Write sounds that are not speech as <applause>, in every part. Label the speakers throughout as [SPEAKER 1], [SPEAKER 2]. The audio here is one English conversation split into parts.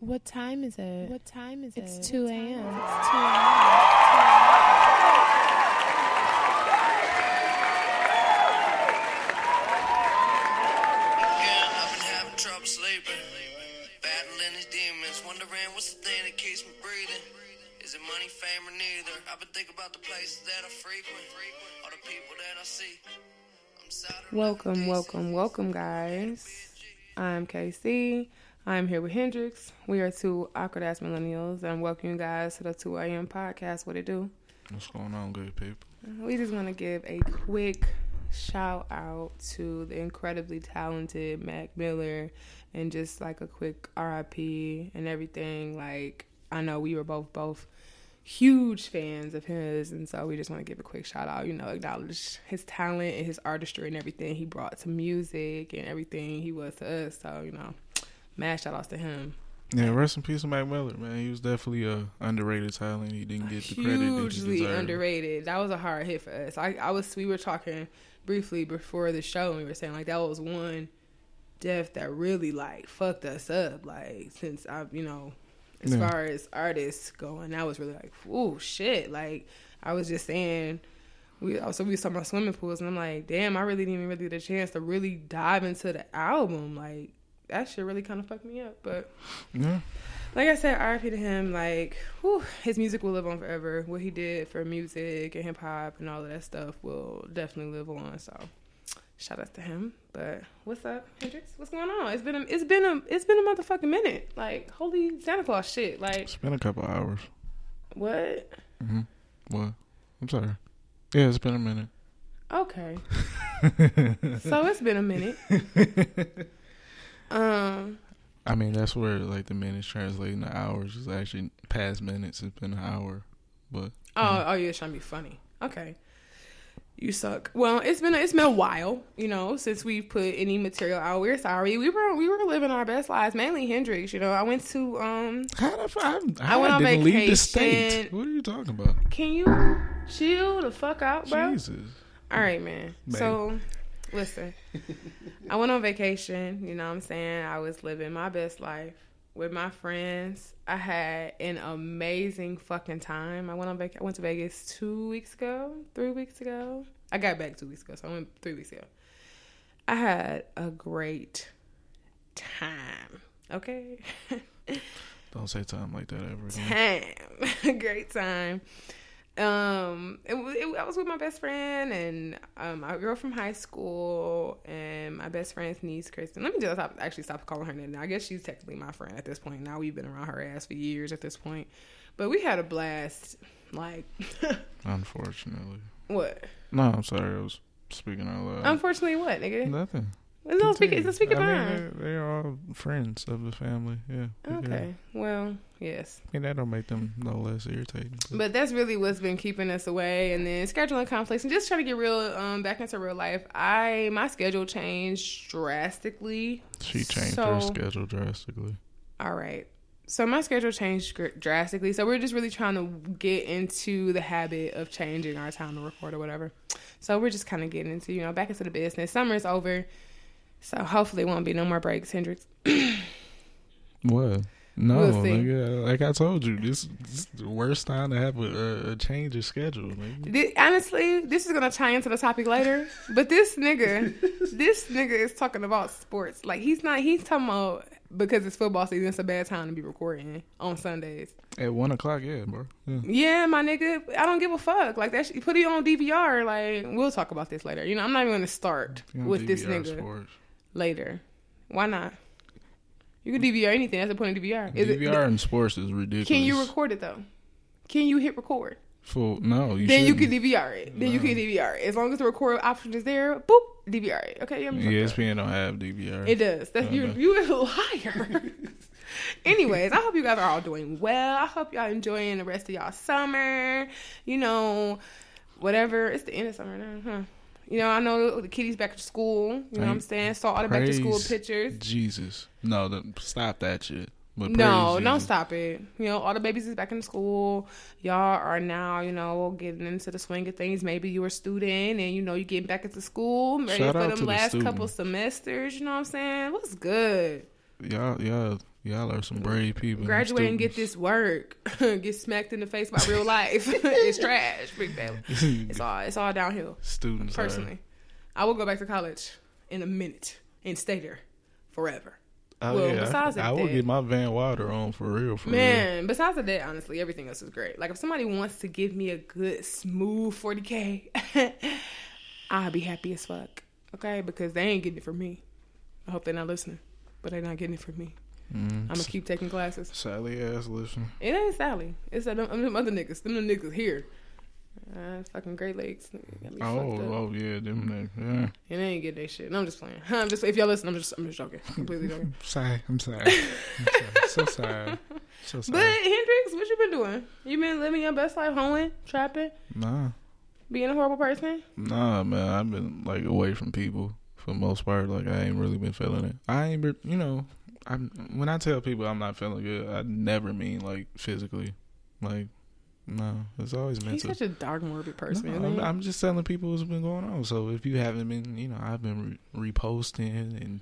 [SPEAKER 1] What time is it?
[SPEAKER 2] What time is
[SPEAKER 1] It's
[SPEAKER 2] it?
[SPEAKER 1] 2 a.m.
[SPEAKER 2] It's 2 a.m.
[SPEAKER 3] Welcome, welcome, welcome, guys. I'm KC. I'm here with Hendrix. We are two awkward ass millennials, and welcome you guys to the 2 a.m. podcast. What it do?
[SPEAKER 4] What's going on, good people?
[SPEAKER 3] We just want to give a quick shout out to the incredibly talented Mac Miller and just like a quick RIP and everything. Like, I know we were both both huge fans of his, and so we just want to give a quick shout out, you know, acknowledge his talent and his artistry and everything he brought to music and everything he was to us. So, you know, mad shout outs to him.
[SPEAKER 4] Yeah, rest in peace to Mac Miller, man. He was definitely a underrated talent. He didn't get the credit he
[SPEAKER 3] hugely underrated. That was a hard hit for us. I, I was we were talking briefly before the show and we were saying like that was one death that really like fucked us up. Like since i've you know, as
[SPEAKER 4] Yeah.
[SPEAKER 3] far as artists going, I was really like oh shit. Like I was just saying we also we was talking about swimming pools and I'm like, damn, I really didn't even really get a chance to really dive into the album. Like that shit really kind of fucked me up. But
[SPEAKER 4] Yeah,
[SPEAKER 3] like I said, RIP to him. Like, whew, his music will live on forever. What he did for music and hip hop and all of that stuff will definitely live on. So, shout out to him. But what's up, Hendrix? What's going on? It's been a, it's been a it's been a motherfucking minute. Like, holy Santa Claus shit. Like,
[SPEAKER 4] it's been a couple hours.
[SPEAKER 3] what?
[SPEAKER 4] Mm-hmm. What? I'm sorry. Yeah, it's been a minute.
[SPEAKER 3] Okay. <laughs> so it's been a minute. Um.
[SPEAKER 4] I mean, that's where like the minutes translating to hours is actually past minutes. It's been an hour, but
[SPEAKER 3] Oh, oh, you're trying to be funny. Okay. You suck. Well, it's been it's been a while, you know, since we've put any material out. We're sorry. We were we were living our best lives, mainly Hendrix. You know, I went to um.
[SPEAKER 4] how the I,
[SPEAKER 3] I went on
[SPEAKER 4] didn't leave the
[SPEAKER 3] vacation.
[SPEAKER 4] state. What are you talking about?
[SPEAKER 3] Can you chill the fuck out, bro?
[SPEAKER 4] Jesus.
[SPEAKER 3] All right, man.
[SPEAKER 4] Babe.
[SPEAKER 3] So, listen, I went on vacation. You know what I'm saying? I was living my best life with my friends. I had an amazing fucking time. I went on vac- I went to Vegas two weeks ago, three weeks ago. I got back two weeks ago, so I went three weeks ago. I had a great time. Okay. <laughs>
[SPEAKER 4] Don't say time like that ever again.
[SPEAKER 3] time, <laughs> great time. Um, it, it, I was with my best friend and um, my girl from high school and my best friend's niece, Kristen. Let me just stop, actually stop calling her that. I guess she's technically my friend at this point. Now we've been around her ass for years at this point, but we had a blast. Like, <laughs>
[SPEAKER 4] Unfortunately.
[SPEAKER 3] what?
[SPEAKER 4] No, I'm sorry. I was speaking out loud.
[SPEAKER 3] Unfortunately, what, nigga?
[SPEAKER 4] Nothing.
[SPEAKER 3] No, speak. It's a speak of
[SPEAKER 4] I mean, they're, they're all friends of the family. Yeah. Yeah.
[SPEAKER 3] Okay. Well, yes.
[SPEAKER 4] I mean, that don't make them no less irritating.
[SPEAKER 3] But that's really what's been keeping us away, and then scheduling conflicts and just trying to get real um, back into real life. I my schedule changed drastically.
[SPEAKER 4] she changed
[SPEAKER 3] so-
[SPEAKER 4] her schedule drastically.
[SPEAKER 3] All right, so my schedule changed drastically. So we're just really trying to get into the habit of changing our time to record or whatever. So we're just kind of getting into you know back into the business. Summer's over, so hopefully it won't be no more breaks, Hendrix. <clears throat>
[SPEAKER 4] What? No,
[SPEAKER 3] We'll
[SPEAKER 4] nigga. Like I told you, this, this is the worst time to have a, a, change of schedule. Nigga.
[SPEAKER 3] Thi- honestly, this is gonna tie into the topic later. But this nigga, <laughs> this nigga is talking about sports. Like he's not. He's talking about because it's football season. It's a bad time to be recording on Sundays.
[SPEAKER 4] At one o'clock, yeah, bro. Yeah.
[SPEAKER 3] Yeah, my nigga. I don't give a fuck. Like that. Put it on DVR. Like we'll talk about this later. You know, I'm not even gonna start with this nigga
[SPEAKER 4] Sports.
[SPEAKER 3] Later. Why not? You can DVR anything. That's the point of DVR. Is it-
[SPEAKER 4] DVR in sports is ridiculous.
[SPEAKER 3] can you record it though? Can you hit record?
[SPEAKER 4] Full? No, you
[SPEAKER 3] then you
[SPEAKER 4] shouldn't.
[SPEAKER 3] can DVR it. Then you can DVR it. As long as the record option is there, boop, DVR it. Okay, I'm
[SPEAKER 4] E. ESPN don't have DVR.
[SPEAKER 3] It does. That's you.
[SPEAKER 4] Okay. Uh-huh.
[SPEAKER 3] You a liar. <laughs> Anyways, I hope you guys are all doing well. I hope y'all enjoying the rest of y'all summer. You know, whatever. It's the end of summer now, huh? You know, I know the kiddies back to school. You know what I'm saying? Saw all the back to school pictures.
[SPEAKER 4] Jesus, no, the, stop that shit. But
[SPEAKER 3] No, don't stop it. You know, all the babies is back in school. Y'all are now, you know, getting into the swing of things. Maybe you're a student and you know you're getting back into school, ready
[SPEAKER 4] Shout
[SPEAKER 3] for
[SPEAKER 4] out
[SPEAKER 3] them
[SPEAKER 4] to the
[SPEAKER 3] last
[SPEAKER 4] student.
[SPEAKER 3] couple semesters. You know what I'm saying? What's good?
[SPEAKER 4] Y'all, y'all, y'all are some brave people.
[SPEAKER 3] Graduate and get this work. <laughs> get smacked in the face by real life. <laughs> it's trash, big family. <laughs> It's all it's all downhill.
[SPEAKER 4] students. are-
[SPEAKER 3] Personally, I will go back to college in a minute and stay there forever.
[SPEAKER 4] Oh,
[SPEAKER 3] Well,
[SPEAKER 4] yeah,
[SPEAKER 3] besides
[SPEAKER 4] I, I will get my Van Wilder on for real. For real.
[SPEAKER 3] Man, besides that, honestly, everything else is great. Like if somebody wants to give me a good smooth 40k, I'll be happy as fuck. Okay, because they ain't getting it from me. I hope they're not listening, but they're not getting it from me.
[SPEAKER 4] Mm,
[SPEAKER 3] I'm gonna keep taking classes.
[SPEAKER 4] Sallie ass listen.
[SPEAKER 3] It ain't Sallie. It's them, them other niggas. Them, them niggas here. Uh, fucking Great Lakes.
[SPEAKER 4] Oh, oh yeah, them niggas. Yeah.
[SPEAKER 3] And they ain't getting that shit. No, I'm just playing. <laughs> I'm just if y'all listen, I'm just I'm just joking. <laughs> Completely joking.
[SPEAKER 4] Sorry, I'm sorry. I'm sorry. So sorry. So <laughs>
[SPEAKER 3] but
[SPEAKER 4] sorry.
[SPEAKER 3] Hendrix, what you been doing? You been living your best life, hoeing, trapping,
[SPEAKER 4] Nah,
[SPEAKER 3] being a horrible person?
[SPEAKER 4] nah, man. I've been like away from people for the most part. Like I ain't really been feeling it. I ain't, been, you know, I'm when I tell people I'm not feeling good, I never mean like physically. Like, no, it's always mental.
[SPEAKER 3] He's such a dark, morbid person.
[SPEAKER 4] No, I'm. I'm just telling people what's been going on. So if you haven't been, you know, I've been re- reposting and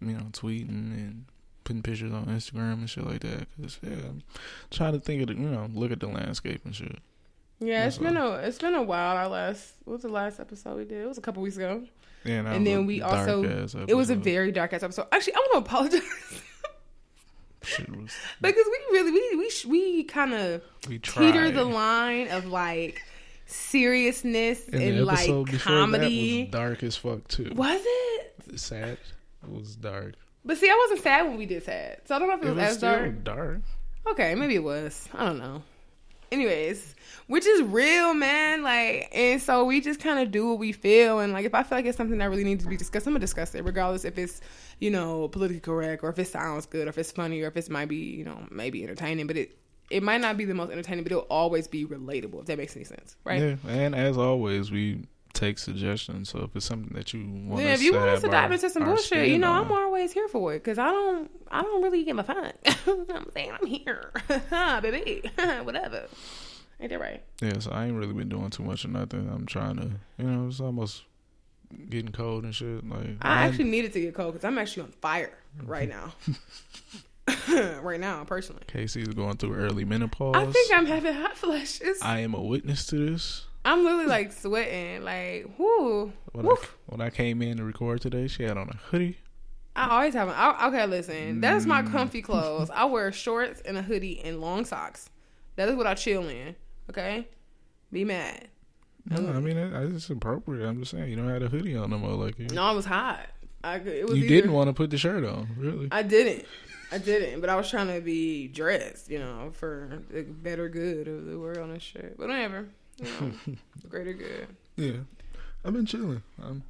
[SPEAKER 4] you know tweeting and putting pictures on Instagram and shit like that. Cause yeah, I'm trying to think of the, you know, look at the landscape and shit.
[SPEAKER 3] yeah, it's been a it's been a while. Our last what was the last episode we did? It was a couple weeks ago.
[SPEAKER 4] Yeah,
[SPEAKER 3] And then we also it was a very dark ass episode. Actually, I want to apologize <laughs> because we really we we we kind of
[SPEAKER 4] we
[SPEAKER 3] teeter the line of like seriousness
[SPEAKER 4] And
[SPEAKER 3] and, like comedy.
[SPEAKER 4] dark as fuck too.
[SPEAKER 3] Was it?
[SPEAKER 4] Sad. It was dark.
[SPEAKER 3] But see, I wasn't sad when we did sad, so I don't know if it,
[SPEAKER 4] It
[SPEAKER 3] was,
[SPEAKER 4] was
[SPEAKER 3] as dark.
[SPEAKER 4] dark.
[SPEAKER 3] Okay, maybe it was. I don't know. Anyways, which is real, man. Like, and so we just kind of do what we feel, and like, if I feel like it's something that really needs to be discussed, I'm gonna discuss it, regardless if it's, you know, politically correct, or if it sounds good, or if it's funny, or if it might be, you know, maybe entertaining. But it, it might not be the most entertaining, but it'll always be relatable. If that makes any sense, right?
[SPEAKER 4] Yeah, and as always, we take suggestions. So if it's something that you want,
[SPEAKER 3] Yeah, if you want us to dive
[SPEAKER 4] our-
[SPEAKER 3] into some bullshit, you know,
[SPEAKER 4] on,
[SPEAKER 3] I'm always here for it because I don't, I don't really give a fuck. I'm saying I'm here, <laughs> baby, <laughs> whatever. Ain't that right?
[SPEAKER 4] Yeah, so I ain't really been doing too much of nothing. I'm trying to, you know, it's almost getting cold and shit. Like
[SPEAKER 3] I actually needed to get cold because I'm actually on fire right now. <laughs> <laughs> right now, personally.
[SPEAKER 4] Casey's going through early menopause.
[SPEAKER 3] I think I'm having hot flashes.
[SPEAKER 4] I am a witness to this.
[SPEAKER 3] I'm literally like sweating, like whoo.
[SPEAKER 4] When I, when I came in to record today, she had on a hoodie.
[SPEAKER 3] I always have. I, okay, listen, that's my
[SPEAKER 4] Mm.
[SPEAKER 3] comfy clothes. I wear shorts and a hoodie and long socks. That is what I chill in. Okay, be mad.
[SPEAKER 4] No, I mean it, it's appropriate. I'm just saying you don't have a hoodie on no more. Like you,
[SPEAKER 3] No, I was hot. I could- it was
[SPEAKER 4] you
[SPEAKER 3] either-
[SPEAKER 4] didn't want to put the shirt on, really.
[SPEAKER 3] I didn't. I didn't, but I was trying to be dressed, you know, for the better good of the world and shit. But whatever, you know, <laughs> greater good.
[SPEAKER 4] Yeah, I've been chilling. I'm,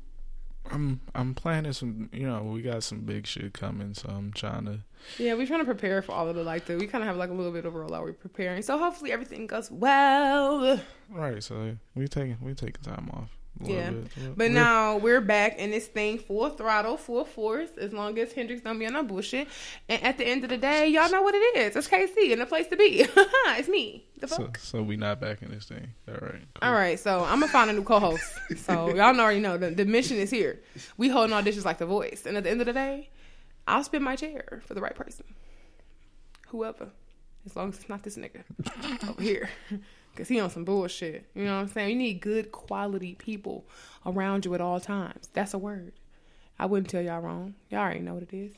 [SPEAKER 4] I'm, I'm planning some. You know, we got some big shit coming, so I'm trying to.
[SPEAKER 3] Yeah, we're trying to prepare for all of the like the. We kind of have like a little bit of a rollout. We're preparing, so hopefully everything goes well.
[SPEAKER 4] Right, so we taking we taking time off.
[SPEAKER 3] Yeah.
[SPEAKER 4] bit.
[SPEAKER 3] But
[SPEAKER 4] We're-
[SPEAKER 3] now we're back in this thing full throttle, full force. As long as Hendrix don't be on no bullshit, and at the end of the day, y'all know what it is. It's KC and the place to be. <laughs> it's me. The
[SPEAKER 4] so,
[SPEAKER 3] fuck.
[SPEAKER 4] so we not back in this thing. All right. cool.
[SPEAKER 3] All right, so I'm gonna find a new co-host. So y'all know already know the, the mission is here. We holding auditions like the voice, and at the end of the day, I'll spin my chair for the right person, whoever, as long as it's not this nigga <laughs> over here, because he on some bullshit. You know what I'm saying? You need good quality people around you at all times. That's a word. I wouldn't tell y'all wrong. Y'all already know what it is,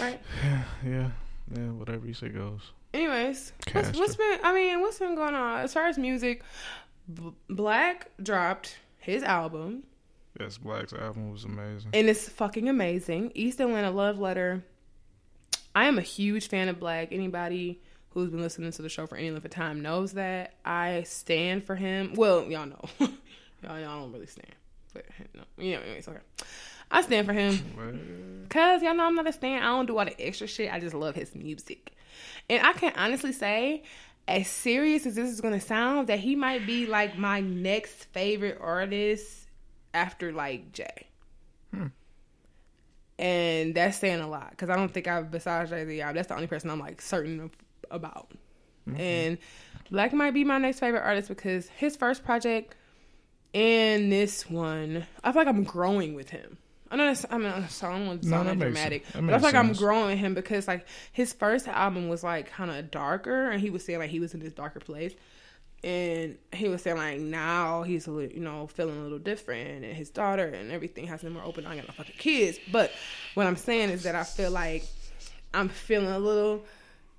[SPEAKER 3] right? <sighs>
[SPEAKER 4] Yeah, yeah. Whatever you say goes.
[SPEAKER 3] Anyways, what's, what's been? I mean, what's been going on as far as music? B- 6LACK dropped his album,
[SPEAKER 4] Yes, 6LACK's album was amazing.
[SPEAKER 3] and it's fucking amazing. East Atlanta Love Letter. I am a huge fan of Black. Anybody who's been listening to the show for any length of time knows that I stand for him. Well, y'all know, <laughs> y'all y'all don't really stand, but no, you know, anyways, okay. I stand for him.
[SPEAKER 4] What?
[SPEAKER 3] Cause y'all know I'm not a stan. I don't do all the extra shit. I just love his music. And I can honestly say, as serious as this is gonna sound, that he might be like my next favorite artist after like Jay. Hmm. and that's saying a lot because I don't think I've besides Jay Z, that's the only person I'm like certain about. Mm-hmm. And 6LACK might be my next favorite artist because his first project and this one, I feel like I'm growing with him. I know that's, I mean, so I don't want to
[SPEAKER 4] No, that
[SPEAKER 3] dramatic,
[SPEAKER 4] sense.
[SPEAKER 3] But I feel like I'm growing with him because like his first album was like kind of darker, and he was saying like he was in this darker place, and he was saying like now he's you know feeling a little different, and his daughter and everything has been more open. I got no fucking kids, but what I'm saying is that I feel like I'm feeling a little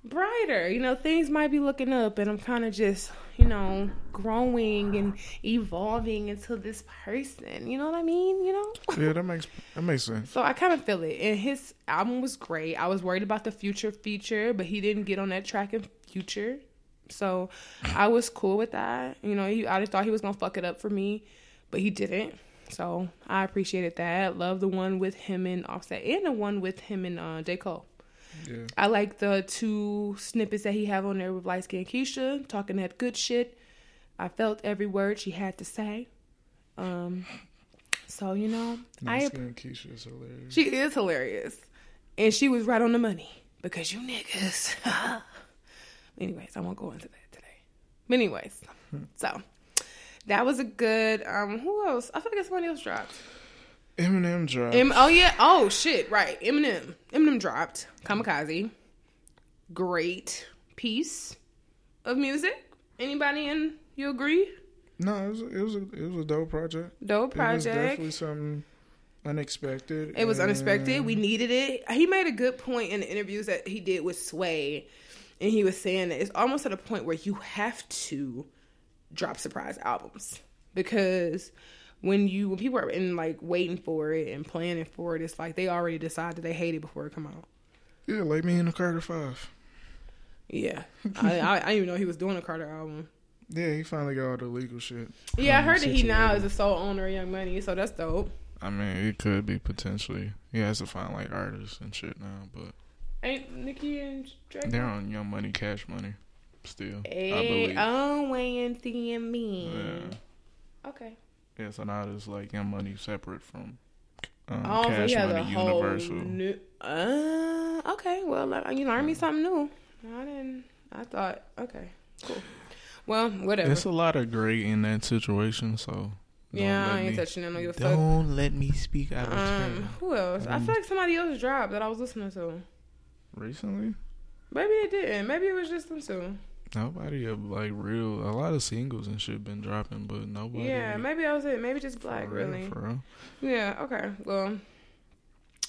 [SPEAKER 3] brighter. You know, things might be looking up, and I'm kind of just, you know, growing and evolving into this person. You know what I mean? You know? <laughs>
[SPEAKER 4] Yeah, that makes that makes sense.
[SPEAKER 3] So I kind of feel it. And his album was great. I was worried about the future feature, but he didn't get on that track in future. So I was cool with that. You know, he, I just thought he was going to fuck it up for me, but he didn't. So I appreciated that. Love the one with him and Offset and the one with him and uh, J. Cole.
[SPEAKER 4] Yeah.
[SPEAKER 3] I like the two snippets that he have on there with light skin Keisha talking that good shit. I felt every word she had to say. Um, so you know, I
[SPEAKER 4] Nice skin Keisha is hilarious.
[SPEAKER 3] she is hilarious, and she was right on the money because you niggas. <laughs> anyways, I won't go into that today. But anyways, <laughs> so that was a good. Um, who else? I feel like somebody else dropped.
[SPEAKER 4] Eminem dropped.
[SPEAKER 3] M- oh yeah. Oh shit. Right. Eminem. Eminem dropped Kamikaze. Great piece of music. Anybody in? You agree?
[SPEAKER 4] no, it was, it was a it was a dope project.
[SPEAKER 3] Dope
[SPEAKER 4] It was
[SPEAKER 3] project.
[SPEAKER 4] definitely something unexpected.
[SPEAKER 3] It was
[SPEAKER 4] and-
[SPEAKER 3] unexpected. We needed it. He made a good point in the interviews that he did with Sway, and he was saying that it's almost at a point where you have to drop surprise albums because when you when people are in like waiting for it and planning for it, it's like they already decide that they hate it before it come out.
[SPEAKER 4] Yeah, like me in the Carter Five.
[SPEAKER 3] Yeah, <laughs> I, I I didn't even know he was doing a Carter album.
[SPEAKER 4] Yeah, he finally got all the legal shit.
[SPEAKER 3] Yeah, I
[SPEAKER 4] um,
[SPEAKER 3] heard that he now is
[SPEAKER 4] situated.
[SPEAKER 3] a sole owner of Young Money, so that's dope.
[SPEAKER 4] I mean, it could be potentially. He has to find like artists and shit now, but
[SPEAKER 3] Ain't Nicki and Drake?
[SPEAKER 4] they're on Young Money, Cash Money, still. I
[SPEAKER 3] Hey,
[SPEAKER 4] believe.
[SPEAKER 3] oh, and seeing me.
[SPEAKER 4] Yeah.
[SPEAKER 3] Okay.
[SPEAKER 4] Yeah, so now it's like Young Money separate from um,
[SPEAKER 3] Oh,
[SPEAKER 4] Cash
[SPEAKER 3] he has
[SPEAKER 4] Money
[SPEAKER 3] a whole
[SPEAKER 4] Universal.
[SPEAKER 3] new. Uh, okay. Well, like, you learned me something new. I didn't. I thought. Okay. Cool. Well, whatever.
[SPEAKER 4] It's a lot of gray in that situation, so don't
[SPEAKER 3] yeah,
[SPEAKER 4] let
[SPEAKER 3] I ain't
[SPEAKER 4] me-
[SPEAKER 3] touching it. No give a fuck.
[SPEAKER 4] Don't let me speak out of
[SPEAKER 3] Um,
[SPEAKER 4] turn.
[SPEAKER 3] who else? I
[SPEAKER 4] Um,
[SPEAKER 3] feel like somebody else dropped that I was listening to.
[SPEAKER 4] Recently,
[SPEAKER 3] Maybe it didn't. Maybe it was just them two.
[SPEAKER 4] nobody have like real. A lot of singles and shit been dropping, but nobody.
[SPEAKER 3] Yeah, maybe I was it. Maybe just 6LACK,
[SPEAKER 4] real,
[SPEAKER 3] really.
[SPEAKER 4] For real.
[SPEAKER 3] Yeah. Okay. Well,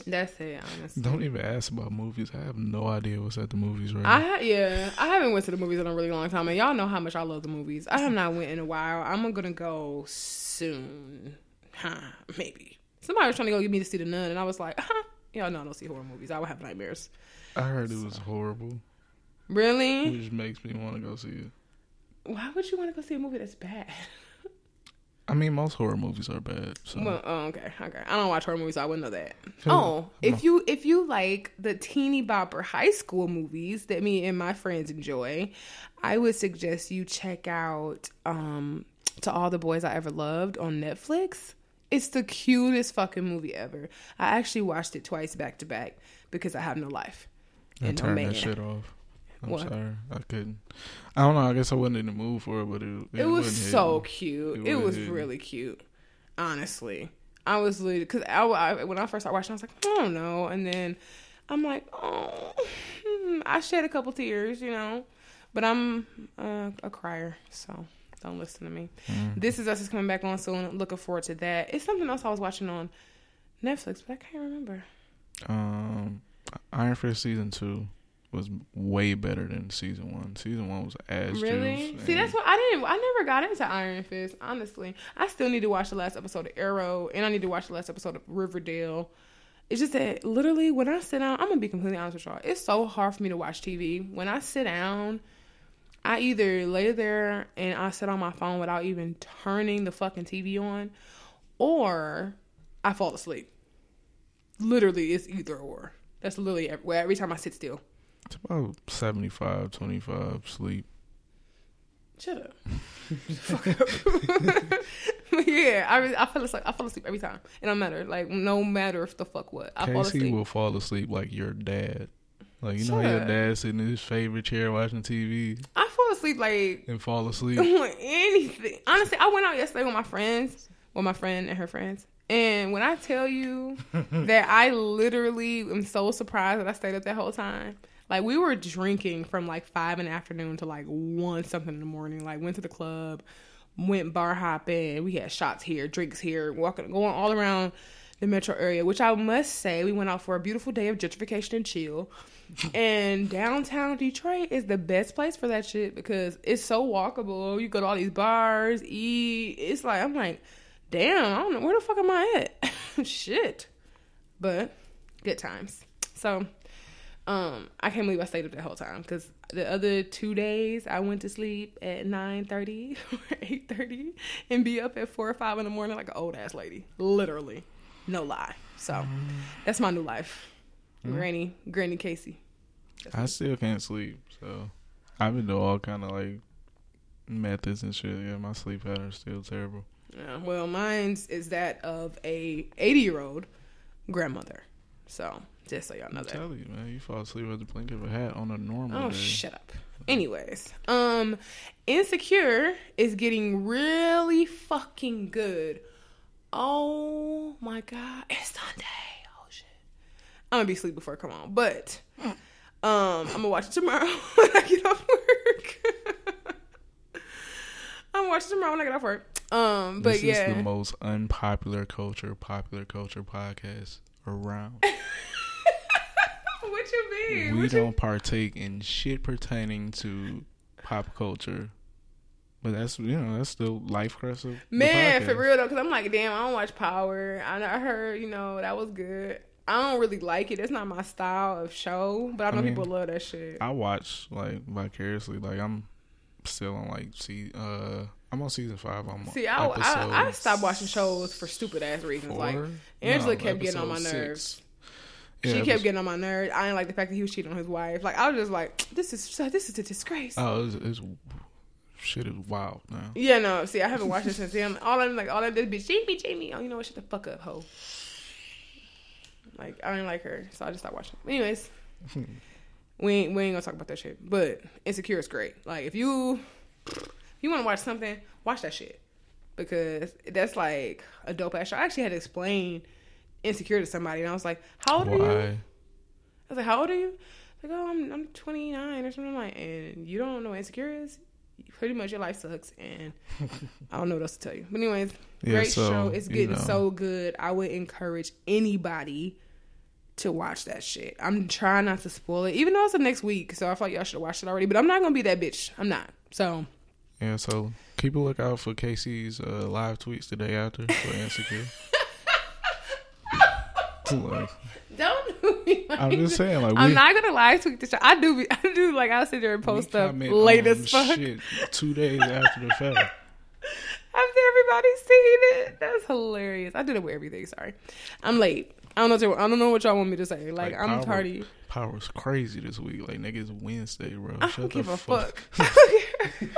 [SPEAKER 3] that's it. Honestly.
[SPEAKER 4] Don't even ask about movies. I have no idea what's at the movies right
[SPEAKER 3] I
[SPEAKER 4] now.
[SPEAKER 3] ha- yeah, I haven't went to the movies in a really long time, and y'all know how much I love the movies. I have not went in a while. I'm gonna go soon, huh? Maybe somebody was trying to go get me to see the Nun, and I was like, <laughs> huh? y'all know I don't see horror movies. I would have nightmares.
[SPEAKER 4] I heard it was horrible,
[SPEAKER 3] Really?
[SPEAKER 4] which makes me want to go see it.
[SPEAKER 3] Why would you want to go see a movie that's bad?
[SPEAKER 4] I mean, most horror movies are bad. So
[SPEAKER 3] Well, oh, okay, okay. I don't watch horror movies, so I wouldn't know that. Oh, if you if you like the teeny bopper high school movies that me and my friends enjoy, I would suggest you check out um To All the Boys I Ever Loved on Netflix. It's the cutest fucking movie ever. I actually watched it twice back to back because I have no life
[SPEAKER 4] I turned that shit off. I'm
[SPEAKER 3] What?
[SPEAKER 4] sorry, I couldn't. I don't know. I guess I wasn't in the mood for it, but it it,
[SPEAKER 3] It was so cute.
[SPEAKER 4] It
[SPEAKER 3] It,
[SPEAKER 4] hitting.
[SPEAKER 3] really cute. Honestly, I was literally because I, I- when I first started watching, I was like, I don't know, and then I'm like, oh. <laughs> I shed a couple tears, you know, but I'm uh, a crier, so don't listen to me.
[SPEAKER 4] Mm.
[SPEAKER 3] This is us is coming back on soon. Looking forward to that. It's something else I was watching on Netflix, but I can't remember.
[SPEAKER 4] Um, Iron Fist season two was way better than season one. Season one was ass
[SPEAKER 3] Really? See, that's what I didn't. I never got into Iron Fist. Honestly, I still need to watch the last episode of Arrow, and I need to watch the last episode of Riverdale. It's just that literally when I sit down, I'm gonna be completely honest with y'all. It's so hard for me to watch TV. When I sit down, I either lay there and I sit on my phone without even turning the fucking TV on, or I fall asleep. Literally, it's either or. That's literally every, every time I sit still.
[SPEAKER 4] It's about 75, 25 sleep.
[SPEAKER 3] Shut up. Fuck up. <laughs> yeah, I I fell asleep. I fall asleep every time. It don't matter. Like no matter if the fuck what. I fall
[SPEAKER 4] Casey
[SPEAKER 3] asleep.
[SPEAKER 4] will fall asleep like your dad. Like you know how your dad sitting in his favorite chair watching TV
[SPEAKER 3] I fall asleep like
[SPEAKER 4] and fall asleep. <laughs>
[SPEAKER 3] on anything. Honestly, I went out yesterday with my friends, with my friend and her friends. And when I tell you <laughs> that I literally am so surprised that I stayed up that whole time. Like we were drinking from like five in the afternoon to like one something in the morning. Like went to the club, went bar hopping. We had shots here, drinks here, walking, going all around the metro area. Which I must say, we went out for a beautiful day of gentrification and chill. <laughs> and downtown Detroit is the best place for that shit because it's so walkable. You go to all these bars, eat. It's like I'm like, damn, I don't know where the fuck am I at. <laughs> shit, but good times. So, um, I can't believe I stayed up that whole time because the other two days I went to sleep at nine thirty <laughs> or eight thirty and be up at four or five in the morning like an old ass lady, literally, no lie. So that's my new life, Granny, Granny Casey.
[SPEAKER 4] I still can't sleep, so I've been doing all kind of like methods and shit. Yeah, my sleep pattern's still terrible.
[SPEAKER 3] Yeah, well, mine's is that of a 80 year old grandmother. So just so y'all know
[SPEAKER 4] I'm
[SPEAKER 3] that.
[SPEAKER 4] telling you, man, you fall asleep with the blink of a hat on a normal
[SPEAKER 3] Oh,
[SPEAKER 4] day.
[SPEAKER 3] shut up. Anyways, um, Insecure is getting really fucking good. Oh my god, it's Sunday. Oh shit, I'm gonna be asleep before it come on, but um, I'm <laughs> gonna <laughs> watch it tomorrow when I get off work. I'm gonna watch it tomorrow when I get off work. Um, but
[SPEAKER 4] this
[SPEAKER 3] yeah,
[SPEAKER 4] is the most unpopular culture, popular culture podcast around. <laughs>
[SPEAKER 3] what you mean?
[SPEAKER 4] we
[SPEAKER 3] What
[SPEAKER 4] don't partake in shit pertaining to pop culture. But that's you know that's the life crest of
[SPEAKER 3] Man, for real though, because I'm like, damn, I don't watch Power. I, I heard, you know, that was good. I don't really like it. It's not my style of show, but I know
[SPEAKER 4] I mean,
[SPEAKER 3] people love that shit.
[SPEAKER 4] I watch like vicariously. Like I'm still on like see uh I'm on season five. I'm
[SPEAKER 3] See, I, I, I stopped watching shows for stupid ass reasons. Like? Angela
[SPEAKER 4] No,
[SPEAKER 3] kept getting on my nerves.
[SPEAKER 4] six.
[SPEAKER 3] She kept
[SPEAKER 4] episode-
[SPEAKER 3] getting on my nerves. I didn't like the fact that he was cheating on his wife. Like I was just like, this is this is a disgrace.
[SPEAKER 4] Oh, it's, it's shit is wild now.
[SPEAKER 3] Yeah, no. See, I haven't watched it since then. All I'm like, all I did is be Jamie, Jamie. Oh, you know what? Shut the fuck up, hoe. Like I didn't like her, so I just stopped watching. Anyways, hmm. we ain't we ain't gonna talk about that shit. But Insecure is great. Like if you you want to watch something, watch that shit because that's like a dope ass show. I actually had to explain Insecure to somebody, and I was like, "How old are you?" I was like, "How old are you?" Like, "Oh, I'm I'm 29 or something." I'm like, and you don't know what Insecure is? Pretty much your life sucks, and <laughs> I don't know what else to tell you. But anyways,
[SPEAKER 4] Yeah,
[SPEAKER 3] great
[SPEAKER 4] so,
[SPEAKER 3] show. It's
[SPEAKER 4] you
[SPEAKER 3] getting
[SPEAKER 4] know.
[SPEAKER 3] so good. I would encourage anybody to watch that shit. I'm trying not to spoil it, even though it's the next week. So I feel like y'all should have watched it already. But I'm not gonna be that bitch. I'm not. So
[SPEAKER 4] Yeah, so keep a lookout for Casey's uh, live tweets the day after for Insecure. like, <laughs>
[SPEAKER 3] don't do me like
[SPEAKER 4] I'm just saying, like
[SPEAKER 3] I'm
[SPEAKER 4] we,
[SPEAKER 3] not gonna live tweet the show. I do. Be, <laughs> I do like I'll sit there and
[SPEAKER 4] we
[SPEAKER 3] post stuff
[SPEAKER 4] comment
[SPEAKER 3] late as fuck
[SPEAKER 4] Shit two days after the fact. <laughs>
[SPEAKER 3] after everybody's seen it. That's hilarious. I did it with everything. Sorry, I'm late. I don't know. What, I don't know what y'all want me to say. Like, I'm
[SPEAKER 4] Power-
[SPEAKER 3] tardy.
[SPEAKER 4] Power's crazy this week. Like niggas Wednesday, bro.
[SPEAKER 3] I
[SPEAKER 4] Shut
[SPEAKER 3] don't
[SPEAKER 4] the
[SPEAKER 3] give a
[SPEAKER 4] fuck.
[SPEAKER 3] fuck.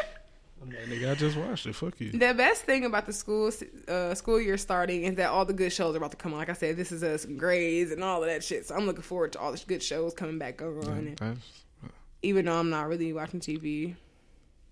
[SPEAKER 4] I'm like, nigga, I just watched it. Fuck you.
[SPEAKER 3] The best thing about the school uh, school year starting is that all the good shows are about to come on. Like I said, this is us Grey's and all of that shit. So I'm looking forward to all the good shows coming back on. And even though I'm not really watching TV,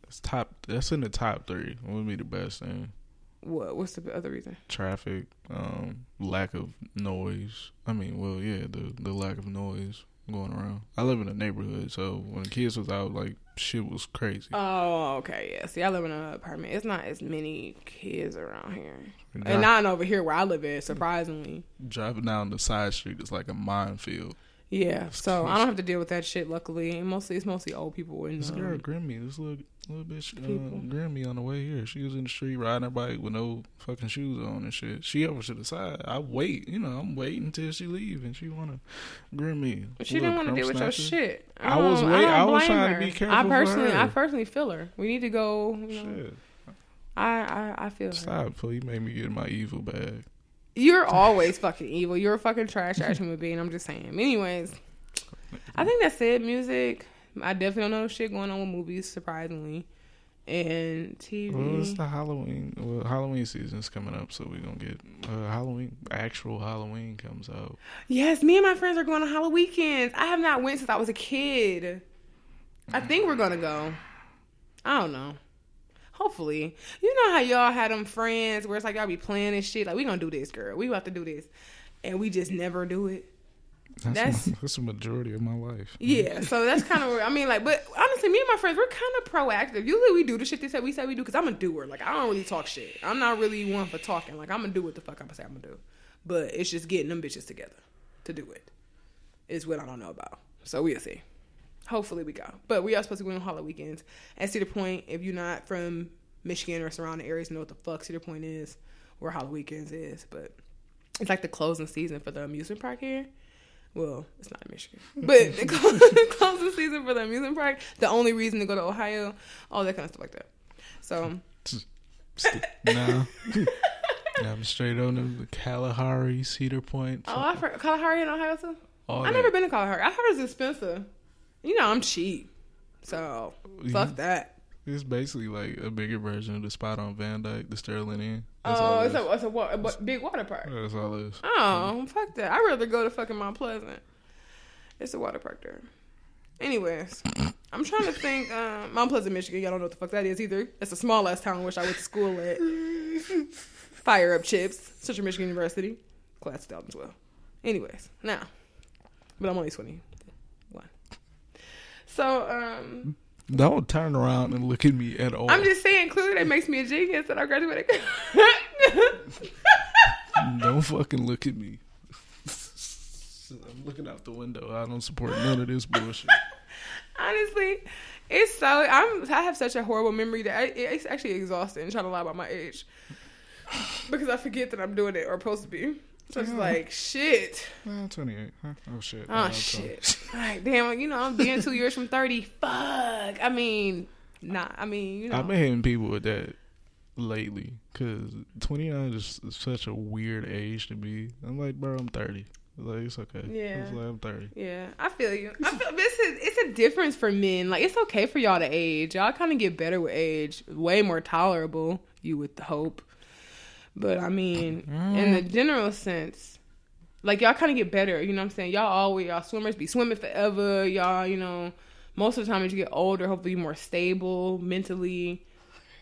[SPEAKER 4] that's top. That's in the top three. What would be the best thing?
[SPEAKER 3] what what's the other reason?
[SPEAKER 4] Traffic, um, lack of noise. I mean, well, yeah, the the lack of noise going around. I live in a neighborhood, so when the kids was out, like shit was crazy.
[SPEAKER 3] Oh, okay, yeah. See, I live in an apartment. It's not as many kids around here,
[SPEAKER 4] Dri-
[SPEAKER 3] and not over here where I live at. Surprisingly,
[SPEAKER 4] driving down the side street is like a minefield.
[SPEAKER 3] Yeah. So I don't have to deal with that shit. Luckily, and mostly it's mostly old people and
[SPEAKER 4] This girl
[SPEAKER 3] um,
[SPEAKER 4] Grimmy, this little little bitch uh. Grimmy on the way here. She was in the street riding her bike with no fucking shoes on and shit. She over to the side. I wait, you know, I'm waiting until she leave and she wanna Grimmy.
[SPEAKER 3] She didn't want to deal with your shit.
[SPEAKER 4] I was
[SPEAKER 3] don't-
[SPEAKER 4] wait-
[SPEAKER 3] don't
[SPEAKER 4] I was trying to
[SPEAKER 3] her.
[SPEAKER 4] be careful
[SPEAKER 3] I personally,
[SPEAKER 4] her.
[SPEAKER 3] I personally feel her. We need to go. You know,
[SPEAKER 4] Shit.
[SPEAKER 3] I, I, I feel her.
[SPEAKER 4] Stop, please. You made me get in my evil bag.
[SPEAKER 3] You're always fucking evil. You're a fucking trash ass human being. I'm just saying. Anyways, I think that's it. Music. I definitely don't know shit going on with movies. Surprisingly, and TV.
[SPEAKER 4] Well, it's the Halloween. Well, Halloween season's coming up, so we're gonna get uh, Halloween. Actual Halloween comes out.
[SPEAKER 3] Yes, me and my friends are going on Halloween weekends. I have not went since I was a kid. I think we're gonna go. I don't know. Hopefully, you know how y'all had them friends where it's like y'all be planning and shit. Like we gonna do this, girl. We about to do this, and we just never do it.
[SPEAKER 4] That's
[SPEAKER 3] That's-
[SPEAKER 4] that's the majority of my life.
[SPEAKER 3] Yeah, so that's kind of. I mean, like, but honestly, me and my friends, we're kind of proactive. Usually, we do the shit they say we say we do because I'm a doer. Like, I don't really talk shit. I'm not really one for talking. Like, I'm gonna do what the fuck I'm gonna say I'm gonna do. But it's just getting them bitches together to do it is what I don't know about. So we'll see. Hopefully, we go. But we are supposed to go on Halloween weekends at Cedar Point. If you're not from Michigan or surrounding areas, you know what the fuck Cedar Point is, where Halloween weekends is. But it's like the closing season for the amusement park here. Well, it's not in Michigan, <laughs> but the clo- <laughs> closing season for the amusement park. The only reason to go to Ohio, all that kind of stuff like that. So <laughs>
[SPEAKER 4] nah. I'm straight on the Kalahari, Cedar Point.
[SPEAKER 3] Oh, I've heard Kalahari in Ohio too.
[SPEAKER 4] all
[SPEAKER 3] I've
[SPEAKER 4] that.
[SPEAKER 3] never been to Kalahari. I heard it's expensive. You know, I'm cheap, so fuck that.
[SPEAKER 4] It's basically like a bigger version of the spot on Van Dyke, the Sterling Inn.
[SPEAKER 3] Oh, it's
[SPEAKER 4] it
[SPEAKER 3] a, it's a, wa- a big water park.
[SPEAKER 4] That's all it is.
[SPEAKER 3] Oh, fuck that. I'd rather go to fucking Mount Pleasant. It's a water park there. Anyways, I'm trying to think. <laughs> Um, Mount Pleasant, Michigan. Y'all don't know what the fuck that is either. It's a small ass town. Which I went to school at. <laughs> Fire up chips. Central Michigan University, class 2012. Anyways, now, but I'm only 21. So, um,
[SPEAKER 4] Don't turn around and look at me at all.
[SPEAKER 3] I'm just saying, clearly that makes me a genius that I graduated. <laughs>
[SPEAKER 4] Don't fucking look at me. I'm looking out the window. I don't support none of this bullshit. <laughs>
[SPEAKER 3] Honestly, it's so I'm I have such a horrible memory that I, it's actually exhausting trying to lie about my age <sighs> because I forget that I'm doing it or supposed to be. So it's like shit.
[SPEAKER 4] Well, 28. Huh? Oh shit.
[SPEAKER 3] Oh
[SPEAKER 4] uh, I'm
[SPEAKER 3] shit. <laughs> Like damn, you know I'm being two years from thirty. Fuck. I mean, nah. I mean, you know.
[SPEAKER 4] I've been hitting people with that lately because 29 is such a weird age to be. I'm like, bro, I'm 30. Like, it's okay.
[SPEAKER 3] Yeah.
[SPEAKER 4] It's like, I'm 30.
[SPEAKER 3] Yeah, I feel you. I feel this is it's a difference for men. Like it's okay for y'all to age. Y'all kind of get better with age. Way more tolerable. You would hope. But I mean, in the mm. general sense, like y'all kind of get better. You know what I'm saying? Y'all always y'all swimmers be swimming forever. Y'all, you know, most of the time as you get older, hopefully you're more stable mentally,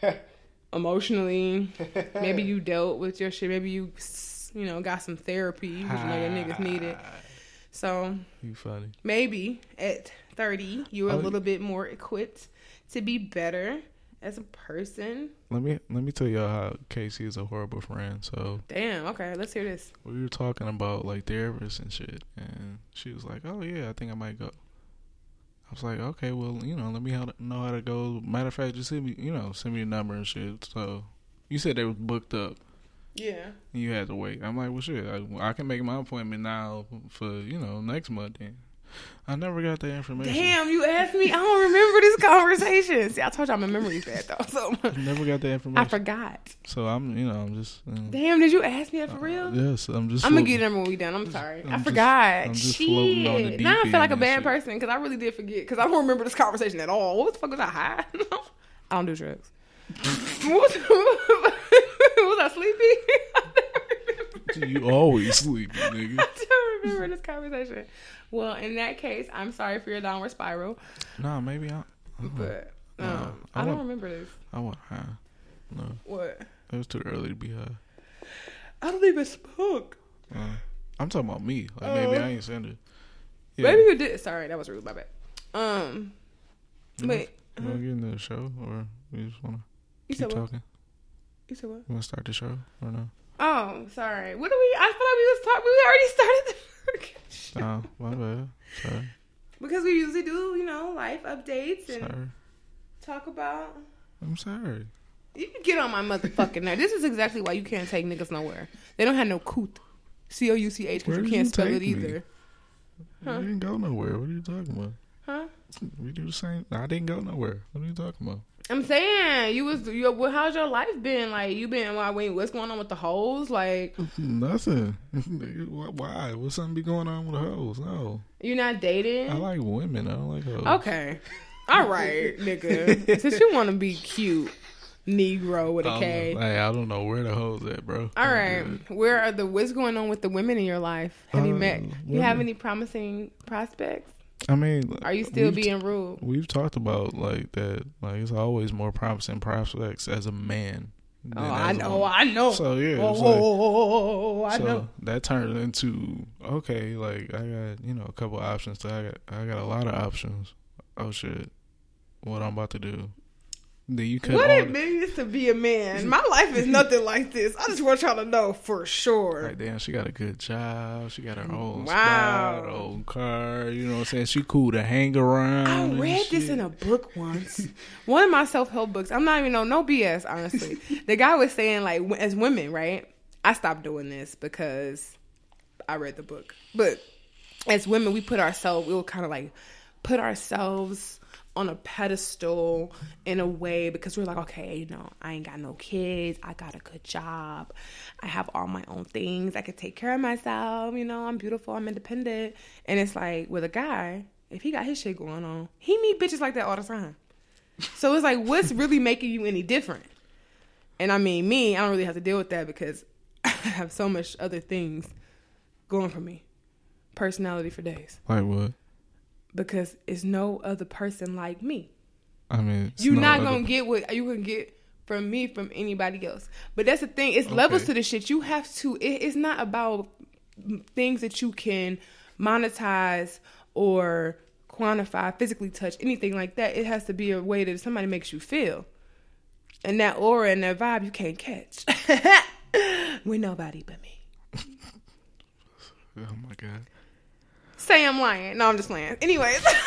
[SPEAKER 3] <laughs> emotionally. Maybe you <laughs> dealt with your shit. Maybe you, you know, got some therapy. Which you know your niggas need it. Ah. So
[SPEAKER 4] You funny.
[SPEAKER 3] maybe at 30 you're a
[SPEAKER 4] Oh,
[SPEAKER 3] little bit more equipped to be better as a person
[SPEAKER 4] Let me let me tell y'all how Casey is a horrible friend. So
[SPEAKER 3] damn okay let's hear this
[SPEAKER 4] we were talking about like therapists and shit, and she was like, "Oh yeah, I think I might go." I was like, "Okay, well, you know, let me how to, know how to go." Matter of fact, just send me, you know, send me the number and shit. So you said they was booked up.
[SPEAKER 3] yeah
[SPEAKER 4] You had to wait. I'm like, well, shit. I, I can make my appointment now for you know next month. Then I never got that information.
[SPEAKER 3] damn you asked me i don't remember this conversation see i told y'all my memory's bad though so <laughs>
[SPEAKER 4] Never got that information.
[SPEAKER 3] i forgot
[SPEAKER 4] so I'm, you know, I'm just. You know,
[SPEAKER 3] damn did you ask me that for uh, real
[SPEAKER 4] Yes, I'm just.
[SPEAKER 3] I'm gonna get it when we done. I'm sorry.
[SPEAKER 4] I'm
[SPEAKER 3] I forgot.
[SPEAKER 4] I'm just
[SPEAKER 3] Shit.
[SPEAKER 4] on the deep
[SPEAKER 3] now I feel like a bad
[SPEAKER 4] shit.
[SPEAKER 3] person because I really did forget because I don't remember this conversation at all. What the fuck was I high? <laughs> I don't do drugs. <laughs> what was, I sleepy?
[SPEAKER 4] Do you always sleepy, nigga. <laughs>
[SPEAKER 3] Remember this <laughs> conversation. Well, in that case, I'm sorry for your downward spiral,
[SPEAKER 4] Nah, maybe I.
[SPEAKER 3] but um,
[SPEAKER 4] Nah,
[SPEAKER 3] I,
[SPEAKER 4] I
[SPEAKER 3] don't
[SPEAKER 4] want-
[SPEAKER 3] remember this.
[SPEAKER 4] I want high. No,
[SPEAKER 3] What?
[SPEAKER 4] it was too early to be high.
[SPEAKER 3] I don't even smoke.
[SPEAKER 4] Uh, I'm talking about me. Like maybe
[SPEAKER 3] Oh.
[SPEAKER 4] I ain't send it.
[SPEAKER 3] Maybe you did. Sorry, that was rude. My bad. Um,
[SPEAKER 4] You
[SPEAKER 3] wait.
[SPEAKER 4] You want to get into the show, or we just want to keep
[SPEAKER 3] said what?
[SPEAKER 4] talking?
[SPEAKER 3] You said what?
[SPEAKER 4] You want to start the show or no?
[SPEAKER 3] Oh, sorry. What do we? I feel like we was talking. We already started the show.
[SPEAKER 4] Oh, my bad. Sorry.
[SPEAKER 3] because we usually do, you know, life updates and
[SPEAKER 4] Sorry.
[SPEAKER 3] talk about.
[SPEAKER 4] I'm sorry.
[SPEAKER 3] You can get on my motherfucking nerve. This is exactly why you can't take niggas nowhere. They don't have no couth, c o u c h, because you can't
[SPEAKER 4] you
[SPEAKER 3] spell it
[SPEAKER 4] me?
[SPEAKER 3] either. Huh?
[SPEAKER 4] We didn't go nowhere. What are you talking about?
[SPEAKER 3] Huh?
[SPEAKER 4] We do the same. I didn't go nowhere. What are you talking about?
[SPEAKER 3] I'm saying you was. You, well, how's your life been? Like you been? Why? Wait, what's going on with the hoes? Like <laughs>
[SPEAKER 4] Nothing. <laughs> Why? What's something be going on with the hoes? No.
[SPEAKER 3] you're not dating?
[SPEAKER 4] I like women. I don't like hoes.
[SPEAKER 3] Okay. All right, <laughs> nigga. Since you want to be cute, Negro with a K.
[SPEAKER 4] Um, hey, I don't know where the hoes at, bro.
[SPEAKER 3] All right, where are the what's going on with the women in your life? Have you
[SPEAKER 4] Uh,
[SPEAKER 3] met? You have any promising prospects?
[SPEAKER 4] I mean,
[SPEAKER 3] Are you still being rude?
[SPEAKER 4] We've talked about like that. Like it's always more promising prospects as a man.
[SPEAKER 3] Oh, I know. I know.
[SPEAKER 4] So yeah,
[SPEAKER 3] oh, oh, oh, I
[SPEAKER 4] so
[SPEAKER 3] know.
[SPEAKER 4] that turned into okay. Like I got you know a couple options. So I got I got a lot of options. Oh shit, what I'm about to do? Then you cut
[SPEAKER 3] What it means to be a man. My <laughs> life is nothing like this. I just want y'all to know for sure.
[SPEAKER 4] Like damn, she got a good job. She got her own
[SPEAKER 3] Wow.
[SPEAKER 4] spot, own car. You know what I'm saying? She cool to hang around.
[SPEAKER 3] I read this in a book once. <laughs> One of my self help books. I'm not even know no BS. Honestly, the guy was saying like as women, right? I stopped doing this because I read the book. But as women, we put ourselves. We will kind of like put ourselves on a pedestal in a way because we're like, okay, you know, I ain't got no kids. I got a good job. I have all my own things. I can take care of myself. You know, I'm beautiful. I'm independent. And it's like with a guy, if he got his shit going on, he meet bitches like that all the time. So it's like, what's really making you any different? And I mean, me, I don't really have to deal with that because <laughs> I have so much other things going for me. Personality for days.
[SPEAKER 4] Like what?
[SPEAKER 3] Because it's no other person like me.
[SPEAKER 4] I mean,
[SPEAKER 3] You're
[SPEAKER 4] no
[SPEAKER 3] not gonna get what you can get from me from anybody else. But that's the thing. It's levels to the shit. You have to. It, it's not about things that you can monetize or quantify, physically touch, anything like that. It has to be a way that somebody makes you feel, and that aura and that vibe you can't catch <laughs> with nobody but me. <laughs>
[SPEAKER 4] Oh my god.
[SPEAKER 3] Say I'm lying. No, I'm just playing. Anyways. <laughs>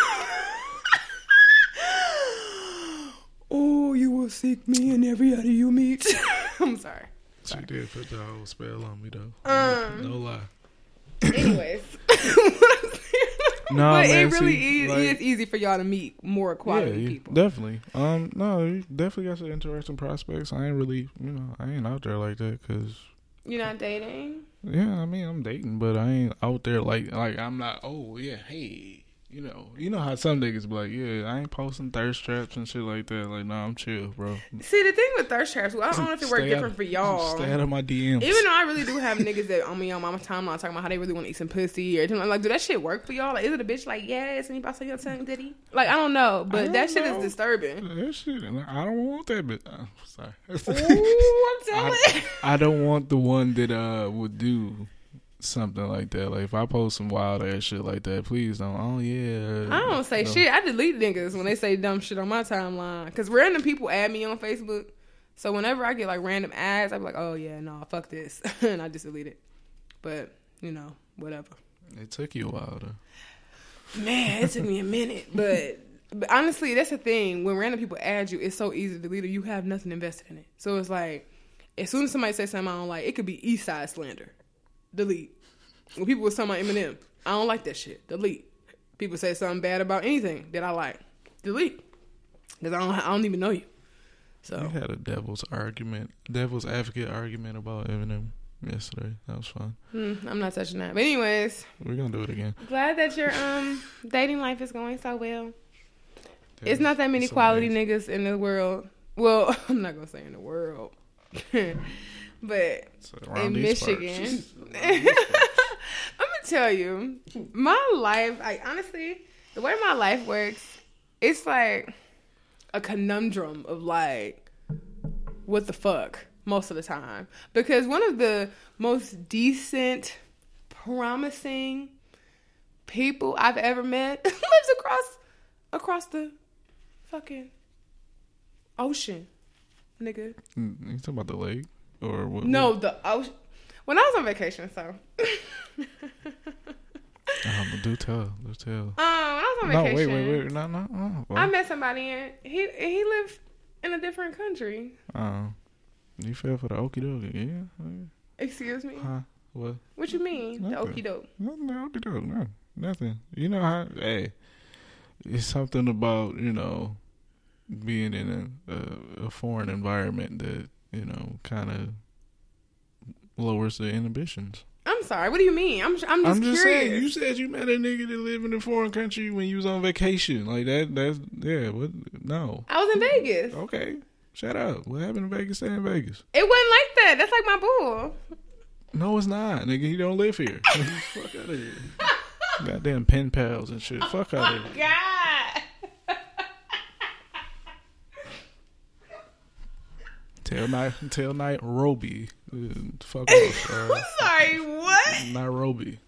[SPEAKER 3] oh, you will seek me in every other you meet. <laughs> I'm sorry.
[SPEAKER 4] She did put the whole spell on me though.
[SPEAKER 3] Um,
[SPEAKER 4] no lie.
[SPEAKER 3] Anyways. <laughs>
[SPEAKER 4] No,
[SPEAKER 3] but
[SPEAKER 4] man,
[SPEAKER 3] it really
[SPEAKER 4] see,
[SPEAKER 3] is,
[SPEAKER 4] like-
[SPEAKER 3] is easy for y'all to meet more quality
[SPEAKER 4] you-
[SPEAKER 3] people.
[SPEAKER 4] Definitely. Um, no, you definitely got some interesting prospects. I ain't really, you know, I ain't out there like that because,
[SPEAKER 3] You're not dating?
[SPEAKER 4] Yeah, I mean, I'm dating, but I ain't out there like, like I'm not. Oh yeah, hey, you know, you know how some niggas be like, yeah, I ain't posting thirst traps and shit like that. Like, nah, I'm chill, bro.
[SPEAKER 3] See, the thing with thirst traps, well, I don't know if it works different
[SPEAKER 4] out-
[SPEAKER 3] for y'all.
[SPEAKER 4] Stay out of my DMs.
[SPEAKER 3] Even though I really do have niggas that on me on my timeline talking about how they really want to eat some pussy or something, like, do that shit work for y'all? Like, is it a bitch like yes and you about to say your tongue diddy? Like, I don't know, but
[SPEAKER 4] don't
[SPEAKER 3] that shit
[SPEAKER 4] know.
[SPEAKER 3] is disturbing.
[SPEAKER 4] that shit, I don't want that. But uh, sorry,
[SPEAKER 3] Ooh, I'm <laughs> telling.
[SPEAKER 4] I, I don't want the one that uh would do something like that. Like if I post some wild ass shit like that, please don't. Oh yeah.
[SPEAKER 3] I don't say
[SPEAKER 4] No.
[SPEAKER 3] shit. I delete niggas when they say dumb shit on my timeline because random people add me on Facebook. So whenever I get like random ads, I'm like, oh yeah, no, fuck this, <laughs> and I just delete it. But you know, whatever.
[SPEAKER 4] It took you a while though.
[SPEAKER 3] Man, it took me a minute, <laughs> but but honestly, that's the thing. When random people add you, it's so easy to delete it. You have nothing invested in it. So it's like, as soon as somebody says something I don't like, it could be East Side slander. Delete. When people were talking about Eminem, I don't like that shit. Delete. People say something bad about anything that I like. Delete. Because I don't, I don't even know you.
[SPEAKER 4] We
[SPEAKER 3] So
[SPEAKER 4] had a devil's argument, devil's advocate argument about Eminem yesterday. That was fun.
[SPEAKER 3] hmm, I'm not touching that. But anyways,
[SPEAKER 4] We're gonna do it again.
[SPEAKER 3] glad that your um dating life is going so well. It's not that many
[SPEAKER 4] it's
[SPEAKER 3] quality
[SPEAKER 4] amazing.
[SPEAKER 3] niggas in the world. Well, <laughs> I'm not gonna say in the world, <laughs> but
[SPEAKER 4] around
[SPEAKER 3] in. Michigan. <laughs> <laughs> I'm gonna tell you, my life. I honestly, the way my life works, it's like a conundrum of like, what the fuck most of the time. Because one of the most decent, promising people I've ever met <laughs> lives across across the fucking ocean, nigga.
[SPEAKER 4] Mm, You talking about the lake or what?
[SPEAKER 3] No, the ocean. When I was on vacation, so. <laughs>
[SPEAKER 4] Um, do tell. Do tell.
[SPEAKER 3] Um, when I was on
[SPEAKER 4] No,
[SPEAKER 3] vacation,
[SPEAKER 4] wait, wait, wait. No, no. Oh, well,
[SPEAKER 3] I met somebody and he he lived in a different country.
[SPEAKER 4] uh, you fell for the okie dokie, yeah? yeah.
[SPEAKER 3] Excuse me.
[SPEAKER 4] Huh? What?
[SPEAKER 3] What you mean? The
[SPEAKER 4] Nothing.
[SPEAKER 3] okie doke.
[SPEAKER 4] No, no, okie doke, no, nothing. You know how? Hey, it's something about you know being in a a, a foreign environment that you know kind of lowers the inhibitions.
[SPEAKER 3] I'm sorry. What do you mean? I'm I'm just,
[SPEAKER 4] I'm just
[SPEAKER 3] curious.
[SPEAKER 4] saying. You said you met a nigga that lived in a foreign country when you was on vacation. Like that. That's yeah. What? No.
[SPEAKER 3] I was in Vegas.
[SPEAKER 4] Okay. Shut up. What happened in Vegas? Stay in Vegas.
[SPEAKER 3] It wasn't like that. That's like my boo.
[SPEAKER 4] No, it's not, nigga. You don't live here. <laughs> Fuck out of here. <laughs> Goddamn pen pals and shit. Fuck out of oh, here.
[SPEAKER 3] God.
[SPEAKER 4] Tail night, tail night, Roby. Uh, Fuck <laughs> off.
[SPEAKER 3] I'm
[SPEAKER 4] Uh,
[SPEAKER 3] sorry. What?
[SPEAKER 4] Nairobi.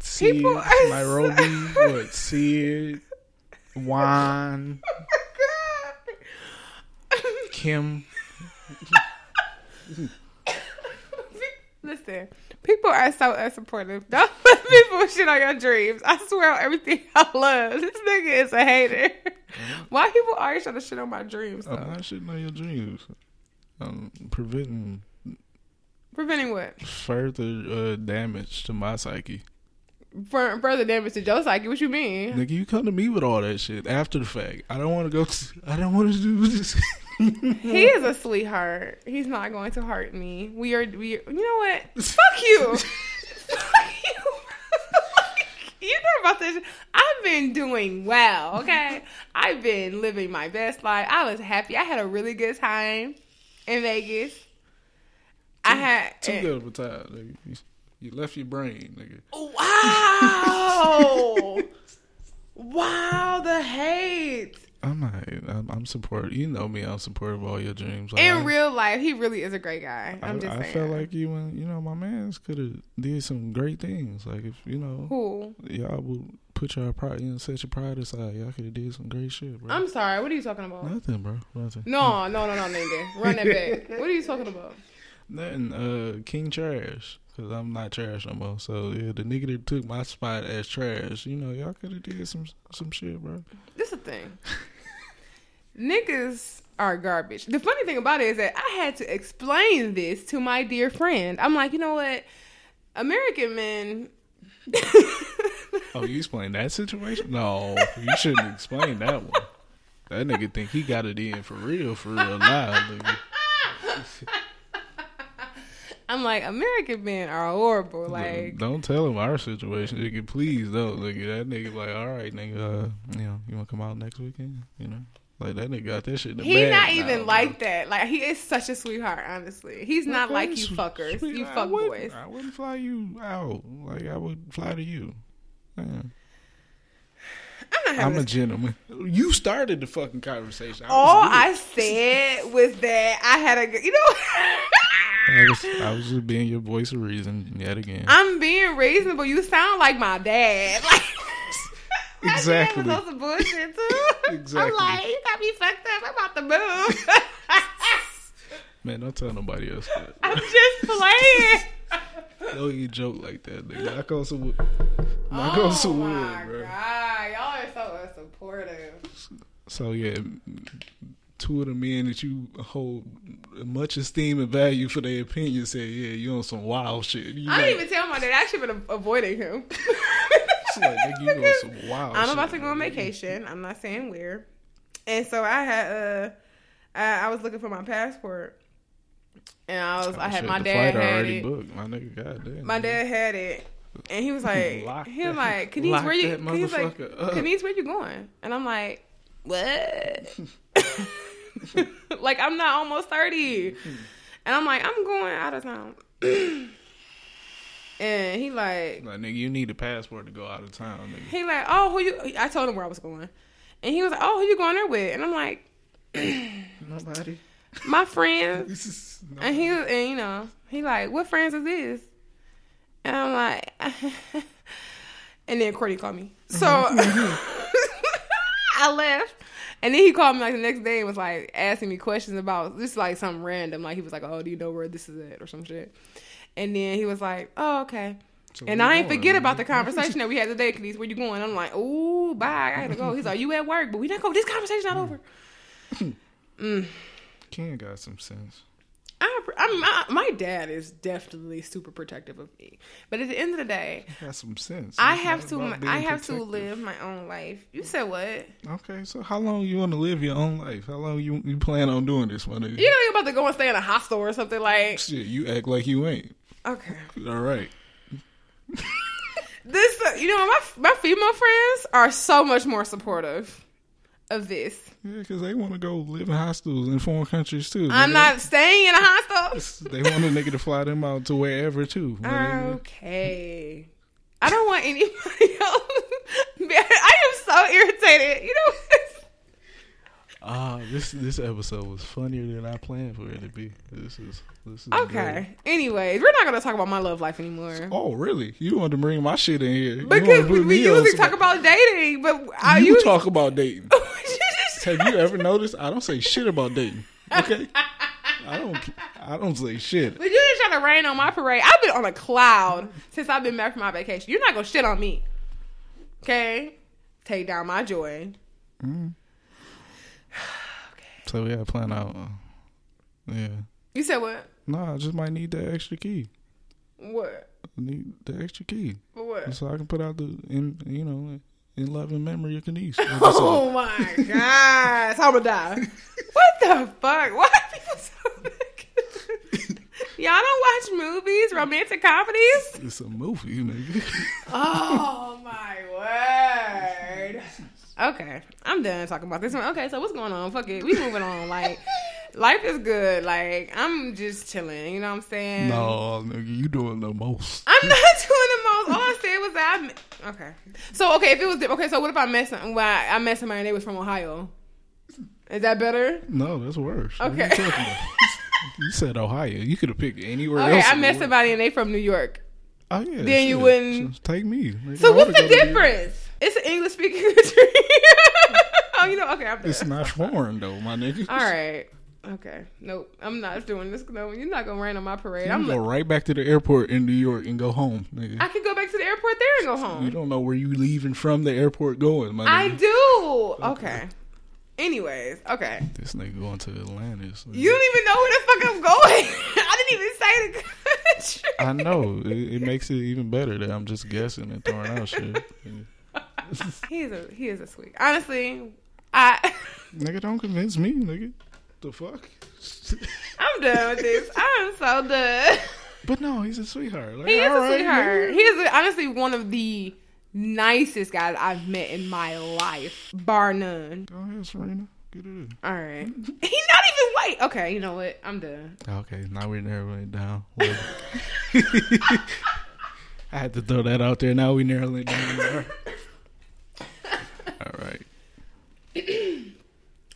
[SPEAKER 4] Sid,
[SPEAKER 3] People are so-
[SPEAKER 4] Nairobi. <laughs> What? Sid, Juan, Kim. <laughs>
[SPEAKER 3] Listen, people are so unsupportive. <laughs> Don't let people shit on your dreams. I swear on everything <laughs> I love. This nigga is a hater. Why people always trying to shit on my dreams? Though?
[SPEAKER 4] I'm not shitting on your dreams. I'm preventing
[SPEAKER 3] Preventing what?
[SPEAKER 4] further uh, damage to my psyche.
[SPEAKER 3] For further damage to Joe psyche. What you mean?
[SPEAKER 4] Nigga, you come to me with all that shit after the fact. I don't want to go. To, <laughs> I don't want to do this. <laughs>
[SPEAKER 3] He is a sweetheart. He's not going to hurt me. We are. We. You know what? Fuck you. <laughs> Fuck you. <laughs> you know about this. I've been doing well. Okay. I've been living my best life. I was happy. I had a really good time in Vegas. I had
[SPEAKER 4] Too good of a time, nigga. You, you left your brain, nigga.
[SPEAKER 3] Wow. wow. The hate.
[SPEAKER 4] I'm not. I'm, I'm supportive. You know me. I'm supportive of all your dreams. Like,
[SPEAKER 3] In real life, he really is a great guy. I'm
[SPEAKER 4] I,
[SPEAKER 3] just
[SPEAKER 4] I
[SPEAKER 3] saying.
[SPEAKER 4] felt like you and you know my man's could have did some great things. Like if you know
[SPEAKER 3] Who?
[SPEAKER 4] y'all would put your pride, you know, set your pride aside. Y'all could have did some great shit, bro.
[SPEAKER 3] I'm sorry. What are you talking about?
[SPEAKER 4] Nothing, bro. Nothing.
[SPEAKER 3] No, no, no, no, nigga. Run that back. <laughs> What are you talking about?
[SPEAKER 4] Nothing. Uh, King Trash. Cause I'm not trash no more. So yeah, the nigga that took my spot as trash, you know, y'all could have did some some shit, bro.
[SPEAKER 3] This is the thing. <laughs> Niggas are garbage. The funny thing about it is that I had to explain this to my dear friend. I'm like, you know what? American men.
[SPEAKER 4] Oh, you explain that situation? No, you shouldn't explain that one. That nigga think he got it in for real, for real now, nigga.
[SPEAKER 3] I'm like, American men are horrible. Like,
[SPEAKER 4] don't tell him our situation, nigga. Please don't, nigga. That nigga like, all right, nigga. Uh, you know, you want to come out next weekend? You know, like that nigga got that shit. In the
[SPEAKER 3] he
[SPEAKER 4] bag
[SPEAKER 3] not
[SPEAKER 4] now,
[SPEAKER 3] even
[SPEAKER 4] bro.
[SPEAKER 3] like that. Like, he is such a sweetheart. Honestly, he's not like you fuckers,
[SPEAKER 4] sweet-
[SPEAKER 3] you
[SPEAKER 4] I
[SPEAKER 3] fuck boys.
[SPEAKER 4] I wouldn't fly you out. Like I would fly to you. Yeah.
[SPEAKER 3] I'm
[SPEAKER 4] I'm a gentleman. You started the fucking conversation. I
[SPEAKER 3] All I <laughs> said was that I had a you know.
[SPEAKER 4] I was, I was just being your voice of reason yet again.
[SPEAKER 3] I'm being reasonable. You sound like my dad. <laughs> Like
[SPEAKER 4] Exactly.
[SPEAKER 3] Dad was bullshit too. <laughs>
[SPEAKER 4] Exactly.
[SPEAKER 3] I'm like, you got me fucked up. I'm about to move. <laughs>
[SPEAKER 4] Man, don't tell nobody else that.
[SPEAKER 3] I'm just playing. <laughs>
[SPEAKER 4] Don't you joke like that, nigga. Knock on some wood. Knock on some
[SPEAKER 3] oh
[SPEAKER 4] wood,
[SPEAKER 3] my
[SPEAKER 4] bro.
[SPEAKER 3] god, y'all are so unsupportive.
[SPEAKER 4] So yeah, two of the men that you hold much esteem and value for their opinion say, yeah, you on some wild shit. You
[SPEAKER 3] I
[SPEAKER 4] like,
[SPEAKER 3] didn't even tell my dad. I actually been avoiding him. <laughs>
[SPEAKER 4] like, <laughs> nigga, you on some wild
[SPEAKER 3] I'm
[SPEAKER 4] shit.
[SPEAKER 3] about to go on vacation. I'm not saying where. And so I had uh I, I was looking for my passport. And I was I
[SPEAKER 4] Oh,
[SPEAKER 3] had
[SPEAKER 4] shit,
[SPEAKER 3] my dad had
[SPEAKER 4] already
[SPEAKER 3] it.
[SPEAKER 4] booked. My nigga, goddamn.
[SPEAKER 3] My dad had it. And he was like
[SPEAKER 4] Lock
[SPEAKER 3] he was
[SPEAKER 4] that-
[SPEAKER 3] like,
[SPEAKER 4] lock
[SPEAKER 3] where you
[SPEAKER 4] that
[SPEAKER 3] he was like. Kenise, where you going? And I'm like, What? <laughs> <laughs> like I'm not almost thirty. And I'm like, I'm going out of town. <clears throat> and he like
[SPEAKER 4] Like nigga, you need a passport to go out of town, nigga.
[SPEAKER 3] he like, oh, who you? I told him where I was going, and he was like, oh, who you going there with? And I'm like, <clears throat>
[SPEAKER 4] Nobody.
[SPEAKER 3] my friends. <laughs>
[SPEAKER 4] This is no.
[SPEAKER 3] And he was, and you know, he like, what friends is this? And I'm like, <laughs> and then Courtney called me, so I left. And then he called me like the next day and was like asking me questions about this like something random. Like he was like, "Oh, do you know where this is at?" or some shit. And then he was like, "Oh, okay."
[SPEAKER 4] So
[SPEAKER 3] And I ain't
[SPEAKER 4] going,
[SPEAKER 3] forget
[SPEAKER 4] nigga?
[SPEAKER 3] about the conversation that we had today. Cause where you going? I'm like, oh, bye. I gotta go. He's like, you at work, but we not go. This conversation's not hmm. over. Hmm. Mm.
[SPEAKER 4] Ken got some sense.
[SPEAKER 3] I, I'm, my, my dad is definitely super protective of me, but at the end of the day,
[SPEAKER 4] Got some sense.
[SPEAKER 3] I have to. I have to live my own life. You said what?
[SPEAKER 4] Okay, so how long you want to live your own life? How long you you plan on doing this, my nigga?
[SPEAKER 3] You know you're about to go and stay in a hostel or something like.
[SPEAKER 4] Shit, you act like you ain't.
[SPEAKER 3] Okay.
[SPEAKER 4] All right. <laughs>
[SPEAKER 3] This, uh, you know, my my female friends are so much more supportive of this.
[SPEAKER 4] Yeah, because they want to go live in hostels in foreign countries too.
[SPEAKER 3] I'm not staying in a hostel. <laughs>
[SPEAKER 4] They want a nigga to fly them out to wherever too.
[SPEAKER 3] Okay. I don't want anybody <laughs> else. I am so irritated. You know.
[SPEAKER 4] Ah, this this episode was funnier than I planned for it to be. This is this is
[SPEAKER 3] Okay. Anyways, we're not gonna talk about my love life anymore.
[SPEAKER 4] Oh, really? You want to bring my shit in here?
[SPEAKER 3] Because we, we usually talk about dating, but I
[SPEAKER 4] You
[SPEAKER 3] usually
[SPEAKER 4] talk about dating. Have you ever noticed? I don't say shit about dating. Okay. I don't. I don't say shit.
[SPEAKER 3] But you just trying to rain on my parade. I've been on a cloud since I've been back from my vacation. You're not gonna shit on me. Okay? Take down my joy.
[SPEAKER 4] So yeah, plan out. Yeah.
[SPEAKER 3] You said what?
[SPEAKER 4] No, I just might need that extra key.
[SPEAKER 3] What?
[SPEAKER 4] I need the extra key
[SPEAKER 3] For what?
[SPEAKER 4] so I can put out the in you know in love and memory of Kanice. <laughs>
[SPEAKER 3] Oh my gosh. I'm gonna die. What the fuck? Why are people so? Y'all don't watch movies, romantic comedies?
[SPEAKER 4] It's a movie, nigga.
[SPEAKER 3] Oh my word. Okay, I'm done talking about this one. Okay, so what's going on? Fuck it, we moving on. Like, <laughs> life is good. Like, I'm just chilling. You know what I'm saying?
[SPEAKER 4] no, nigga, you doing the most.
[SPEAKER 3] I'm not <laughs> doing the most. All I said was that. I, me- okay. So okay, if it was okay, so what if I met some? Well, I met somebody and they was from Ohio. Is that better?
[SPEAKER 4] No, that's worse. What are
[SPEAKER 3] Okay.
[SPEAKER 4] you, talking about? <laughs> you said Ohio. You could have picked anywhere
[SPEAKER 3] Okay,
[SPEAKER 4] else.
[SPEAKER 3] I
[SPEAKER 4] in
[SPEAKER 3] met somebody and they from New York.
[SPEAKER 4] Oh yeah.
[SPEAKER 3] Then you wouldn't-
[SPEAKER 4] So take me. nigga.
[SPEAKER 3] So
[SPEAKER 4] I
[SPEAKER 3] what's the
[SPEAKER 4] go to New York.
[SPEAKER 3] difference? It's an English speaking <laughs> country. oh, you know. Okay, I'm done.
[SPEAKER 4] It's not foreign though, my nigga.
[SPEAKER 3] All right. Okay. Nope. I'm not doing this. No, you're not gonna rain on my parade.
[SPEAKER 4] You
[SPEAKER 3] I'm.
[SPEAKER 4] go
[SPEAKER 3] Like,
[SPEAKER 4] right back to the airport in New York and go home, nigga.
[SPEAKER 3] I can go back to the airport there and go home.
[SPEAKER 4] you don't know where you leaving from the airport going, my nigga.
[SPEAKER 3] I do. Okay. Anyways, okay.
[SPEAKER 4] This nigga going to Atlantis. nigga.
[SPEAKER 3] You don't even know where the fuck I'm going. <laughs> I didn't even say the country.
[SPEAKER 4] I know. It, it makes it even better that I'm just guessing and throwing out shit. <laughs> <laughs>
[SPEAKER 3] He is a he is a sweet. Honestly, I <laughs>
[SPEAKER 4] nigga, don't convince me, nigga. The fuck? <laughs>
[SPEAKER 3] I'm done with this. I'm so done.
[SPEAKER 4] But no, he's a sweetheart. Like,
[SPEAKER 3] He is a
[SPEAKER 4] right,
[SPEAKER 3] sweetheart.
[SPEAKER 4] nigga.
[SPEAKER 3] He is honestly one of the nicest guys I've met in my life, bar none.
[SPEAKER 4] Go ahead, Serena. Get it in.
[SPEAKER 3] All right. He's not even white. Okay, you know what? I'm done.
[SPEAKER 4] Okay, now we're narrowing it down. I had to throw that out there. Now we narrowing it down. All right. <clears throat>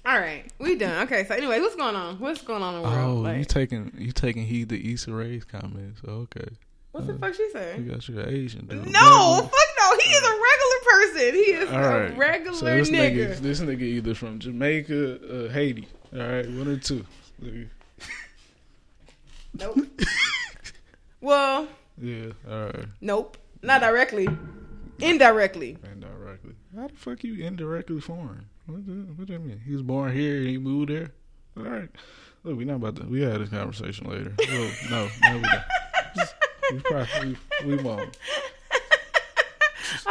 [SPEAKER 3] All right, we done. Okay, so anyway, what's going on? What's going on in the world?
[SPEAKER 4] Oh,
[SPEAKER 3] Like,
[SPEAKER 4] you taking you taking heed to Issa Rae's comments. Okay.
[SPEAKER 3] what the fuck she say?
[SPEAKER 4] You got your Asian dude.
[SPEAKER 3] No, fuck no. He is a regular person. He is
[SPEAKER 4] All right.
[SPEAKER 3] a regular
[SPEAKER 4] so this
[SPEAKER 3] nigga.
[SPEAKER 4] nigga, this nigga either from Jamaica, uh, Haiti. All right, one or two.
[SPEAKER 3] Nope. <laughs> well,
[SPEAKER 4] Yeah. All right.
[SPEAKER 3] nope. Not directly. Indirectly.
[SPEAKER 4] Indirectly. How the fuck you indirectly foreign? What, the, what mean? He was born here and he moved there. All right. Look, we not about to. We had this conversation later. No, no, we don't. We probably we, we won't. <laughs>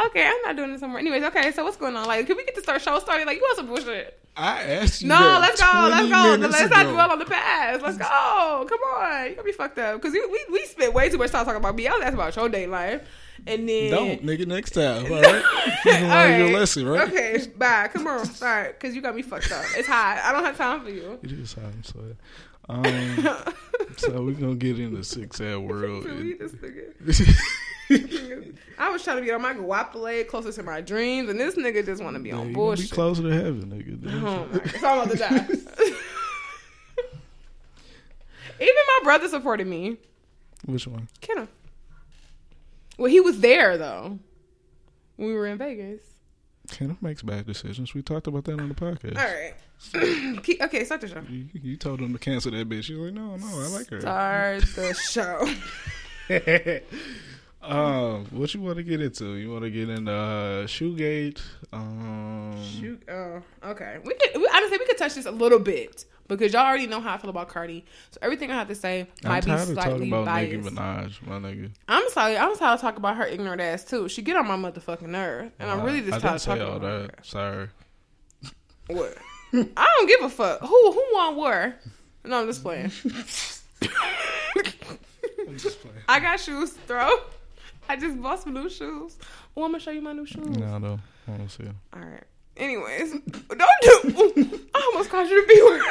[SPEAKER 3] Okay, I'm not doing this anymore. Anyways, okay, so what's going on? Like, can we get to start show started? Like, you want some bullshit?
[SPEAKER 4] I asked you.
[SPEAKER 3] No, let's go, let's go. Let's not
[SPEAKER 4] ago.
[SPEAKER 3] dwell on the past. Let's go. Come on. You're gonna be fucked up. Because we, we, we spent way too much time talking about me. I was asking about your date life. And then.
[SPEAKER 4] Don't, nigga. Next time, <laughs> all right? You
[SPEAKER 3] All
[SPEAKER 4] learn your lesson, right?
[SPEAKER 3] Okay, bye. Come on. Sorry, because you got me fucked up. It's hot. I don't have time for you.
[SPEAKER 4] It is hot. I'm sorry. Um, <laughs> so we're gonna get into six ad world. <laughs>
[SPEAKER 3] Delete
[SPEAKER 4] and-
[SPEAKER 3] this nigga. I was trying to be on my guapole closer to my dreams, and this nigga just want to be
[SPEAKER 4] Yeah,
[SPEAKER 3] on
[SPEAKER 4] gonna be
[SPEAKER 3] bullshit.
[SPEAKER 4] closer to heaven, nigga.
[SPEAKER 3] Oh my god, so I'm about to die. <laughs> Even my brother supported me.
[SPEAKER 4] Which one?
[SPEAKER 3] Kenneth. Well, he was there though. When we were in Vegas.
[SPEAKER 4] Kenneth makes bad decisions. We talked about that on the podcast.
[SPEAKER 3] All right. <clears throat> Okay, start the show.
[SPEAKER 4] You, you told him to cancel that bitch. She's like, no, no, I like her.
[SPEAKER 3] Start the show. <laughs>
[SPEAKER 4] um, what you want to get into? You want to get into uh, Shoegate? Um,
[SPEAKER 3] Shoot. Oh, okay. We could we, honestly we could touch this a little bit because y'all already know how I feel about Cardi. So everything I have to say might be
[SPEAKER 4] tired of talking
[SPEAKER 3] slightly
[SPEAKER 4] about Nicki
[SPEAKER 3] biased.
[SPEAKER 4] Minaj, my nigga.
[SPEAKER 3] I'm sorry. I'm tired of talking about her ignorant ass too. She get on my motherfucking nerve, and I'm really
[SPEAKER 4] Uh, I
[SPEAKER 3] just tired of talking
[SPEAKER 4] all
[SPEAKER 3] about her.
[SPEAKER 4] that. Sorry.
[SPEAKER 3] What? I don't give a fuck. Who who won war? No, I'm just playing.
[SPEAKER 4] I'm just playing.
[SPEAKER 3] I got shoes to throw. I just bought some new shoes. Oh, I'm gonna show you my new shoes.
[SPEAKER 4] No, no, I want to see. it.
[SPEAKER 3] All right. Anyways, <laughs> don't do. <laughs> I almost called you the B word.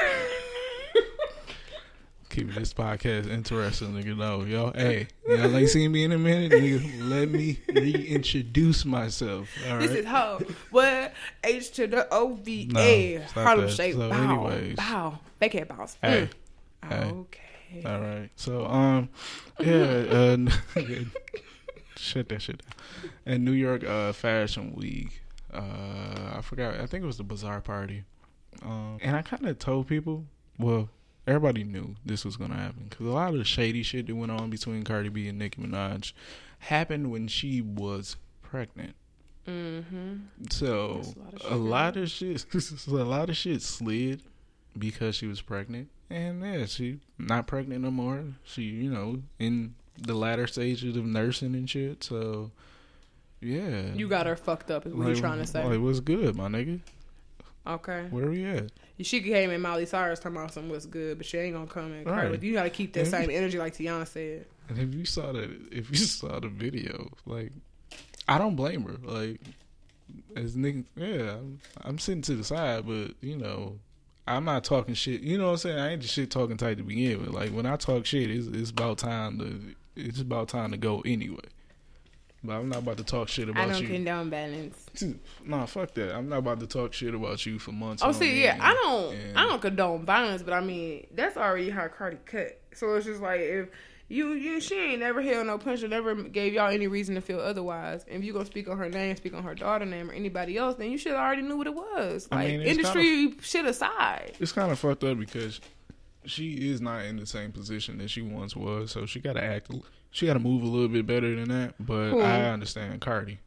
[SPEAKER 4] Keeping this podcast interesting, nigga. No, yo, hey, y'all ain't seen me in a minute, nigga. Let me reintroduce myself. All right.
[SPEAKER 3] This is how. What H to the O V
[SPEAKER 4] No,
[SPEAKER 3] A.
[SPEAKER 4] stop
[SPEAKER 3] Harlem
[SPEAKER 4] that.
[SPEAKER 3] Shake.
[SPEAKER 4] So
[SPEAKER 3] bow.
[SPEAKER 4] anyways.
[SPEAKER 3] bow. Backhand bounce.
[SPEAKER 4] Hey,
[SPEAKER 3] Mm.
[SPEAKER 4] hey.
[SPEAKER 3] Okay.
[SPEAKER 4] All right. So, um, yeah, uh, <laughs> shut that shit down. And New York uh, Fashion Week, uh, I forgot. I think it was the Bazaar Party. Um, and I kind of told people, well, everybody knew this was gonna happen because a lot of the shady shit that went on between Cardi B and Nicki Minaj happened when she was pregnant.
[SPEAKER 3] Mm-hmm.
[SPEAKER 4] So
[SPEAKER 3] a
[SPEAKER 4] a
[SPEAKER 3] lot
[SPEAKER 4] lot
[SPEAKER 3] of
[SPEAKER 4] of shit, <laughs> a lot of shit slid because she was pregnant, and yeah, she not pregnant no more. She, you know, in the latter stages of nursing and shit. So yeah,
[SPEAKER 3] You got her fucked up, is what
[SPEAKER 4] like,
[SPEAKER 3] you trying to say.
[SPEAKER 4] Like, what's good, my nigga?
[SPEAKER 3] okay.
[SPEAKER 4] Where we at?
[SPEAKER 3] She came in Miley Cyrus talking about something was good, but she ain't gonna come in.
[SPEAKER 4] Right.
[SPEAKER 3] You gotta keep that same energy, like Tiana said.
[SPEAKER 4] And if you saw that, if you <laughs> saw the video, like, I don't blame her. Like, as niggas, yeah, I'm, I'm sitting to the side, but you know, I'm not talking shit. You know what I'm saying? I ain't just shit talking tight to begin with. Like when I talk shit, it's it's about time to it's about time to go anyway. But I'm not about to talk shit about you.
[SPEAKER 3] I don't
[SPEAKER 4] you.
[SPEAKER 3] condone balance.
[SPEAKER 4] Nah, fuck that. I'm not about to talk shit about you for months.
[SPEAKER 3] Oh, see, yeah,
[SPEAKER 4] end.
[SPEAKER 3] I don't,
[SPEAKER 4] And-
[SPEAKER 3] I don't condone violence, but I mean, that's already how Cardi cut. So it's just like if you, you, she ain't never held no punch or never gave y'all any reason to feel otherwise. If you gonna speak on her name, speak on her daughter name or anybody else, then you should already knew what it was.
[SPEAKER 4] I
[SPEAKER 3] Like
[SPEAKER 4] mean, it's
[SPEAKER 3] industry shit aside.
[SPEAKER 4] it's kind of fucked up because she is not in the same position that she once was. So she got to act, she got to move a little bit better than that. But? I understand Cardi.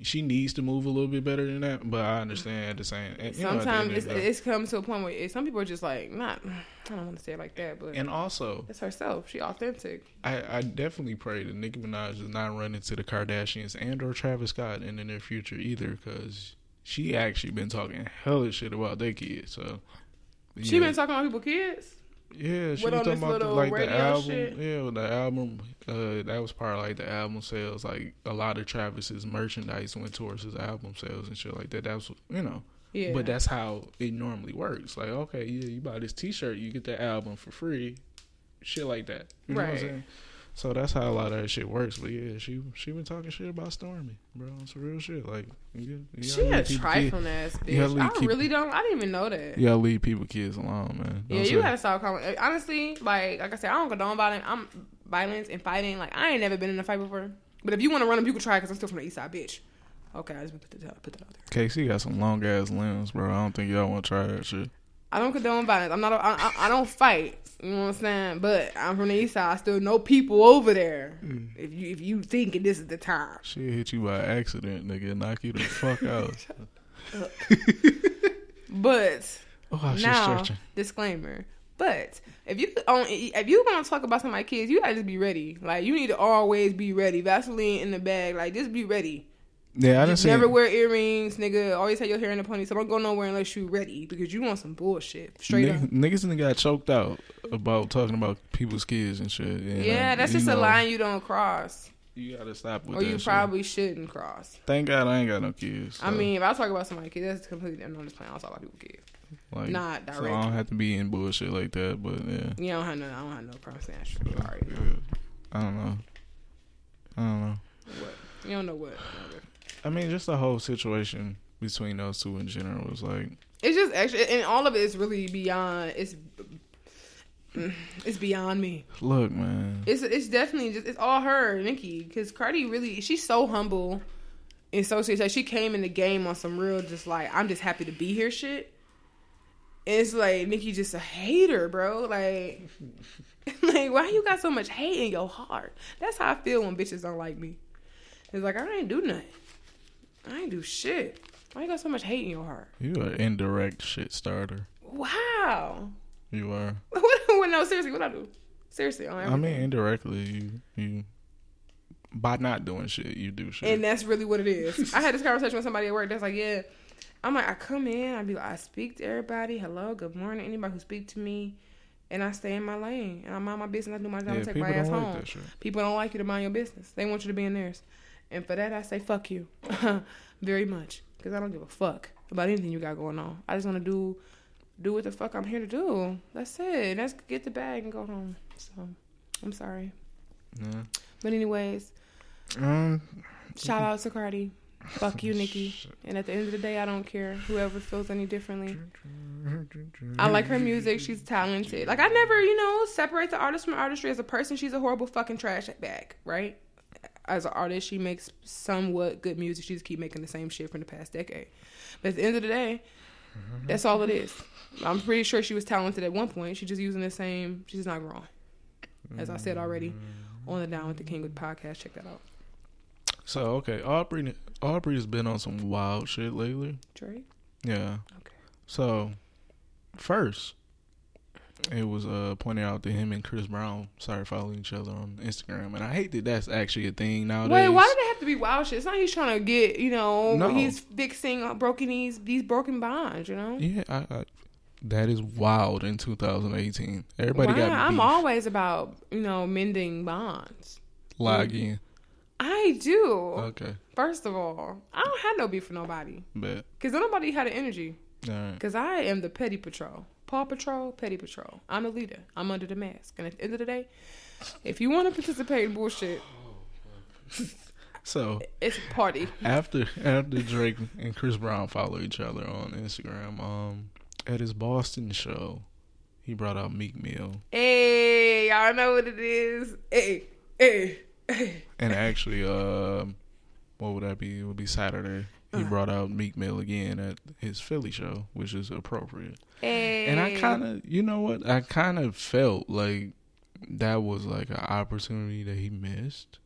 [SPEAKER 4] She needs to move a little bit better than that. But I understand the same. know,
[SPEAKER 3] Sometimes
[SPEAKER 4] of
[SPEAKER 3] it's, it's come to a point where some people are just like not. I don't want to say it like that, but
[SPEAKER 4] and also,
[SPEAKER 3] it's herself. She authentic.
[SPEAKER 4] I, I definitely pray that Nicki Minaj does not run into the Kardashians and or Travis Scott in the near future either, because she actually been talking hella shit about their kids. So
[SPEAKER 3] She been talking about people kids.
[SPEAKER 4] Yeah, she was talking about the, like the album.
[SPEAKER 3] shit?
[SPEAKER 4] Yeah, the album. Uh, that was part of like the album sales. Like a lot of Travis's merchandise went towards his album sales and shit like that. That's you know.
[SPEAKER 3] Yeah,
[SPEAKER 4] But that's how it normally works. Like, okay, yeah, you buy this T-shirt, you get the album for free, shit like that. You know what I'm
[SPEAKER 3] Right.
[SPEAKER 4] saying? So that's how a lot of that shit works. But yeah, she she been talking shit about Stormi, bro. It's real shit. Like, you, you
[SPEAKER 3] she a trifling ass bitch. I
[SPEAKER 4] keep-
[SPEAKER 3] really don't. I didn't even know that.
[SPEAKER 4] You gotta leave people kids alone, man.
[SPEAKER 3] Yeah,
[SPEAKER 4] Don't
[SPEAKER 3] you
[SPEAKER 4] say-
[SPEAKER 3] gotta stop calling. Uh, honestly, like like I said, I don't condone violence. I'm violence and fighting. Like I ain't never been in a fight before. But if you want to run them, you can try. Because I'm still from the east side, bitch. Okay, I just put that put that out there.
[SPEAKER 4] KC got some long ass limbs, bro. I don't think y'all want to try that shit.
[SPEAKER 3] I don't condone violence. I'm not. A, I, I, don't fight. You know what I'm saying? But I'm from the east side. I still know people over there.
[SPEAKER 4] Mm.
[SPEAKER 3] If you if you thinking this is the time,
[SPEAKER 4] Shit hit you by accident, nigga. Knock you the fuck <laughs> out.
[SPEAKER 3] but <laughs>
[SPEAKER 4] Oh,
[SPEAKER 3] now disclaimer. But if you on if you gonna talk about some of my kids, you gotta just be ready. Like you need to always be ready. Vaseline in the bag. Like just be ready.
[SPEAKER 4] Yeah, I didn't see.
[SPEAKER 3] never wear earrings, nigga. Always have your hair in a pony. So don't go nowhere unless you ready because you want some bullshit. Straight up.
[SPEAKER 4] Niggas, done got choked out about talking about people's kids and shit. And,
[SPEAKER 3] Yeah, that's just a line you don't cross,
[SPEAKER 4] You gotta stop with that.
[SPEAKER 3] or you
[SPEAKER 4] shit.
[SPEAKER 3] probably shouldn't cross.
[SPEAKER 4] Thank God I ain't got no kids.
[SPEAKER 3] I mean, if I talk about somebody's kids, that's completely. I'm just playing. I'll talk about people's kids.
[SPEAKER 4] like,
[SPEAKER 3] not
[SPEAKER 4] so I don't have to be in bullshit like that. But yeah,
[SPEAKER 3] You don't have no. I don't have no problem saying that shit. Know.
[SPEAKER 4] yeah. I don't know. I don't know.
[SPEAKER 3] What? You don't know what.
[SPEAKER 4] I mean, just the whole situation between those two in general was like,
[SPEAKER 3] It's just extra, and all of it is really beyond. It's it's beyond me.
[SPEAKER 4] look, man.
[SPEAKER 3] It's it's definitely just it's all her, Nicki, because Cardi really she's so humble and so serious. Like she came in the game on some real just like I'm just happy to be here shit. And it's like Nicki just a hater, bro. Like, <laughs> like why you got so much hate in your heart? That's how I feel when bitches don't like me. It's like I ain't do nothing. I ain't do shit. Why you got so much hate in your heart?
[SPEAKER 4] You are an indirect shit starter.
[SPEAKER 3] Wow.
[SPEAKER 4] You are. <laughs>
[SPEAKER 3] what, no, seriously, what I do? Seriously,
[SPEAKER 4] I mean, indirectly, you you by not doing shit, you do shit.
[SPEAKER 3] And that's really what it is. <laughs> I had this conversation with somebody at work that's like, yeah. I'm like, I come in, I be like, I speak to everybody. Hello, good morning. Anybody who speak to me, and I stay in my lane and I mind my business. I do my job.
[SPEAKER 4] Yeah,
[SPEAKER 3] I take my ass
[SPEAKER 4] like
[SPEAKER 3] home. People don't like you to mind your business. They want you to be in theirs. And for that, I say fuck you, <laughs> very much, because I don't give a fuck about anything you got going on. I just want to do do what the fuck I'm here to do. That's it. Let's get the bag and go home. So I'm sorry,
[SPEAKER 4] Yeah.
[SPEAKER 3] but anyways,
[SPEAKER 4] Um.
[SPEAKER 3] shout out to Cardi. Fuck you, Nicki. <laughs> And at the end of the day, I don't care whoever feels any differently. I like her music. She's talented. Like I never, you know, separate the artist from artistry. As a person, she's a horrible fucking trash bag, right? As an artist, she makes somewhat good music. She just keep making the same shit from the past decade. But at the end of the day, that's all it is. I'm pretty sure she was talented at one point. She's just using the same. She's not growing. As I said already, mm. on the Down with the King with podcast. Check that out.
[SPEAKER 4] So okay, Aubrey. Aubrey's been on some wild shit lately.
[SPEAKER 3] Drake.
[SPEAKER 4] Yeah.
[SPEAKER 3] Okay.
[SPEAKER 4] So first, it was uh pointed out that him and Chris Brown started following each other on Instagram, and I hate that that's actually a thing nowadays.
[SPEAKER 3] Wait, why did it have to be wild shit? It's not he's trying to get, you know,
[SPEAKER 4] No.
[SPEAKER 3] he's fixing uh, broken these these broken bonds, you know.
[SPEAKER 4] Yeah, I, I, that is wild in 2018. Everybody
[SPEAKER 3] Why?
[SPEAKER 4] got
[SPEAKER 3] I'm always about, you know, mending bonds.
[SPEAKER 4] log in.
[SPEAKER 3] I do.
[SPEAKER 4] Okay,
[SPEAKER 3] First of all, I don't have no beef for nobody
[SPEAKER 4] But
[SPEAKER 3] because nobody had the energy.
[SPEAKER 4] All right.
[SPEAKER 3] Because I am the petty patrol, Paw Patrol, petty patrol. I'm the leader. I'm under the mask. And at the end of the day, if you want to participate in bullshit, <laughs>
[SPEAKER 4] So
[SPEAKER 3] it's a party.
[SPEAKER 4] after after Drake and Chris Brown follow each other on Instagram, um, at his Boston show, he brought out Meek Mill,
[SPEAKER 3] Hey, y'all know what it is. Hey, hey, hey.
[SPEAKER 4] and actually, um, what would that be? It would be Saturday. He
[SPEAKER 3] Uh-huh.
[SPEAKER 4] brought out Meek Mill again at his Philly show, which is appropriate.
[SPEAKER 3] Hey.
[SPEAKER 4] And I kind of, you know what? I kind of felt like that was like an opportunity that he missed.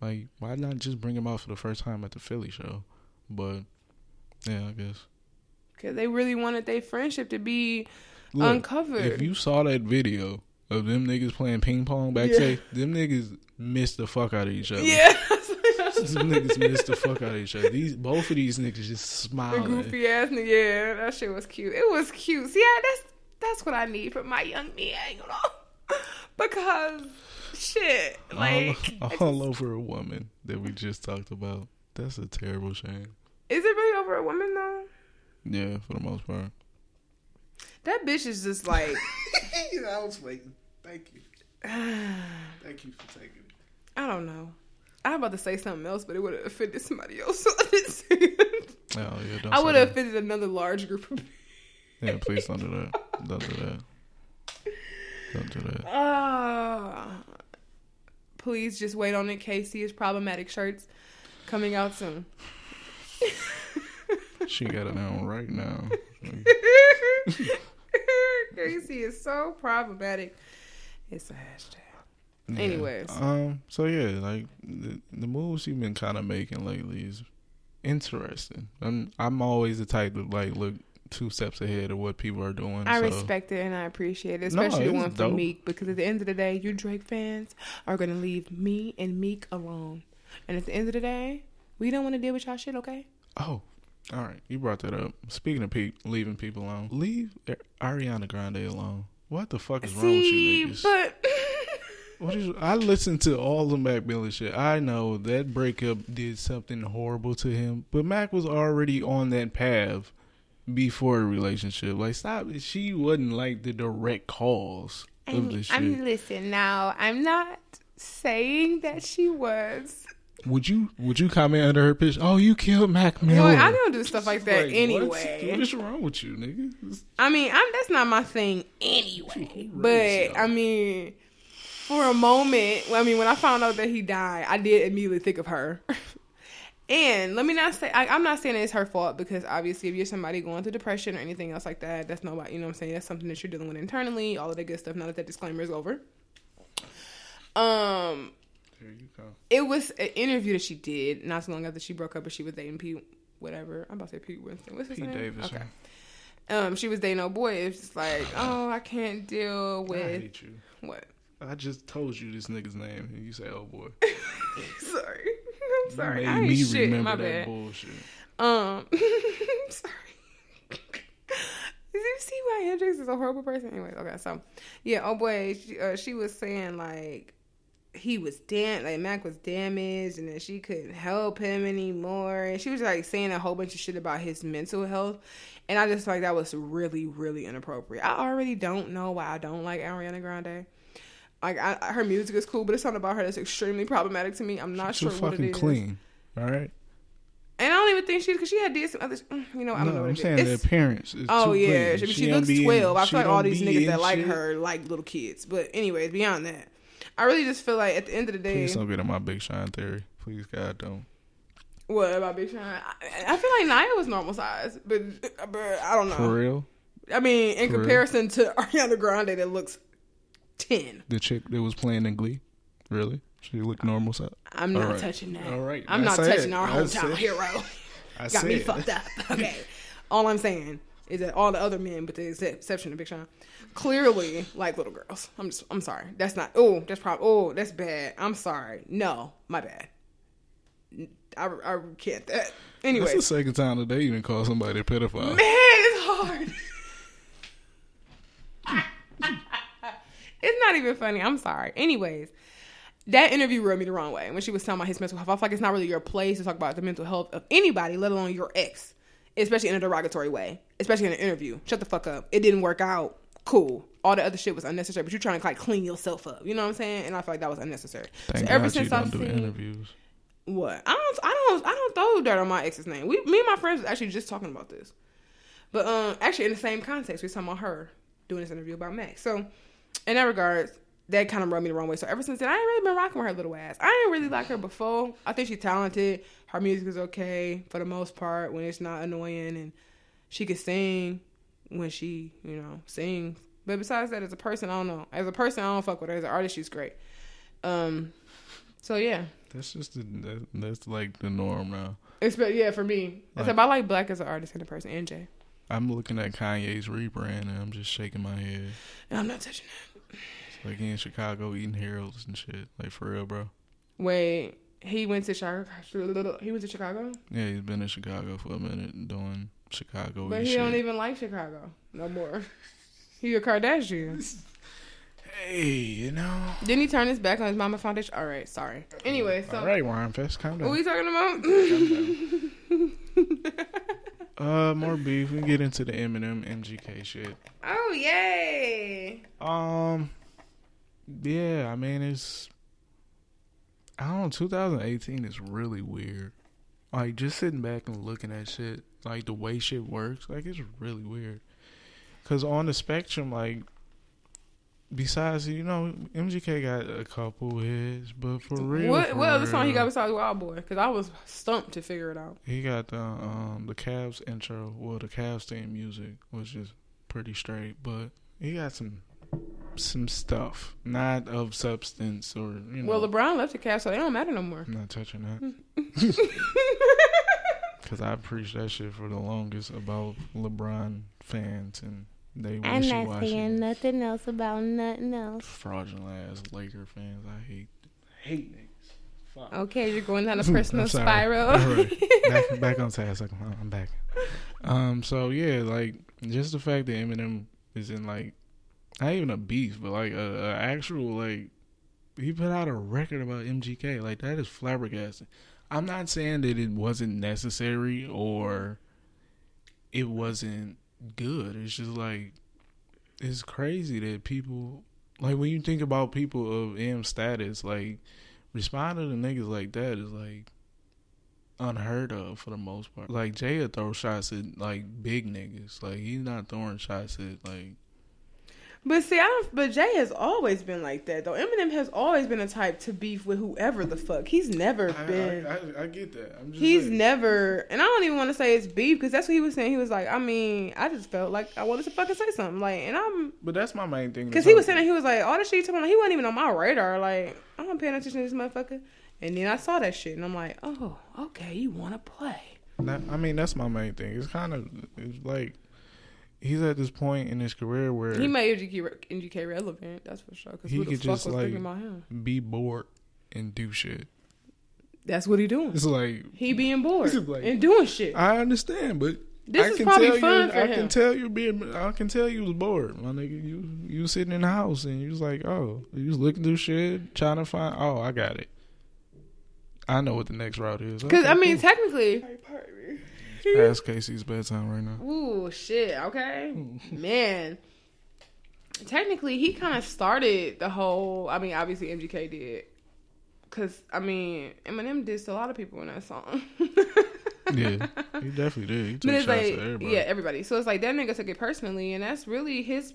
[SPEAKER 4] Like, why not just bring him out for the first time at the Philly show? But yeah, I guess.
[SPEAKER 3] Because they really wanted their friendship to be
[SPEAKER 4] Look,
[SPEAKER 3] uncovered.
[SPEAKER 4] if you saw that video of them niggas playing ping pong backstage, them niggas missed the fuck out of each other.
[SPEAKER 3] yeah.
[SPEAKER 4] Them niggas missed the fuck out of each other. These both of these niggas just
[SPEAKER 3] the
[SPEAKER 4] smiling.
[SPEAKER 3] goofy ass nigga. Yeah, that shit was cute. It was cute. See, yeah, that's that's what I need from my young man, you know? because shit, like <laughs>
[SPEAKER 4] all, all
[SPEAKER 3] just-
[SPEAKER 4] over a woman that we just talked about. That's a terrible shame.
[SPEAKER 3] is it really over a woman though?
[SPEAKER 4] Yeah, for the most part.
[SPEAKER 3] That bitch is just <laughs> like
[SPEAKER 4] I was waiting. Thank you. <sighs> Thank you for taking it. <sighs>
[SPEAKER 3] I don't know. I was about to say something else, but it would have offended somebody else. <laughs> So I didn't say it.
[SPEAKER 4] Oh yeah, don't
[SPEAKER 3] I would have offended another large group of people.
[SPEAKER 4] Yeah, please don't do that. Don't do that. Don't do that.
[SPEAKER 3] Uh, please just wait on it. Casey's problematic shirts coming out soon.
[SPEAKER 4] She got it on right now. <laughs>
[SPEAKER 3] Casey is so problematic. It's a hashtag.
[SPEAKER 4] Yeah.
[SPEAKER 3] Anyways.
[SPEAKER 4] um. So yeah, like the, the moves you've been kind of making lately is interesting. I'm I'm always the type to like look two steps ahead of what people are doing.
[SPEAKER 3] I
[SPEAKER 4] so.
[SPEAKER 3] respect it and I appreciate it,
[SPEAKER 4] No,
[SPEAKER 3] especially the
[SPEAKER 4] it's
[SPEAKER 3] one from
[SPEAKER 4] dope.
[SPEAKER 3] Meek, because at the end of the day, you Drake fans are gonna leave me and Meek alone. And at the end of the day, we don't want to deal with y'all shit, okay?
[SPEAKER 4] Oh, all right. You brought that up. Speaking of pe- leaving people alone, leave Ariana Grande alone. What the fuck is wrong with you niggas?
[SPEAKER 3] but <laughs>
[SPEAKER 4] What is? I listened to all the Mac Miller shit. I know that breakup did something horrible to him, but Mac was already on that path before the relationship. Like, stop. She wasn't like the direct cause of this shit.
[SPEAKER 3] I'm listen now. I'm not saying that she was.
[SPEAKER 4] would you? Would you comment under her pitch? Oh, you killed Mac Miller.
[SPEAKER 3] Well, I don't do stuff like that
[SPEAKER 4] Like,
[SPEAKER 3] anyway.
[SPEAKER 4] What? What's wrong with you, nigga?
[SPEAKER 3] I mean, I'm, that's not my thing anyway. But I mean, for a moment, I mean, when I found out that he died, I did immediately think of her. <laughs> and let me not say I, I'm not saying it's her fault because obviously, if you're somebody going through depression or anything else like that, that's nobody. You know what I'm saying? That's something that you're dealing with internally. All of that good stuff. Now that that disclaimer is over. Um,
[SPEAKER 4] there you go.
[SPEAKER 3] it was an interview that she did not so long after she broke up, but she was dating Pete, whatever. I'm about to say Pete Winston. What's his
[SPEAKER 4] Pete
[SPEAKER 3] name?
[SPEAKER 4] Davidson.
[SPEAKER 3] Okay. Um, she was dating a boy. It's just like, <sighs> oh, I can't deal
[SPEAKER 4] I
[SPEAKER 3] with what?
[SPEAKER 4] I just told you this nigga's name, and you say, "Oh boy." <laughs>
[SPEAKER 3] sorry, I'm sorry.
[SPEAKER 4] You
[SPEAKER 3] I
[SPEAKER 4] made
[SPEAKER 3] ain't
[SPEAKER 4] me
[SPEAKER 3] shit.
[SPEAKER 4] remember
[SPEAKER 3] My
[SPEAKER 4] that
[SPEAKER 3] bad.
[SPEAKER 4] bullshit.
[SPEAKER 3] Um, <laughs> sorry. Did you see why Hendrix is a horrible person? Anyways, okay, so yeah, oh boy, she, uh, she was saying like he was dam like Mac was damaged and that she couldn't help him anymore, and she was like saying a whole bunch of shit about his mental health, and I just like that was really really inappropriate. I already don't know why I don't like Ariana Grande. Like I, her music is cool, but it's something about her that's extremely problematic to me. I'm not
[SPEAKER 4] She's
[SPEAKER 3] sure what it
[SPEAKER 4] fucking clean. All right.
[SPEAKER 3] And I don't even think she's because she had did some other. mm, You know, I don't know what
[SPEAKER 4] I'm saying
[SPEAKER 3] is.
[SPEAKER 4] the appearance is
[SPEAKER 3] Oh yeah, she, she looks
[SPEAKER 4] be in-
[SPEAKER 3] twelve. I feel like all these niggas that like
[SPEAKER 4] shit.
[SPEAKER 3] her like little kids. But anyways, beyond that, I really just feel like at the end of the day,
[SPEAKER 4] Please don't get in my Big Sean theory. Please, God, don't.
[SPEAKER 3] what about Big Sean? I, I feel like Naya was normal size, but but I don't know.
[SPEAKER 4] For real,
[SPEAKER 3] I mean, in
[SPEAKER 4] For real?
[SPEAKER 3] comparison to Ariana Grande, that looks ten.
[SPEAKER 4] the chick that was playing in Glee, really, she looked normal size.
[SPEAKER 3] I'm not
[SPEAKER 4] right.
[SPEAKER 3] touching that.
[SPEAKER 4] All right,
[SPEAKER 3] I'm not touching our
[SPEAKER 4] I
[SPEAKER 3] hometown hero.
[SPEAKER 4] I <laughs>
[SPEAKER 3] Got me
[SPEAKER 4] said.
[SPEAKER 3] fucked up. <laughs> Okay. all I'm saying is that all the other men, with the exception of Big Sean, clearly like little girls. I'm just, I'm sorry. That's not. Oh, that's probably. Oh, that's bad. I'm sorry. No, my bad. I, I can't. That anyway.
[SPEAKER 4] That's the second time today you didn't call somebody a pedophile.
[SPEAKER 3] Man, it's hard. <laughs> it's not even funny. I'm sorry. Anyways, that interview rubbed me the wrong way when she was talking about his mental health. I feel like it's not really your place to talk about the mental health of anybody, let alone your ex, especially in a derogatory way, especially in an interview. Shut the fuck up. It didn't work out. Cool. All the other shit was unnecessary, but you're trying to like clean yourself up. You know what I'm saying? And I feel like that was unnecessary.
[SPEAKER 4] Thank
[SPEAKER 3] so ever
[SPEAKER 4] God
[SPEAKER 3] since
[SPEAKER 4] you
[SPEAKER 3] I've seen
[SPEAKER 4] interviews.
[SPEAKER 3] what? I don't I don't I don't throw dirt on my ex's name. We me and my friends was actually just talking about this. But um actually in the same context, we are talking about her doing this interview about Max. So in that regards, that kind of rubbed me the wrong way. So ever since then, I ain't really been rocking with her little ass. I ain't really like her before. I think she's talented. Her music is okay for the most part when it's not annoying and she can sing when she, you know, sings. But besides that, as a person, I don't know. As a person, I don't fuck with her. As an artist, she's great. Um, so yeah,
[SPEAKER 4] That's just the, that, that's like the norm now.
[SPEAKER 3] it's but yeah for me.
[SPEAKER 4] Like-
[SPEAKER 3] Except I like Black as an artist and a person, and Jay.
[SPEAKER 4] I'm looking at Kanye's rebrand and I'm just shaking my head.
[SPEAKER 3] And I'm not touching that.
[SPEAKER 4] It's like he in Chicago eating Harold's and shit. Like for real, bro.
[SPEAKER 3] Wait, he went to Chicago. He went to Chicago,
[SPEAKER 4] Yeah, he's been in Chicago for a minute doing Chicago
[SPEAKER 3] but he
[SPEAKER 4] shit.
[SPEAKER 3] don't even like Chicago no more. <laughs> He a Kardashian.
[SPEAKER 4] hey, you know.
[SPEAKER 3] Didn't he turn his back on his mama foundation? All right, sorry. Anyway, so
[SPEAKER 4] All right, Ryan Fest, calm down.
[SPEAKER 3] what
[SPEAKER 4] are
[SPEAKER 3] we talking about? <laughs>
[SPEAKER 4] Uh, more beef. We get into the Eminem MGK shit.
[SPEAKER 3] oh yay!
[SPEAKER 4] Um, yeah, I mean it's. I don't know. 2018 is really weird. Like just sitting back and looking at shit, like the way shit works, like it's really weird. Cause on the spectrum, like, besides you know, MGK got a couple hits, but for real,
[SPEAKER 3] What
[SPEAKER 4] for
[SPEAKER 3] what other song he got besides Wild Boy? Because I was stumped to figure it out.
[SPEAKER 4] He got the um the Cavs intro, well the Cavs theme music, which is pretty straight, but he got some some stuff, not of substance or you know.
[SPEAKER 3] Well, LeBron left the Cavs, so they don't matter no more.
[SPEAKER 4] I'm not touching that <laughs> <laughs> because I preached that shit for the longest about LeBron fans and they
[SPEAKER 2] I'm not saying nothing else about nothing else.
[SPEAKER 4] fraudulent ass Laker fans. I hate hate niggas. Fuck.
[SPEAKER 3] Okay, you're going down a <laughs> personal spiral.
[SPEAKER 4] All right. <laughs> back back on task. I'm I'm back. Um. So yeah, like just the fact that Eminem is in like not even a beef, but like a, a actual like he put out a record about MGK. Like that is flabbergasting. I'm not saying that it wasn't necessary or it wasn't good. It's just like it's crazy that people like when you think about people of M status, like responding to niggas like that is like unheard of for the most part. Like Jay throw shots at like big niggas. Like he's not throwing shots at like
[SPEAKER 3] But see, I don't. But Jay has always been like that, though. Eminem has always been a type to beef with whoever the fuck. He's never been.
[SPEAKER 4] I, I get that. I'm just
[SPEAKER 3] He's
[SPEAKER 4] saying.
[SPEAKER 3] never, and I don't even want to say it's beef because that's what he was saying. He was like, I mean, I just felt like I wanted to fucking say something, like, and I'm
[SPEAKER 4] But that's my main thing.
[SPEAKER 3] because he was saying that he was like, all the shit you talking about, he wasn't even on my radar. Like, I'm not paying attention to this motherfucker. And then I saw that shit, and I'm like, oh, okay, you want to play?
[SPEAKER 4] That, I mean, that's my main thing. It's kind of it's like he's at this point in his career where
[SPEAKER 3] He made MGK, re- MGK relevant, that's for sure. Because
[SPEAKER 4] He
[SPEAKER 3] who the
[SPEAKER 4] could
[SPEAKER 3] fuck
[SPEAKER 4] just,
[SPEAKER 3] was
[SPEAKER 4] like-
[SPEAKER 3] thinking about him?
[SPEAKER 4] be bored and do shit.
[SPEAKER 3] That's what he doing.
[SPEAKER 4] It's like
[SPEAKER 3] He being bored <laughs>
[SPEAKER 4] Like-
[SPEAKER 3] and doing shit.
[SPEAKER 4] I understand, but
[SPEAKER 3] This
[SPEAKER 4] I
[SPEAKER 3] is
[SPEAKER 4] can
[SPEAKER 3] probably
[SPEAKER 4] tell
[SPEAKER 3] fun
[SPEAKER 4] you,
[SPEAKER 3] for
[SPEAKER 4] I
[SPEAKER 3] him.
[SPEAKER 4] can tell you being. I can tell you was bored, my nigga. You you was sitting in the house and you was like, oh, you was looking through shit, trying to find. Oh, I got it. I know what the next route is.
[SPEAKER 3] Because
[SPEAKER 4] Okay,
[SPEAKER 3] I mean,
[SPEAKER 4] cool.
[SPEAKER 3] technically,
[SPEAKER 4] past Casey's bedtime right now.
[SPEAKER 3] ooh, shit. Okay, man. Technically, he kind of started the whole. I mean, obviously MGK did. Cause I mean, Eminem dissed a lot of people in that song.
[SPEAKER 4] Yeah, he <laughs> definitely did. He took
[SPEAKER 3] But it's
[SPEAKER 4] shots
[SPEAKER 3] like,
[SPEAKER 4] at everybody.
[SPEAKER 3] yeah, everybody. So it's like that nigga took it personally, and that's really his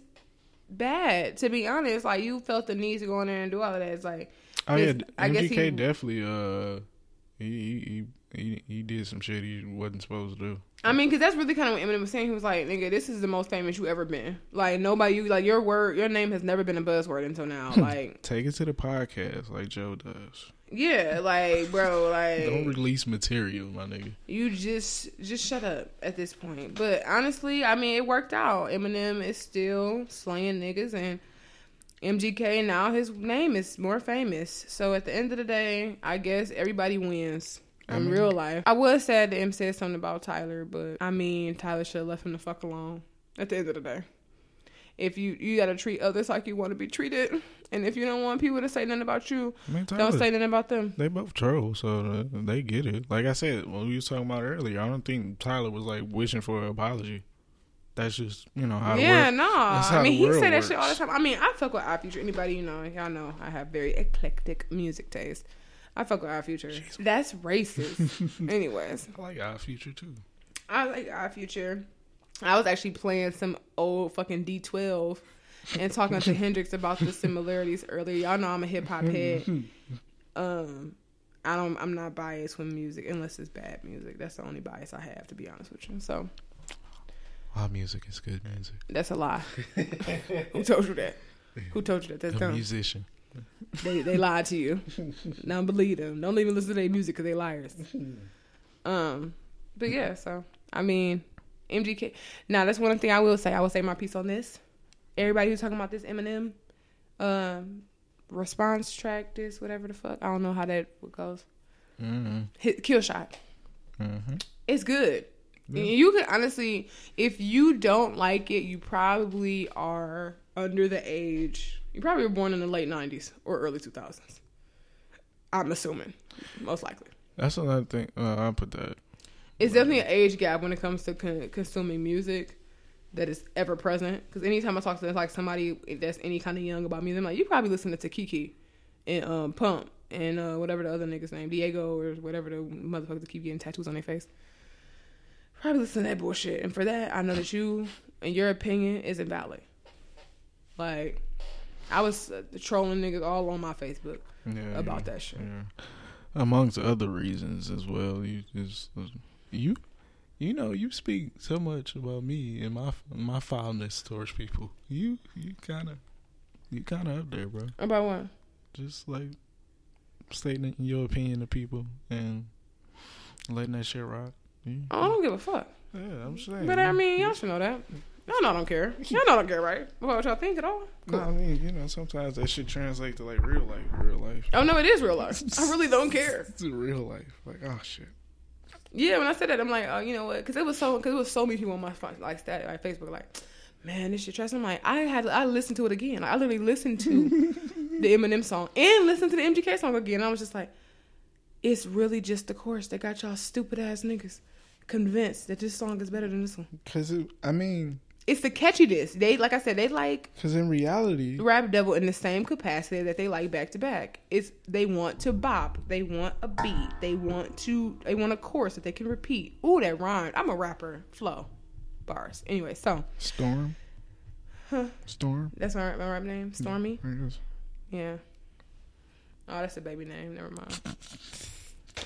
[SPEAKER 3] bad. To be honest, like you felt the need to go in there and do all of that. It's like,
[SPEAKER 4] oh yeah,
[SPEAKER 3] I guess
[SPEAKER 4] MGK
[SPEAKER 3] he-
[SPEAKER 4] definitely. Uh, he, he he he he did some shit he wasn't supposed to do.
[SPEAKER 3] I mean, because that's really kind of what Eminem was saying. He was like, "Nigga, this is the most famous you ever been. Like nobody, you like your word, your name has never been a buzzword until now. <laughs> Like,
[SPEAKER 4] Take it to the podcast like Joe does.
[SPEAKER 3] yeah, like bro, like
[SPEAKER 4] Don't release material, my nigga.
[SPEAKER 3] you just just shut up at this point. But honestly, I mean, it worked out. Eminem is still slaying niggas, and MGK now his name is more famous. So at the end of the day, I guess everybody wins. In
[SPEAKER 4] mean-
[SPEAKER 3] real life, I was sad that M said something about Tyler, but I mean, Tyler should have left him the fuck alone. At the end of the day, if you you gotta treat others like you want to be treated, and if you don't want people to say nothing about you,
[SPEAKER 4] I mean,
[SPEAKER 3] don't say nothing about them.
[SPEAKER 4] They both troll, so uh, they get it. Like I said, when we was talking about earlier, I don't think Tyler was like wishing for an apology. That's just you know how
[SPEAKER 3] Yeah,
[SPEAKER 4] it
[SPEAKER 3] no.
[SPEAKER 4] How
[SPEAKER 3] I mean, he say that shit all the time. I mean, I fuck with Odd Future. Anybody you know, y'all know I have very eclectic music taste. I fuck with Odd Future. That's racist. <laughs> Anyways,
[SPEAKER 4] I like Odd Future too.
[SPEAKER 3] I like Odd Future. I was actually playing some old fucking D12 and talking to <laughs> Hendrix about the similarities earlier. Y'all know I'm a hip hop head. Um, I don't. I'm not biased with music unless it's bad music. That's the only bias I have, to be honest with you. So
[SPEAKER 4] Our music is good music.
[SPEAKER 3] that's a lie. <laughs> Who told you that? Who told you that? That's
[SPEAKER 4] A
[SPEAKER 3] dumb.
[SPEAKER 4] musician.
[SPEAKER 3] They they lied to you. Don't believe them. Don't even listen to their music because they liars. Um, but yeah. So I mean, MGK. Now that's one thing I will say. I will say my piece on this. Everybody who's talking about this Eminem, um, response track, this whatever the fuck. I don't know how that goes.
[SPEAKER 4] Mm-hmm.
[SPEAKER 3] Hit kill shot.
[SPEAKER 4] Mm-hmm.
[SPEAKER 3] It's good.
[SPEAKER 4] Yeah.
[SPEAKER 3] You can honestly, if you don't like it, you probably are under the age. You probably were born in the late '90s or early 2000s. I'm assuming, most likely.
[SPEAKER 4] That's another thing. Uh, I'll put that.
[SPEAKER 3] It's definitely an age gap when it comes to con- consuming music that is ever present. Because anytime I talk to like somebody that's any kind of young about music, I'm like, you probably listening to Kiki and um, Pump and uh, whatever the other nigga's name, Diego or whatever the motherfuckers that keep getting tattoos on their face. Probably listen to that bullshit. And for that, I know that you and your opinion is invalid. Like, I was uh, trolling niggas all on my Facebook
[SPEAKER 4] Yeah,
[SPEAKER 3] about
[SPEAKER 4] yeah,
[SPEAKER 3] that shit.
[SPEAKER 4] Yeah. Amongst other reasons as well, you just you you know you speak so much about me and my my foulness towards people. You you kind of you kind of up there, bro.
[SPEAKER 3] About what?
[SPEAKER 4] Just like stating your opinion to people and letting that shit rock. You-
[SPEAKER 3] Oh, I don't give a fuck.
[SPEAKER 4] yeah, I'm saying.
[SPEAKER 3] But I mean, y'all should know that. Y'all know I don't care. Y'all know I don't care, right? About what y'all think at all?
[SPEAKER 4] No, I mean, you know, sometimes that should translate to like real life, real life.
[SPEAKER 3] Oh no, it is real life. I really don't care. <laughs>
[SPEAKER 4] It's real life. Like, oh shit.
[SPEAKER 3] Yeah, when I said that, I'm like, oh, you know what? Because it was so, because it was so many people on my like stat, like Facebook, like, man, this shit trash. I'm like, I had, I listened to it again. Like, I literally listened to <laughs> the Eminem song and listened to the MGK song again. I was just like, it's really just the chorus that got y'all stupid ass niggas convinced that this song is better than this one.
[SPEAKER 4] Cause I mean,
[SPEAKER 3] It's the catchiness. They, like I said, they like
[SPEAKER 4] cause in reality,
[SPEAKER 3] Rap Devil in the same capacity that they like back to back. It's they want to bop, they want a beat, they want to they want a chorus that they can repeat. Ooh, that rhymed. I'm a rapper. Flow. Bars. Anyway, so
[SPEAKER 4] Storm, huh. Storm.
[SPEAKER 3] that's my, my rap name. Stormy.
[SPEAKER 4] Guess.
[SPEAKER 3] Yeah. Oh, that's a baby name. Never mind.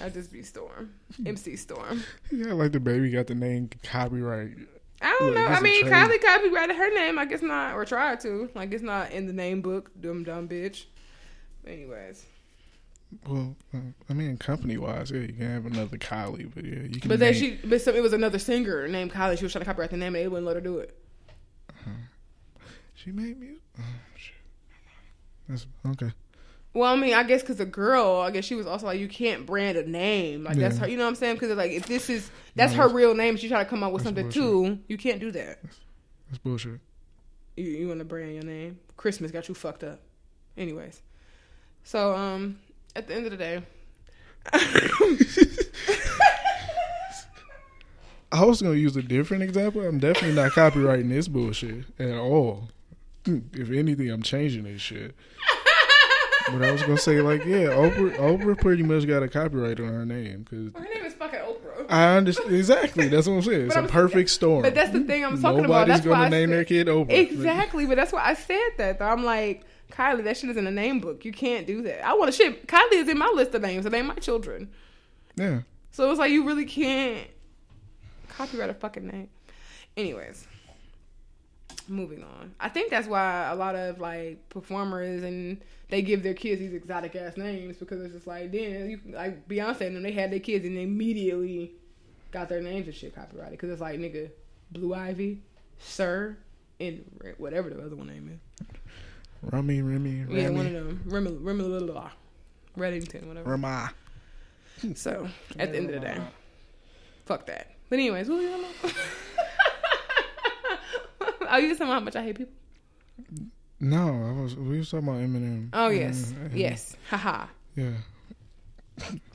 [SPEAKER 3] I'll just be Storm. <laughs> MC Storm.
[SPEAKER 4] Yeah, like the baby got the name copyright.
[SPEAKER 3] I don't
[SPEAKER 4] Look,
[SPEAKER 3] know. I mean. Kylie copyrighted her name. I guess not, or tried to. Like it's not in the name book. Dumb dumb bitch. Anyways.
[SPEAKER 4] Well, uh, I mean, company wise, yeah, you can have another Kylie, but yeah, you can.
[SPEAKER 3] But then
[SPEAKER 4] name-
[SPEAKER 3] she, but some, it was another singer named Kylie. She was trying to copyright the name, and they wouldn't let her do it.
[SPEAKER 4] she made music. Oh, shit. That's okay.
[SPEAKER 3] Well, I mean, I guess because a girl, I guess she was also like, you can't brand a name like that's her. You know what I'm saying? Because like if this is that's
[SPEAKER 4] No,
[SPEAKER 3] her
[SPEAKER 4] that's-
[SPEAKER 3] real name, she try to come up with something
[SPEAKER 4] bullshit.
[SPEAKER 3] too. You can't do that.
[SPEAKER 4] That's bullshit.
[SPEAKER 3] You, you want to brand your name? Christmas got you fucked up. Anyways, so um, at the end of the day, <laughs>
[SPEAKER 4] I was gonna use a different example. I'm definitely not copyrighting this bullshit at all. If anything, I'm changing this shit. But I was gonna say like, yeah, Oprah, Oprah pretty much got a copyright on her name because
[SPEAKER 3] her name is fucking Oprah.
[SPEAKER 4] I understand exactly. That's what I'm saying. It's a perfect storm.
[SPEAKER 3] But that's the thing I'm talking
[SPEAKER 4] Nobody's
[SPEAKER 3] about. That's
[SPEAKER 4] gonna name
[SPEAKER 3] said-
[SPEAKER 4] their kid Oprah.
[SPEAKER 3] Exactly, but that's why I said that. Though I'm like, Kylie, that shit is in the name book. You can't do that. I want to shit. Kylie is in my list of names. It ain't my children.
[SPEAKER 4] Yeah.
[SPEAKER 3] So it's like you really can't copyright a fucking name. Anyways, moving on. I think that's why a lot of like performers and they give their kids these exotic ass names because it's just like then you like Beyonce and them they had their kids and they immediately got their names and shit copyrighted because it's like nigga Blue Ivy, Sir, and whatever the other one name is.
[SPEAKER 4] Rummy, Remy,
[SPEAKER 3] Yeah, one of them. Remy, Remy, Remy, Reddington, whatever.
[SPEAKER 4] Rama.
[SPEAKER 3] So at the end of the day, fuck that. But anyways, what were you? <laughs> oh, you just talking about how much I hate people?
[SPEAKER 4] No, I was. We was talking about Eminem.
[SPEAKER 3] Oh yes,
[SPEAKER 4] and-
[SPEAKER 3] yes, haha.
[SPEAKER 4] Yeah.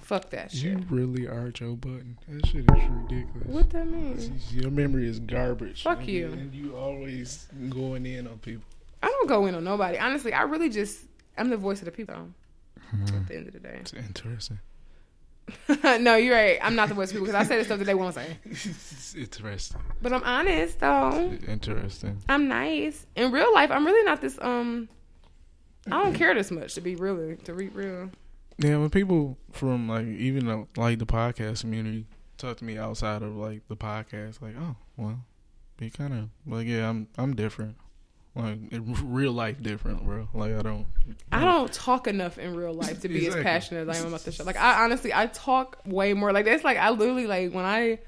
[SPEAKER 3] Fuck that shit.
[SPEAKER 4] You really are Joe Budden. That shit is ridiculous.
[SPEAKER 3] What that means?
[SPEAKER 4] Your memory is garbage.
[SPEAKER 3] Fuck
[SPEAKER 4] And
[SPEAKER 3] you.
[SPEAKER 4] And you always going in on people.
[SPEAKER 3] I don't go in on nobody. Honestly, I really just I'm the voice of the people. At the end of the day,
[SPEAKER 4] It's interesting. <laughs>
[SPEAKER 3] no, you're right. I'm not the worst people because I say the stuff that they won't say. <laughs>
[SPEAKER 4] it's interesting.
[SPEAKER 3] But I'm honest though.
[SPEAKER 4] Interesting.
[SPEAKER 3] I'm nice. In real life, I'm really not this. Um, I don't care this much to be really to be real.
[SPEAKER 4] Yeah, when people from like even uh, like the podcast community talk to me outside of like the podcast, like, oh, well, be kind of like, yeah, I'm I'm different. Like in real life, different, bro. Like I don't.
[SPEAKER 3] I don't talk enough in real life to be
[SPEAKER 4] Exactly.
[SPEAKER 3] as passionate as I am about this show. Like I honestly, I talk way more. Like that's like I literally like when I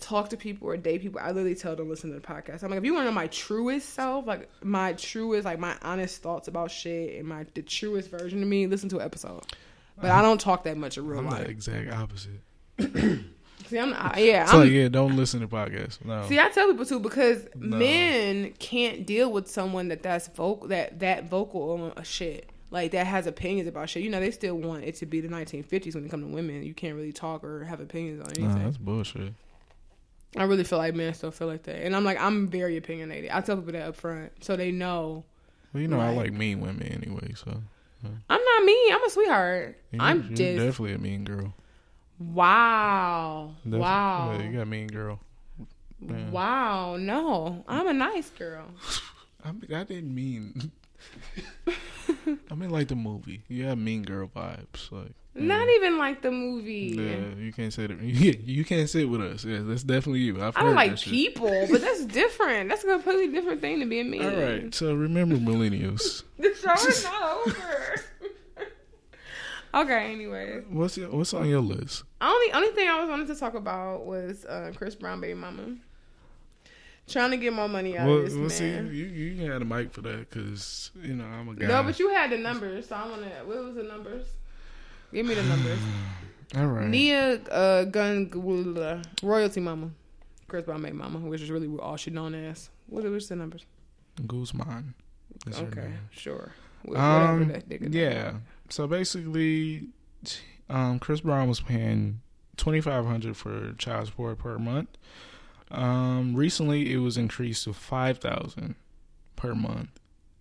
[SPEAKER 3] talk to people or date people, I literally tell them listen to the podcast. I'm like, if you want to know my truest self, like my truest, like my honest thoughts about shit and my the truest version of me, listen to an episode. But I don't talk that much in real
[SPEAKER 4] I'm the
[SPEAKER 3] life.
[SPEAKER 4] exact opposite. <clears throat>
[SPEAKER 3] See, I'm not, yeah,
[SPEAKER 4] It's
[SPEAKER 3] I'm,
[SPEAKER 4] yeah, don't listen to podcasts. No.
[SPEAKER 3] See, I tell people too because
[SPEAKER 4] No.
[SPEAKER 3] men can't deal with someone that that's vocal that that vocal on a shit like that has opinions about shit. You know, they still want it to be the 1950s when it comes to women. You can't really talk or have opinions on
[SPEAKER 4] Nah,
[SPEAKER 3] anything.
[SPEAKER 4] that's bullshit.
[SPEAKER 3] I really feel like men still feel like that, and I'm like I'm very opinionated. I tell people that up front so they know
[SPEAKER 4] Well, you know, I like mean women anyway, so
[SPEAKER 3] I'm not mean. I'm a sweetheart. I'm just
[SPEAKER 4] definitely a mean girl.
[SPEAKER 3] Wow,
[SPEAKER 4] Definitely.
[SPEAKER 3] wow,
[SPEAKER 4] Yeah, you got a mean girl. Yeah.
[SPEAKER 3] wow. No, I'm a nice girl.
[SPEAKER 4] I, mean, I didn't mean. I mean, like the movie. You have mean girl vibes, like.
[SPEAKER 3] Not even like the movie.
[SPEAKER 4] Yeah, you can't sit. <laughs> You, you can't sit with us. Yeah, that's definitely you. I've
[SPEAKER 3] I don't like
[SPEAKER 4] that shit.
[SPEAKER 3] people, but that's different. That's a completely different thing to be a mean.
[SPEAKER 4] All right, so remember millennials. <laughs>
[SPEAKER 3] The show is not over. Okay, anyway.
[SPEAKER 4] What's your, what's on your list?
[SPEAKER 3] Only only thing I was wanted to talk about was uh, Chris Brown baby mama. Trying to get more money out
[SPEAKER 4] Well,
[SPEAKER 3] of this
[SPEAKER 4] well, see,
[SPEAKER 3] man.
[SPEAKER 4] you you had a mic for that because you know I'm a guy.
[SPEAKER 3] no, but you had the numbers, so I want to. What was the numbers? Give me the numbers. <sighs>
[SPEAKER 4] All right.
[SPEAKER 3] Nia uh, Gun royalty mama, Chris Brown baby mama, which is really all she known as. What what's the numbers?
[SPEAKER 4] Guzman.
[SPEAKER 3] Okay, sure. Whatever
[SPEAKER 4] Um,
[SPEAKER 3] that nigga
[SPEAKER 4] yeah. So basically, um, Chris Brown was paying twenty five hundred for child support per month. Um, recently, it was increased to five thousand per month.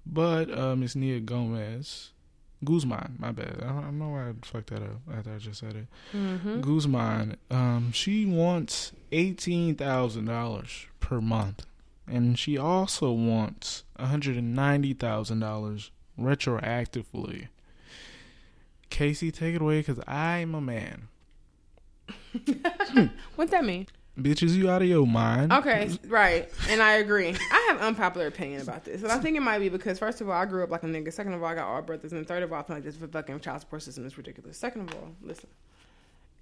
[SPEAKER 4] But uh, Miss Nia Gomez, Guzman, my bad. I don't, know why I fucked that up after I just said it.
[SPEAKER 3] Mm-hmm.
[SPEAKER 4] Guzman, um, she wants eighteen thousand dollars per month, and she also wants one hundred and ninety thousand dollars retroactively. Casey, take it away, cause I'm a man. <laughs>
[SPEAKER 3] What that mean?
[SPEAKER 4] Bitches, you out of your mind?
[SPEAKER 3] Okay, right, and I agree. I have unpopular opinion about this, and I think it might be because first of all, I grew up like a nigga. Second of all, I got all brothers, and third of all, I feel like this fucking child support system is ridiculous. Second of all, listen,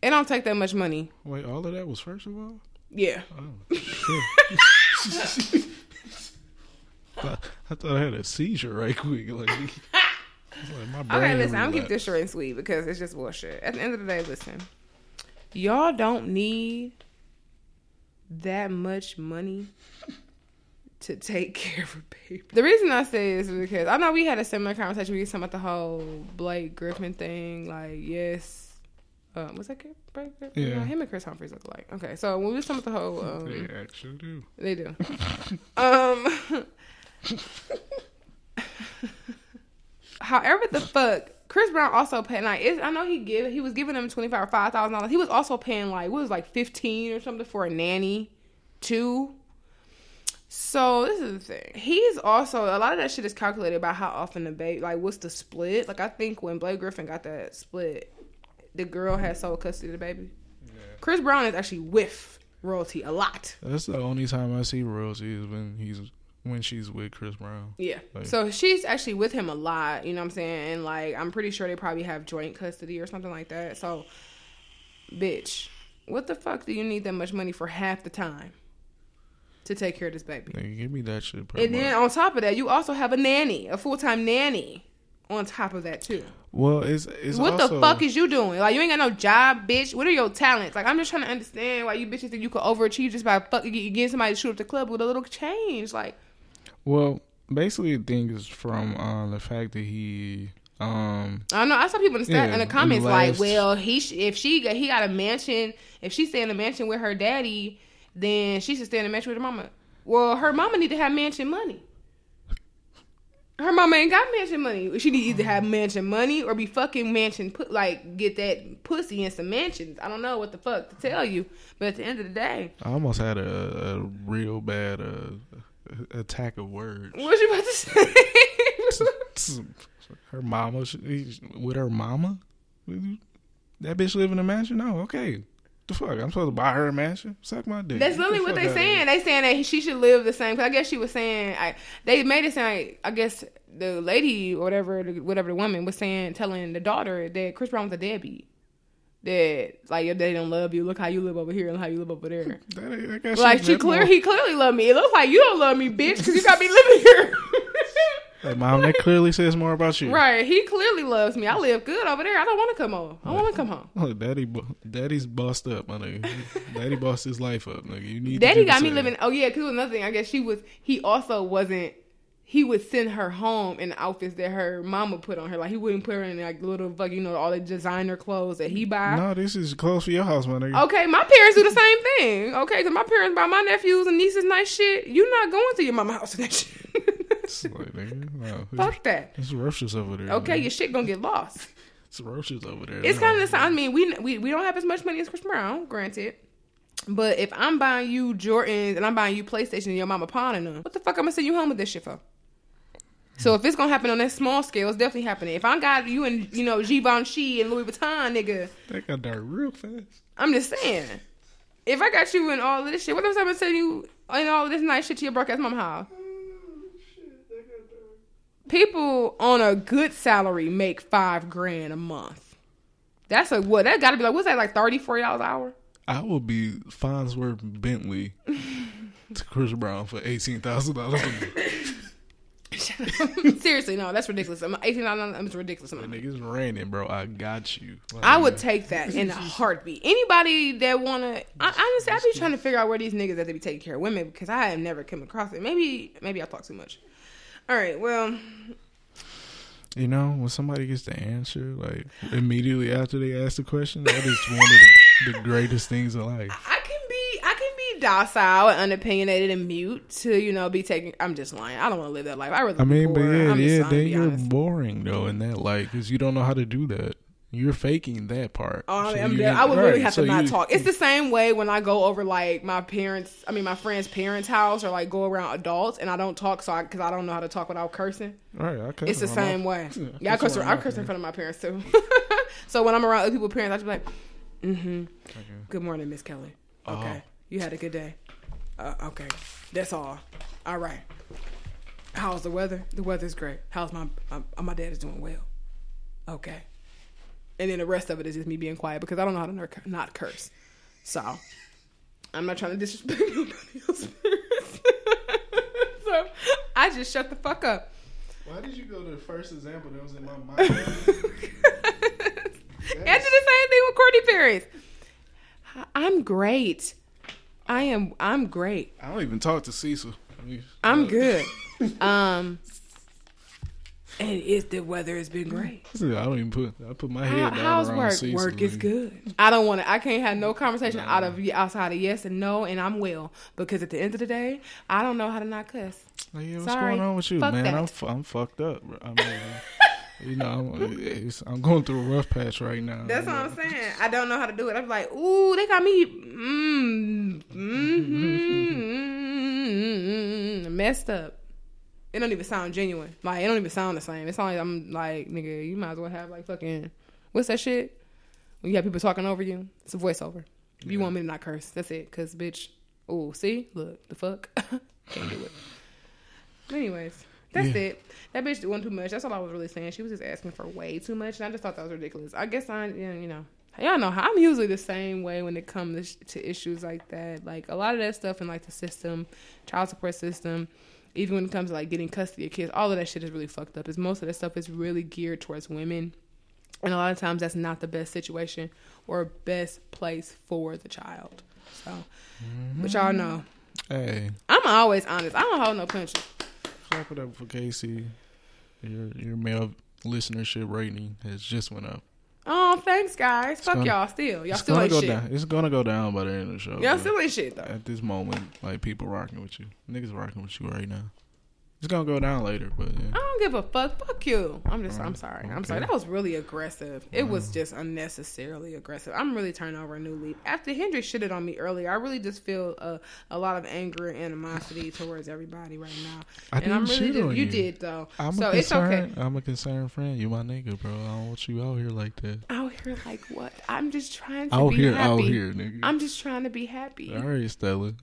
[SPEAKER 3] it don't take that much money.
[SPEAKER 4] Wait, all of that was first of all.
[SPEAKER 3] Yeah,
[SPEAKER 4] Oh. <laughs> I thought I had a seizure right quick. Like, Like,
[SPEAKER 3] Okay, listen, I'm gonna keep this short and sweet because it's just bullshit. At the end of the day, listen, y'all don't need that much money to take <laughs> care of a baby. The reason I say this is because I know we had a similar conversation. We were talking about the whole Blake Griffin thing. Like, yes, uh, was that Blake Griffin?
[SPEAKER 4] Yeah.
[SPEAKER 3] him and Kris Humphries look alike. Okay, so when we was talking about the whole, um,
[SPEAKER 4] They actually do.
[SPEAKER 3] they do. <laughs> um. <laughs> however, the fuck, Chris Brown also paid. Like, it's, I know he give he was giving them twenty five or five thousand dollars. He was also paying like what was like fifteen or something for a nanny, too. So this is the thing. He's also a lot of that shit is calculated by how often the baby like what's the split. Like I think when Blake Griffin got that split, the girl had sole custody of the baby. Chris Brown is actually with royalty a lot.
[SPEAKER 4] That's the only time I see royalty is when he's when she's with Chris Brown.
[SPEAKER 3] Yeah.
[SPEAKER 4] Like-
[SPEAKER 3] so she's actually with him a lot, you know what I'm saying? And like I'm pretty sure they probably have joint custody or something like that. So bitch, what the fuck do you need that much money for half the time to take care of this baby?
[SPEAKER 4] Nigga, give me that shit.
[SPEAKER 3] And then on top of that, you also have a nanny, a full-time nanny on top of that too.
[SPEAKER 4] well, it's it's
[SPEAKER 3] what
[SPEAKER 4] also,
[SPEAKER 3] the fuck is you doing? Like you ain't got no job, bitch. What are your talents? Like I'm just trying to understand why you bitches think you could overachieve just by fucking getting somebody to shoot up the club with a little change. Like
[SPEAKER 4] Well, basically, the thing is from uh, the fact that he um
[SPEAKER 3] I know. I saw people in the, stat,
[SPEAKER 4] Yeah,
[SPEAKER 3] in the comments like, "Well, he sh- if she got- he got a mansion, if she stay in a mansion with her daddy, then she should stay in a mansion with her mama." Well, her mama need to have mansion money. Her mama ain't got mansion money. She need to either have mansion money or be fucking mansion put like get that pussy in some mansions. I don't know what the fuck to tell you, but at the end of the day,
[SPEAKER 4] I almost had a, a real bad uh, attack of words.
[SPEAKER 3] what you about to say? <laughs>
[SPEAKER 4] Her mama she- with her mama. That bitch live in a mansion. No, okay. The fuck? I'm supposed to buy her a mansion? Suck my dick.
[SPEAKER 3] That's
[SPEAKER 4] Get the
[SPEAKER 3] literally what they saying. They saying that she should live the same. Cause I guess she was saying I, they made it sound like I guess the lady or whatever, the- whatever the woman was saying, telling the daughter that Chris Brown was a deadbeat. That like your daddy don't love you. Look how you live over here and how you live over there. <laughs>
[SPEAKER 4] That ain't- I guess
[SPEAKER 3] like she clear, he clearly love me. It looks like you don't love me, bitch, because you got me living here. <laughs>
[SPEAKER 4] Like, mom, that clearly says more about you.
[SPEAKER 3] right? He clearly loves me. I live good over there. I don't want to come home. I want to come home. <laughs>
[SPEAKER 4] Look, daddy, daddy's bossed up, my nigga. daddy bossed his life up, nigga. You need.
[SPEAKER 3] Daddy got me living. Oh yeah, because another thing. I guess she was. He also wasn't. He would send her home in outfits that her mama put on her. Like he wouldn't put her in like little fuck, you know, all the designer clothes that he buy.
[SPEAKER 4] No, this is clothes for your house, my nigga.
[SPEAKER 3] Okay, my parents do the same thing. Okay, because my parents buy my nephews and nieces nice shit. You not going to your mama house and that shit.
[SPEAKER 4] It's like, nigga, no, <laughs>
[SPEAKER 3] Fuck that.
[SPEAKER 4] It's roaches over there.
[SPEAKER 3] Okay,
[SPEAKER 4] nigga.
[SPEAKER 3] your shit gonna get lost.
[SPEAKER 4] it's roaches over there.
[SPEAKER 3] It's kind of the same. I mean, we, we we don't have as much money as Chris Brown, granted. But if I'm buying you Jordans and I'm buying you PlayStation and your mama pawning them, what the fuck I'm gonna send you home with this shit for? So if it's gonna happen on that small scale, it's definitely happening. If I got you and you know Givenchy and Louis Vuitton, nigga,
[SPEAKER 4] That got dark real fast.
[SPEAKER 3] I'm just saying. If I got you in all of this shit, what if I'm sending you in all of this nice shit to your broke ass mama house? People on a good salary make five grand a month. That's a what? That got to be like what's that like thirty, forty dollars an hour?
[SPEAKER 4] I would be Fonzworth Bentley to Chris Brown for eighteen thousand dollars. <laughs> <laughs>
[SPEAKER 3] Seriously, no, that's ridiculous. I'm eighteen dollars. It's ridiculous. amount.
[SPEAKER 4] Niggas raining, bro. I got you.
[SPEAKER 3] I would take that in a heartbeat. Anybody that wanna, I, honestly, I be trying to figure out where these niggas that they be taking care of women because I have never come across it. Maybe, maybe I talk too much. All right, well,
[SPEAKER 4] You know, when somebody gets the answer, like immediately after they ask the question, that is one of the, the greatest things in life.
[SPEAKER 3] I I can docile and unopinionated and mute to you know be taking. I'm just lying. I don't want to live that life. I really.
[SPEAKER 4] I mean, but yeah,
[SPEAKER 3] I'm
[SPEAKER 4] yeah, then you're
[SPEAKER 3] honest.
[SPEAKER 4] boring though in that light because you don't know how to do that. You're faking that part.
[SPEAKER 3] Oh, I,
[SPEAKER 4] So
[SPEAKER 3] I'm dead. I would really have
[SPEAKER 4] so
[SPEAKER 3] to not
[SPEAKER 4] you-
[SPEAKER 3] talk. It's the same way when I go over like my parents, I mean my friend's parents' house, or like go around adults, and I don't talk, so because I, don't know how to talk without cursing.
[SPEAKER 4] Right, I cuss
[SPEAKER 3] It's the same way. <laughs>
[SPEAKER 4] Yeah,
[SPEAKER 3] Yeah, I curse. I curse in front of my parents too. <laughs> so when I'm around other people's parents, I just be like, "Mm-hmm. Good morning, Miss Kelly. Okay,
[SPEAKER 4] Oh.
[SPEAKER 3] You had a good day. Uh, okay, that's all. All right. How's the weather? The weather's great. How's my my, my dad is doing well. Okay. And then the rest of it is just me being quiet because I don't know how to not curse. So I'm not trying to disrespect <laughs> nobody else's <laughs> parents. so I just shut the fuck up.
[SPEAKER 4] Why did you go to the first example that was in my mind? <laughs>
[SPEAKER 3] Did the same thing with Courtney Paris. I'm great. I am. I'm great.
[SPEAKER 4] I don't even talk to Cecil. I mean,
[SPEAKER 3] I'm
[SPEAKER 4] uh,
[SPEAKER 3] good. <laughs> Um, and it's the weather has been great.
[SPEAKER 4] I don't even put. I put my
[SPEAKER 3] How,
[SPEAKER 4] head down
[SPEAKER 3] how's
[SPEAKER 4] around
[SPEAKER 3] work?
[SPEAKER 4] Cecil.
[SPEAKER 3] Work is good. I don't want to. I can't have no conversation out of outside of yes and no, and I'm well because at the end of the day, I don't know how to not cuss.
[SPEAKER 4] Like, yeah, what's
[SPEAKER 3] Sorry.
[SPEAKER 4] going on with you,
[SPEAKER 3] Fuck
[SPEAKER 4] man?
[SPEAKER 3] that.
[SPEAKER 4] I'm I'm fucked up. bro. I mean, you know, I'm, it's, I'm going through a rough patch right now.
[SPEAKER 3] That's what I'm saying. I don't know how to do it. I'm like, ooh, they got me mm, mm, messed up. It don't even sound genuine. Like it don't even sound the same. It sounds like I'm like, nigga, you might as well have like fucking what's that shit? When you have people talking over you, it's a voiceover. You want me to not curse? That's it. Cause bitch, ooh, see, look, the fuck, <laughs> can't do it. Anyways, that's
[SPEAKER 4] Yeah.
[SPEAKER 3] it. That bitch doing too much. That's all I was really saying. She was just asking for way too much, and I just thought that was ridiculous. I guess I, you know, you know, y'all know how I'm usually the same way when it comes to, to issues like that. Like a lot of that stuff in like the system, child support system, even when it comes to like getting custody of kids, all of that shit is really fucked up. Is most of that stuff is really geared towards women, and a lot of times that's not the best situation or best place for the child. So, but y'all know,
[SPEAKER 4] Hey,
[SPEAKER 3] I'm always honest. I don't hold no punches.
[SPEAKER 4] Clap it up for Casey. Your your male listenership rating has just went up.
[SPEAKER 3] Oh, thanks, guys. Fuck
[SPEAKER 4] gonna-
[SPEAKER 3] y'all still. Y'all still ain't
[SPEAKER 4] go
[SPEAKER 3] shit.
[SPEAKER 4] down. It's gonna go down by the end of the show.
[SPEAKER 3] Y'all still ain't shit, though.
[SPEAKER 4] at this moment, like people rocking with you, niggas rocking with you right now. It's gonna go down later, but yeah.
[SPEAKER 3] Don't give a fuck. Fuck you. I'm just, I'm
[SPEAKER 4] Alright,
[SPEAKER 3] sorry. I'm sorry. That was really aggressive. It was mm. just unnecessarily aggressive. I'm really turning over a new leaf. After Hendrix shitted on me earlier, I really just feel a, a lot of anger and animosity <sighs> towards everybody right now.
[SPEAKER 4] I
[SPEAKER 3] and I'm
[SPEAKER 4] didn't
[SPEAKER 3] really
[SPEAKER 4] shit
[SPEAKER 3] just,
[SPEAKER 4] on
[SPEAKER 3] you
[SPEAKER 4] you.
[SPEAKER 3] did though.
[SPEAKER 4] I'm
[SPEAKER 3] so
[SPEAKER 4] a
[SPEAKER 3] it's okay.
[SPEAKER 4] concerned. I'm a concerned friend. You my nigga, bro. I don't want you out here like that.
[SPEAKER 3] Out here like what? I'm just trying to
[SPEAKER 4] Out
[SPEAKER 3] be
[SPEAKER 4] here,
[SPEAKER 3] happy.
[SPEAKER 4] out here, nigga.
[SPEAKER 3] I'm just trying to be happy.
[SPEAKER 4] All right, Stella.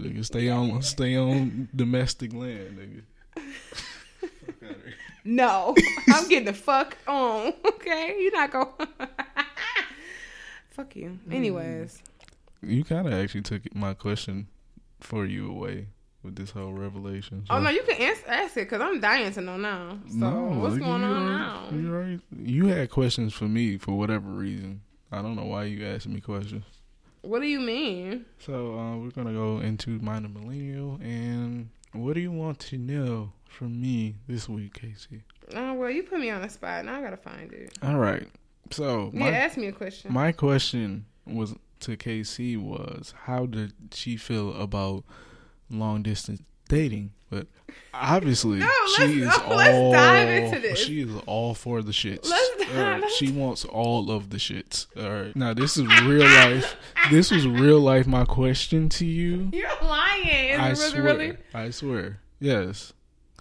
[SPEAKER 4] Nigga, stay on, stay on domestic land, nigga. <laughs> Fuck outta here.
[SPEAKER 3] No, <laughs> I'm getting the fuck on. <laughs> Okay, you're not going. <laughs> fuck you. Anyways,
[SPEAKER 4] You kind of actually took my question for you away with this whole revelation.
[SPEAKER 3] oh no, you can ask, ask it because I'm dying to know now. So what's
[SPEAKER 4] you
[SPEAKER 3] going on
[SPEAKER 4] already-
[SPEAKER 3] now?
[SPEAKER 4] You, already- you had questions for me for whatever reason. I don't know why you asked me questions.
[SPEAKER 3] What do you mean?
[SPEAKER 4] So uh, we're gonna go into minor millennial, and what do you want to know from me this week, Casey?
[SPEAKER 3] Oh well, you put me on the spot. Now I gotta find it.
[SPEAKER 4] All right. So
[SPEAKER 3] Yeah,
[SPEAKER 4] my
[SPEAKER 3] ask me a question.
[SPEAKER 4] my question was to KC was how did she feel about long distance dating? But obviously
[SPEAKER 3] No,
[SPEAKER 4] she is
[SPEAKER 3] no, <laughs>
[SPEAKER 4] all
[SPEAKER 3] let's dive into this.
[SPEAKER 4] she is all for the shits.
[SPEAKER 3] Let's
[SPEAKER 4] All right,
[SPEAKER 3] dive-
[SPEAKER 4] She wants all of the shits. All right. Now this is real life. This was real life. My question to you. <laughs>
[SPEAKER 3] You're lying. Is
[SPEAKER 4] I swear.
[SPEAKER 3] really?
[SPEAKER 4] I swear. Yes.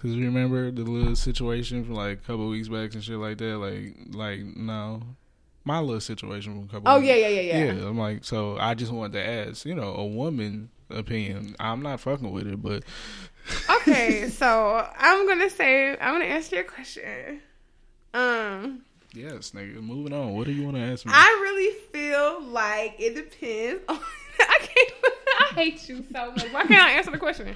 [SPEAKER 4] Cause remember the little situation from like a couple weeks back and shit like that. Like, like no, my little situation from a couple.
[SPEAKER 3] Oh
[SPEAKER 4] weeks-
[SPEAKER 3] yeah, yeah, yeah, yeah.
[SPEAKER 4] yeah. I'm like, so I just wanted to ask, you know, a woman opinion. I'm not fucking with it, but <laughs>
[SPEAKER 3] Okay, so I'm gonna say I'm gonna answer your question. Um.
[SPEAKER 4] yes, nigga. Moving on. What do you want to ask me?
[SPEAKER 3] I really feel like it depends on. <laughs> I can't. <laughs> I hate you so much. Why can't I answer the question?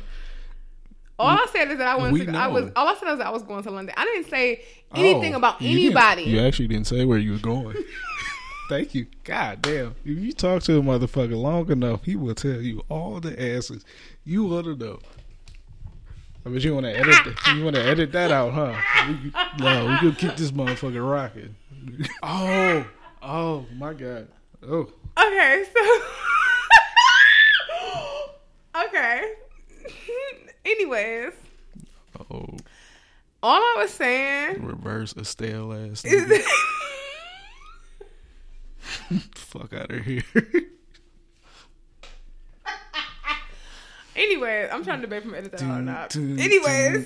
[SPEAKER 3] All I said is that I
[SPEAKER 4] We
[SPEAKER 3] wanted. To, I was. All I said was that I was going to London. I didn't say oh, anything
[SPEAKER 4] Oh,
[SPEAKER 3] about
[SPEAKER 4] you
[SPEAKER 3] anybody.
[SPEAKER 4] You actually didn't say where you were going. <laughs> Thank you. God damn. If you talk to a motherfucker long enough, he will tell you all the answers you want to know. I bet you want to edit. That, you want to edit that out, huh? We, no, we could keep this motherfucker rocking. <laughs> Oh, oh my god. Oh,
[SPEAKER 3] Okay, so. <laughs> okay. <laughs> Anyways,
[SPEAKER 4] oh.
[SPEAKER 3] all I was saying
[SPEAKER 4] Reverse a stale ass.
[SPEAKER 3] is. <laughs> <laughs>
[SPEAKER 4] Fuck out of here.
[SPEAKER 3] Anyways, I'm trying to debate from edit that or not. Anyways.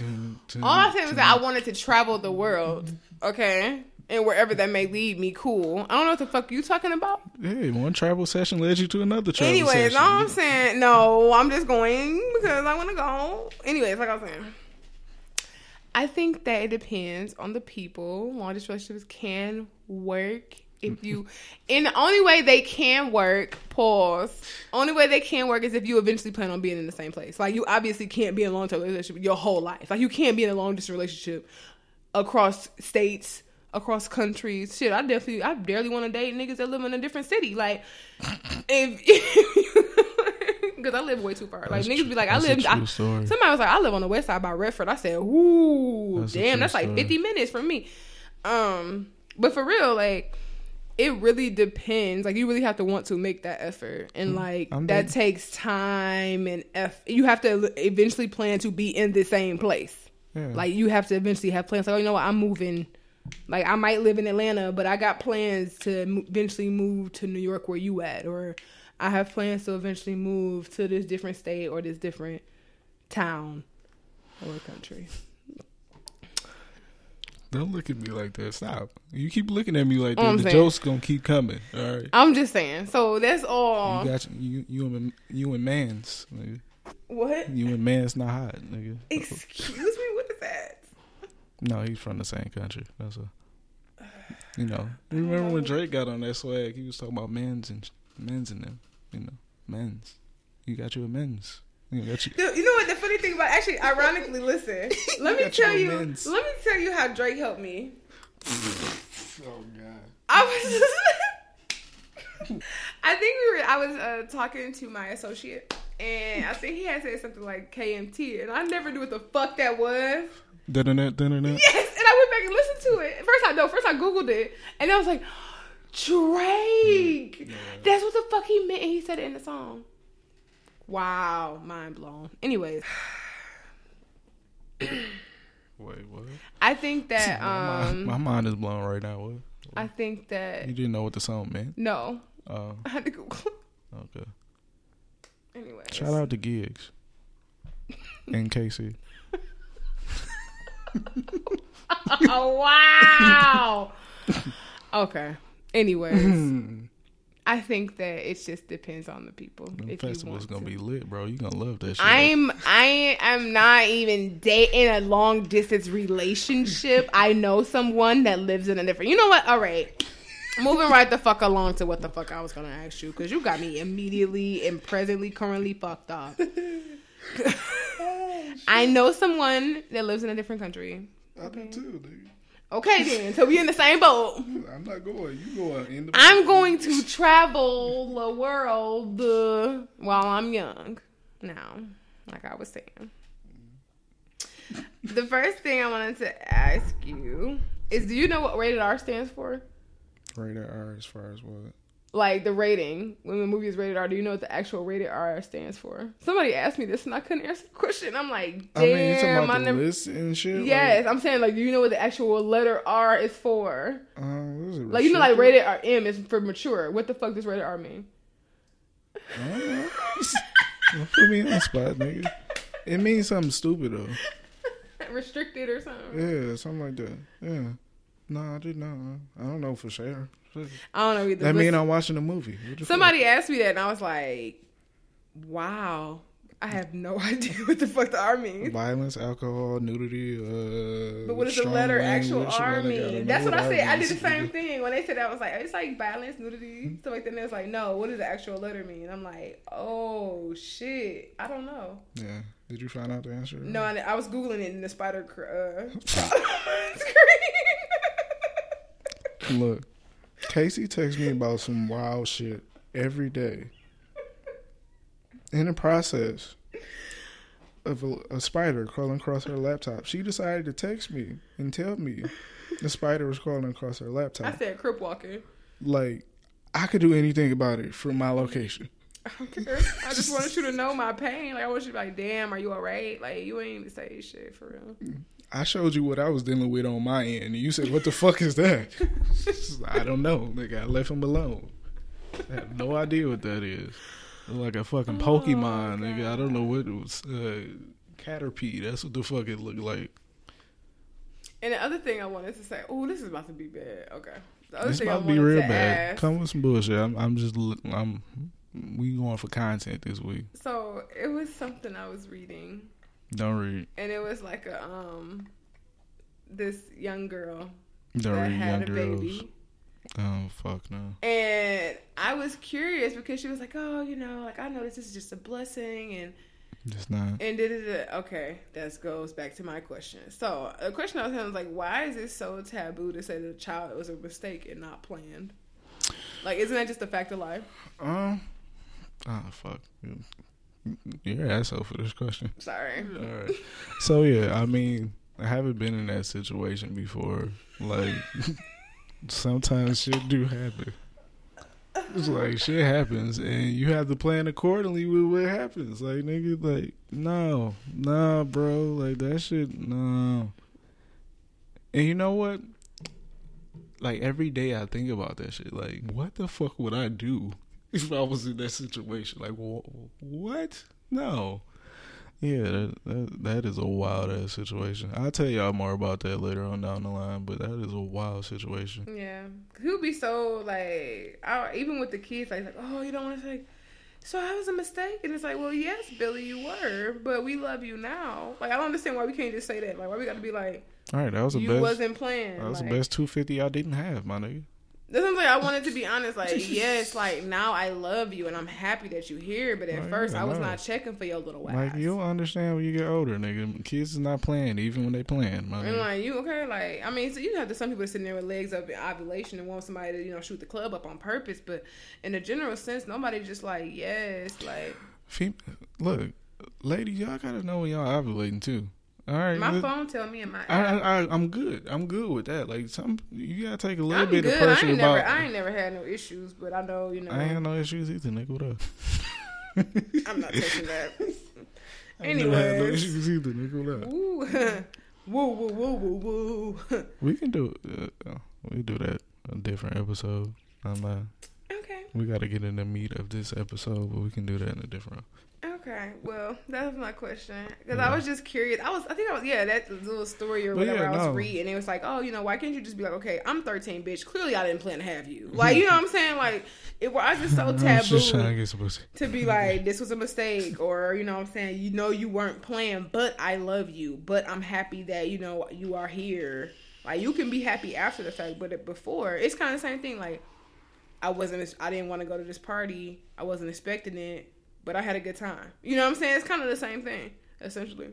[SPEAKER 3] All I said was that I wanted to travel the world, okay, and wherever that may lead me, cool. I don't know what the fuck you talking about.
[SPEAKER 4] Hey, one travel session led you to another travel
[SPEAKER 3] Anyways,
[SPEAKER 4] session.
[SPEAKER 3] all I'm saying, no, I'm just going because I want to go. Anyways, like I was saying, I think that it depends on the people. Long distance relationships can work if you, <laughs> in the only way they can work, pause. Only way they can work is if you eventually plan on being in the same place. Like you obviously can't be in a long term relationship your whole life. Like you can't be in a long distance relationship across states, across countries. Shit, I definitely, I barely want to date niggas that live in a different city. Like <laughs> if. Because <laughs> I live way too far. Like
[SPEAKER 4] That's
[SPEAKER 3] niggas
[SPEAKER 4] true-
[SPEAKER 3] be like, I live. I,
[SPEAKER 4] story.
[SPEAKER 3] somebody was like, I live on the west side by Redford. I said, Ooh,
[SPEAKER 4] That's
[SPEAKER 3] damn, that's like
[SPEAKER 4] story.
[SPEAKER 3] fifty minutes from me. Um, but for real, like, it really depends. Like, you really have to want to make that effort, and like
[SPEAKER 4] I'm
[SPEAKER 3] that
[SPEAKER 4] down.
[SPEAKER 3] takes time and eff- You have to eventually plan to be in the same place.
[SPEAKER 4] Yeah.
[SPEAKER 3] Like, you have to eventually have plans. Like, oh, you know what? I'm moving. Like, I might live in Atlanta, but I got plans to eventually move to New York, where you at, or I have plans to eventually move to this different state or this different town or country.
[SPEAKER 4] Don't look at me like that. Stop. You keep looking at me like that.
[SPEAKER 3] I'm
[SPEAKER 4] the
[SPEAKER 3] saying.
[SPEAKER 4] jokes gonna keep coming. All right.
[SPEAKER 3] I'm just saying. So that's all.
[SPEAKER 4] You got you you and you and man's nigga.
[SPEAKER 3] what?
[SPEAKER 4] You and man's not hot, nigga.
[SPEAKER 3] Excuse me. What is that?
[SPEAKER 4] No, he's from the same country. That's a. You know, remember when Drake got on that swag? He was talking about men's and men's and them. You know, men's. You got you a men's. You got you.
[SPEAKER 3] Dude, you know what? The funny thing about actually, ironically, listen. <laughs> Let me tell you.
[SPEAKER 4] men's.
[SPEAKER 3] Let me tell you how Drake helped me. <laughs>
[SPEAKER 4] Oh God.
[SPEAKER 3] I was. <laughs> I think we were. I was uh, talking to my associate, and I think he had said something like KMT, and I never knew what the fuck that was.
[SPEAKER 4] Dun dun.
[SPEAKER 3] Yes, and I went back and listened to it. First, I know. First, I googled it, and I was like, Drake. That's what the fuck he meant. And he said it in the song. Wow, mind blown. Anyways, <clears throat>
[SPEAKER 4] Wait, what?
[SPEAKER 3] I think that
[SPEAKER 4] my,
[SPEAKER 3] um,
[SPEAKER 4] my mind is blown right now. What?
[SPEAKER 3] I think that
[SPEAKER 4] You didn't know what the song meant?
[SPEAKER 3] no,
[SPEAKER 4] Oh, <laughs>
[SPEAKER 3] I had to Google.
[SPEAKER 4] okay.
[SPEAKER 3] Anyway.
[SPEAKER 4] Shout out to Giggs <laughs> and Casey. <laughs>
[SPEAKER 3] oh wow. okay. Anyways, <laughs> I think that it just depends on the people.
[SPEAKER 4] The
[SPEAKER 3] if
[SPEAKER 4] festival's gonna
[SPEAKER 3] to.
[SPEAKER 4] be lit, bro. You gonna love that shit.
[SPEAKER 3] I'm I am not even dating a long distance relationship. I know someone that lives in a different. You know what? All right. Moving right the fuck along to what the fuck I was gonna ask you because you got me immediately and presently currently fucked up. <laughs> I know someone that lives in a different country.
[SPEAKER 4] I do too, nigga.
[SPEAKER 3] Okay then, so we in the same boat.
[SPEAKER 4] I'm not going. You going in the.
[SPEAKER 3] I'm going to travel the world uh, while I'm young. Now, like I was saying. The first thing I wanted to ask you is do you know what rated R stands for?
[SPEAKER 4] Rated R as far as what?
[SPEAKER 3] Like the rating. When the movie is rated R, do you know what the actual rated R stands for? Somebody asked me this and I couldn't answer the question. I'm like, damn,
[SPEAKER 4] I mean, you talking
[SPEAKER 3] I
[SPEAKER 4] about the
[SPEAKER 3] never-
[SPEAKER 4] list and shit.
[SPEAKER 3] Yes, I'm saying like, do you know what the actual letter R is for?
[SPEAKER 4] Like, uh, what is it?
[SPEAKER 3] Like you know, like rated R M is for mature. What the fuck does rated R mean? <laughs>
[SPEAKER 4] Don't put me on the spot, nigga. It means something stupid though. <laughs>
[SPEAKER 3] Restricted or something.
[SPEAKER 4] Yeah, something like that. Yeah. No, I did not. I don't know for sure.
[SPEAKER 3] I don't know either.
[SPEAKER 4] That mean I'm watching a movie. What
[SPEAKER 3] somebody asked me that, and I was like, "Wow, I have no <laughs> idea what the fuck the R means."
[SPEAKER 4] Violence, alcohol, nudity. Uh,
[SPEAKER 3] But what does the letter actual R
[SPEAKER 4] like that. I don't
[SPEAKER 3] mean? That's what I said. I did the same thing when they said that. I was like, "It's like violence, nudity, stuff like that." And they was like, "No, what does the actual letter mean?" I'm like, "Oh shit, I don't know."
[SPEAKER 4] Yeah. Did you find out the answer?
[SPEAKER 3] No, I, I was googling it in the spider cr- uh, <laughs> <laughs> screen.
[SPEAKER 4] Look, Casey texts me about some wild shit every day. In the process of a, a spider crawling across her laptop, she decided to text me and tell me the spider was crawling across her laptop.
[SPEAKER 3] I said crip walking.
[SPEAKER 4] Like, I could do anything about it from my location.
[SPEAKER 3] I don't care. I just wanted you to know my pain. Like I want you to be like, damn, are you alright? Like you ain't even say shit for real.
[SPEAKER 4] I showed you what I was dealing with on my end, and you said, "What the fuck is that?" <laughs> I don't know. Nigga, I left him alone. I have no idea what that is. Like a fucking Pokemon, nigga. I don't know what it was. Uh, Caterpie. That's what the fuck it looked like.
[SPEAKER 3] And the other thing I wanted to say, oh, this is about to be bad. Okay. The other
[SPEAKER 4] This
[SPEAKER 3] thing
[SPEAKER 4] about to be real
[SPEAKER 3] to
[SPEAKER 4] bad.
[SPEAKER 3] ask-
[SPEAKER 4] Come with some bullshit. I'm, I'm just. I'm. We going for content this week.
[SPEAKER 3] So it was something I was reading,
[SPEAKER 4] Don't read.
[SPEAKER 3] and it was like a um, this young girl
[SPEAKER 4] Don't
[SPEAKER 3] that
[SPEAKER 4] read
[SPEAKER 3] had
[SPEAKER 4] young
[SPEAKER 3] a
[SPEAKER 4] girls.
[SPEAKER 3] baby,
[SPEAKER 4] Oh fuck no.
[SPEAKER 3] And I was curious because she was like, "Oh, you know, like I know this is just a blessing," and
[SPEAKER 4] It's not.
[SPEAKER 3] and did it. Okay, that goes back to my question. So the question I was having was like, why is it so taboo to say that a child was a mistake and not planned? Like, isn't that just a fact of life?
[SPEAKER 4] Um. Oh fuck. You- You're an asshole for this question.
[SPEAKER 3] Sorry.
[SPEAKER 4] All right. So yeah, I mean, I haven't been in that situation before. Like, <laughs> sometimes shit do happen. It's like shit happens, and you have to plan accordingly with what happens. Like nigga, like no, nah, bro, like that shit, no. And you know what? Like every day, I think about that shit. Like, what the fuck would I do <laughs> if I was in that situation? Like, wh- what? No. Yeah, that, that that is a wild ass situation. I'll tell y'all more about that later on down the line, but that is a wild situation.
[SPEAKER 3] Yeah, he would be so like, I, even with the kids, like, like, oh, you don't want to say. So I was a mistake, and it's like, well, yes, Billy, you were, but we love you now. Like, I don't understand why we can't just say that. Like, why we got to be like,
[SPEAKER 4] All right, that was the
[SPEAKER 3] you
[SPEAKER 4] best.
[SPEAKER 3] wasn't playing.
[SPEAKER 4] That was
[SPEAKER 3] like,
[SPEAKER 4] the best two fifty I didn't have, my nigga.
[SPEAKER 3] That's what I'm saying. I wanted to be honest. Like, yes, like now I love you and I'm happy that you're here. But at
[SPEAKER 4] Oh,
[SPEAKER 3] first, I was not checking for your little ass.
[SPEAKER 4] Like you'll understand when you get older, nigga. Kids is not playing even when they playing, my
[SPEAKER 3] And like you okay? Like I mean, so you have to some people are sitting there with legs up in ovulation and want somebody to you know shoot the club up on purpose. But in a general sense, nobody just like yes, like
[SPEAKER 4] Fem- look, ladies, y'all gotta know when y'all ovulating too. All right,
[SPEAKER 3] my phone tell me in my.
[SPEAKER 4] I. I, I, I'm good. I'm good with that. Like some, you gotta take a little
[SPEAKER 3] I'm
[SPEAKER 4] bit
[SPEAKER 3] good.
[SPEAKER 4] of
[SPEAKER 3] I
[SPEAKER 4] pressure
[SPEAKER 3] ain't
[SPEAKER 4] about.
[SPEAKER 3] never, I ain't never had no issues, but I know you know.
[SPEAKER 4] I ain't had no issues either, nigga. What up? <laughs>
[SPEAKER 3] I'm not taking that. <laughs>
[SPEAKER 4] I had no issues either, nigga. What up?
[SPEAKER 3] Woo, <laughs> woo, woo, woo, woo, woo.
[SPEAKER 4] We can do. Uh, uh, we do that a different episode. I'm not.
[SPEAKER 3] okay.
[SPEAKER 4] We got to get in the meat of this episode, but we can do that in a different.
[SPEAKER 3] Okay, well, that was my question because I was just curious. I was, I think I was, yeah, that little story or
[SPEAKER 4] But
[SPEAKER 3] whatever
[SPEAKER 4] yeah,
[SPEAKER 3] I was
[SPEAKER 4] no.
[SPEAKER 3] reading. It was like, oh, you know, why can't you just be like, okay, I'm 13, bitch. Clearly, I didn't plan to have you. Like, you know what I'm saying? Like, it was just so <laughs>
[SPEAKER 4] I just to
[SPEAKER 3] taboo
[SPEAKER 4] get some pussy.
[SPEAKER 3] to be like, this was a mistake, or you know what I'm saying? You know, you weren't planned, but I love you. But I'm happy that you know you are here. Like, you can be happy after the fact, but before, it's kind of the same thing. Like, I wasn't, I didn't want to go to this party. I wasn't expecting it, but I had a good time. You know what I'm saying? It's kind of the same thing, essentially.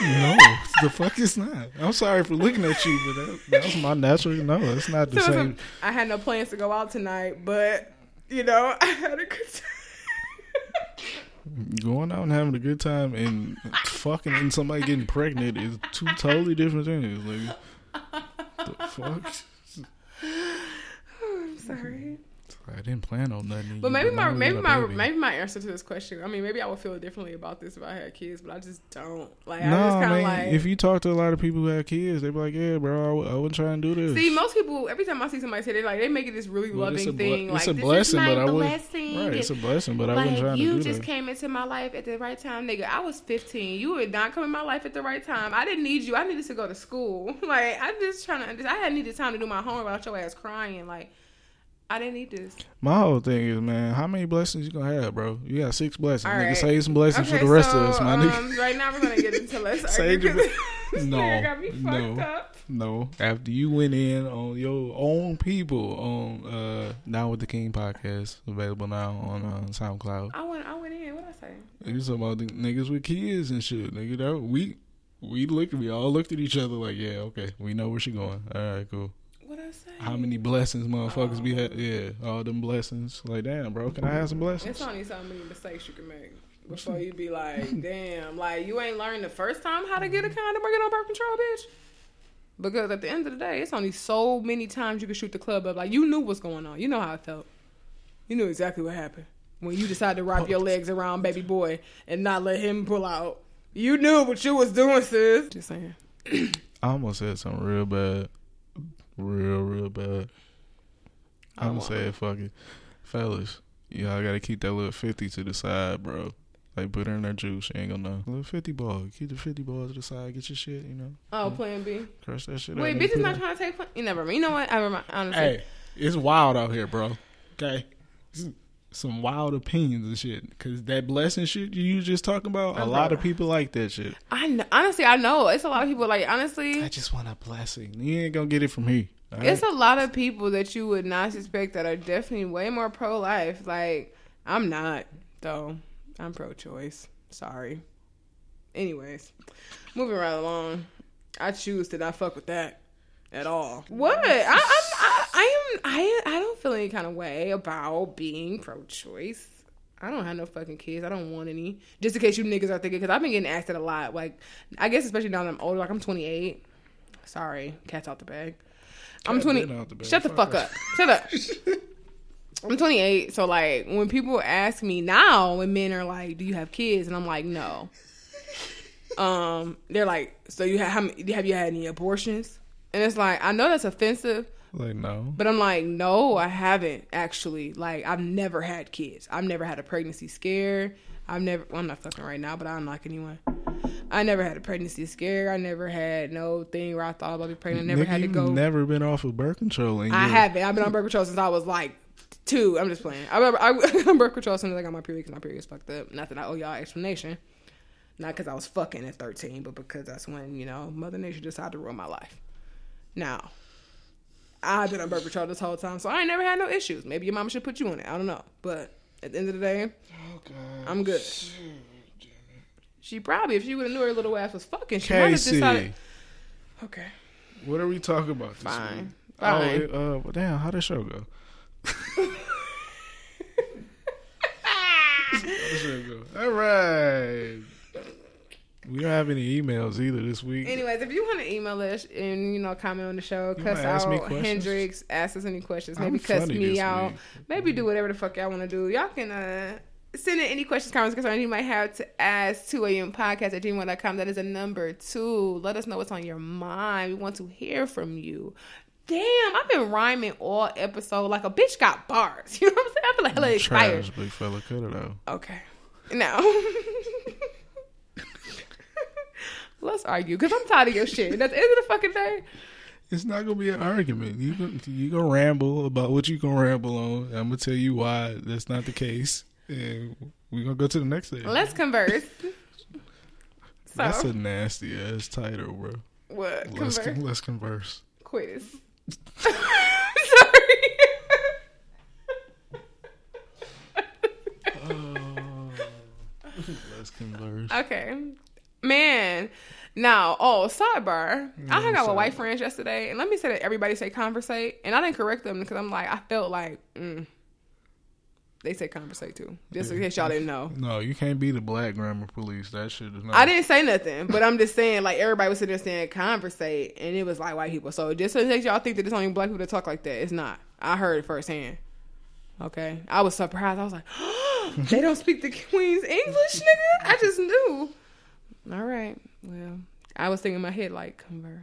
[SPEAKER 4] No, the fuck it's not. I'm sorry for looking at you, but that, that was my natural. No, it's not the
[SPEAKER 3] So
[SPEAKER 4] same.
[SPEAKER 3] I had no plans to go out tonight, but you know, <laughs> I had a good time.
[SPEAKER 4] Going out and having a good time and fucking and somebody getting pregnant is two totally different things. Like, the fuck? <sighs>
[SPEAKER 3] I'm sorry.
[SPEAKER 4] I didn't plan on nothing.
[SPEAKER 3] But maybe my maybe my
[SPEAKER 4] baby.
[SPEAKER 3] maybe my answer to this question. I mean, maybe I would feel differently about this if I had kids, but I just don't. Like
[SPEAKER 4] No,
[SPEAKER 3] I just kind of like.
[SPEAKER 4] if you talk to a lot of people who have kids, they be like, "Yeah, bro, I, w- I wouldn't try and do this."
[SPEAKER 3] See, most people every time I see somebody say they like they make it this really
[SPEAKER 4] Well, it's
[SPEAKER 3] loving
[SPEAKER 4] a
[SPEAKER 3] thing.
[SPEAKER 4] it's
[SPEAKER 3] like
[SPEAKER 4] a
[SPEAKER 3] this
[SPEAKER 4] blessing, but I wouldn't-
[SPEAKER 3] blessing.
[SPEAKER 4] right, it's a blessing, but I
[SPEAKER 3] like
[SPEAKER 4] wasn't trying
[SPEAKER 3] you
[SPEAKER 4] to do
[SPEAKER 3] just
[SPEAKER 4] that.
[SPEAKER 3] came into my life at the right time, nigga. I was 15. You would not come in my life at the right time. I didn't need you. I needed to go to school. <laughs> Like I'm just trying to. I had needed time to do my homework without your ass crying. Like I didn't need this.
[SPEAKER 4] My whole thing is, man, how many blessings you gonna have, bro? You got six blessings.
[SPEAKER 3] All
[SPEAKER 4] Nigga,
[SPEAKER 3] right.
[SPEAKER 4] save some blessings
[SPEAKER 3] Okay,
[SPEAKER 4] for the rest
[SPEAKER 3] so,
[SPEAKER 4] of us, my nigga.
[SPEAKER 3] um, right now we're gonna get into let's <laughs>
[SPEAKER 4] Save
[SPEAKER 3] argue
[SPEAKER 4] your- <laughs> No,
[SPEAKER 3] nigga
[SPEAKER 4] no. No, after you went in on your own people on uh Now with the King podcast, available now on uh, SoundCloud.
[SPEAKER 3] I went. I went in. What I say?
[SPEAKER 4] You talking about the niggas with kids and shit, nigga. That we we looked, we all looked at each other like, yeah, okay, we know where she going. All right, cool.
[SPEAKER 3] What say?
[SPEAKER 4] How many blessings, motherfuckers, we had? Yeah, all them blessings. Like, damn, bro, can I have some blessings?
[SPEAKER 3] It's only so many mistakes you can make before you be like, <laughs> damn, like you ain't learned the first time how to get a mm-hmm. condom or get on birth control, bitch. Because at the end of the day, it's only so many times you can shoot the club up. Like you knew what's going on. You know how it felt. You knew exactly what happened when you decided to wrap your legs around baby boy and not let him pull out. You knew what you was doing, sis. Just saying. <clears throat>
[SPEAKER 4] I almost said something real bad, real, real bad.
[SPEAKER 3] I
[SPEAKER 4] I'm
[SPEAKER 3] don't
[SPEAKER 4] gonna say it, fuck it, fellas. Y'all gotta keep that little fifty to the side, bro. Like put her in that juice. She ain't gonna know. Little fifty ball. Keep the fifty ball to the side. Get your shit. You know,
[SPEAKER 3] Oh, Plan B.
[SPEAKER 4] crush that shit.
[SPEAKER 3] Wait, bitch is not trying to take. Plan- you never. You know what? I remember. Honestly,
[SPEAKER 4] Hey, it's wild out here, bro. Okay, some wild opinions and shit. Cause that blessing shit you was just talking about, a lot of people like that shit.
[SPEAKER 3] I kn- honestly I know it's a lot of people like honestly.
[SPEAKER 4] I just want a blessing. You ain't gonna get it from me. All
[SPEAKER 3] It's a lot of people that you would not suspect that are definitely way more pro life. Like, I'm not, though. I'm pro choice. Sorry. Anyways, moving right along. I choose to not fuck with that at all. What? I, I'm, I, am. I. I don't feel any kind of way about being pro choice. I don't have no fucking kids. I don't want any. Just in case you niggas are thinking, because I've been getting asked that a lot. Like, I guess especially now that I'm older. Like, I'm 28. Sorry, cat's out the bag. I'm
[SPEAKER 4] Cat
[SPEAKER 3] 20.
[SPEAKER 4] the bag.
[SPEAKER 3] Shut the
[SPEAKER 4] Fuck
[SPEAKER 3] fuck up. Shut up. <laughs> I'm 28, so like when people ask me now, when men are like, "Do you have kids?" and I'm like, "No." Um, they're like, "So you have how many, have you had any abortions?" And it's like, I know that's offensive,
[SPEAKER 4] Like no.
[SPEAKER 3] but I'm like, no, I haven't actually. Like, I've never had kids. I've never had a pregnancy scare. I've never. Well, I'm not fucking right now, but I don't like anyone. I never had a pregnancy scare. I never had no thing where I thought about being pregnant. I never
[SPEAKER 4] Nigga,
[SPEAKER 3] had to go.
[SPEAKER 4] Never been off of birth control. And
[SPEAKER 3] I haven't. I've been on birth control since I was like two. I'm just playing. I remember I got <laughs> on birth control as soon as I got my period because my period was fucked up. Not that I owe y'all explanation. Not because I was fucking at 13, but because that's when you know Mother Nature decided to ruin my life. Now, I've been on birth control this whole time, so I ain't never had no issues. Maybe your mama should put you on it. I don't know, but at the end of the day,
[SPEAKER 4] Oh.
[SPEAKER 3] I'm good. She probably, if she would have knew her little ass was fucking, she might have decided. Okay,
[SPEAKER 4] what are we talking about this
[SPEAKER 3] fine,
[SPEAKER 4] week?
[SPEAKER 3] fine.
[SPEAKER 4] Oh, uh, well, damn, how did show go? <laughs> How'd the show go? All right. We don't have any emails either this week.
[SPEAKER 3] Anyways, if you want to email us and you know comment on the show, cuss
[SPEAKER 4] wanna ask me
[SPEAKER 3] out? Hendrix, ask us any questions,
[SPEAKER 4] I'm
[SPEAKER 3] maybe cuss me out,
[SPEAKER 4] week.
[SPEAKER 3] maybe do whatever the fuck y'all want to do. Y'all can uh, send in any questions, comments, concerns you might have to ask 2 a.m. podcast at gmail.com. That is a number two. Let us know what's on your mind. We want to hear from you. Damn, I've been rhyming all episode like a bitch got bars. <laughs> You know what I'm saying? I feel like hella expired.
[SPEAKER 4] Trash, big fella, cut it out.
[SPEAKER 3] Okay. Now, <laughs> let's argue because I'm tired of your shit. And at the end of the fucking day,
[SPEAKER 4] It's not gonna be an argument. You gonna, you gonna ramble about what you gonna ramble on. I'm gonna tell you why that's not the case, and we're gonna go to the next thing.
[SPEAKER 3] let's converse. <laughs> So,
[SPEAKER 4] That's a nasty ass title, bro.
[SPEAKER 3] what?
[SPEAKER 4] Let's
[SPEAKER 3] Converse?
[SPEAKER 4] con- let's converse.
[SPEAKER 3] Quiz. <laughs> Sorry. <laughs>
[SPEAKER 4] Uh, let's converse.
[SPEAKER 3] okay. Man. Now, oh, sidebar. I hung out with white friends yesterday, and let me say that everybody say conversate, and I didn't correct them because I'm like, I felt like, mm, they say conversate too, just in case y'all didn't know.
[SPEAKER 4] No, you can't be the black grammar police. That shit is not.
[SPEAKER 3] I didn't say nothing, but I'm just saying, like everybody was sitting there saying conversate, and it was like white people. So just in case y'all think that it's only black people that talk like that, it's not. I heard it firsthand. Okay, I was surprised. I was like, <gasps> they don't speak the Queen's English, nigga. I just knew. All right, well, I was thinking in my head like converse.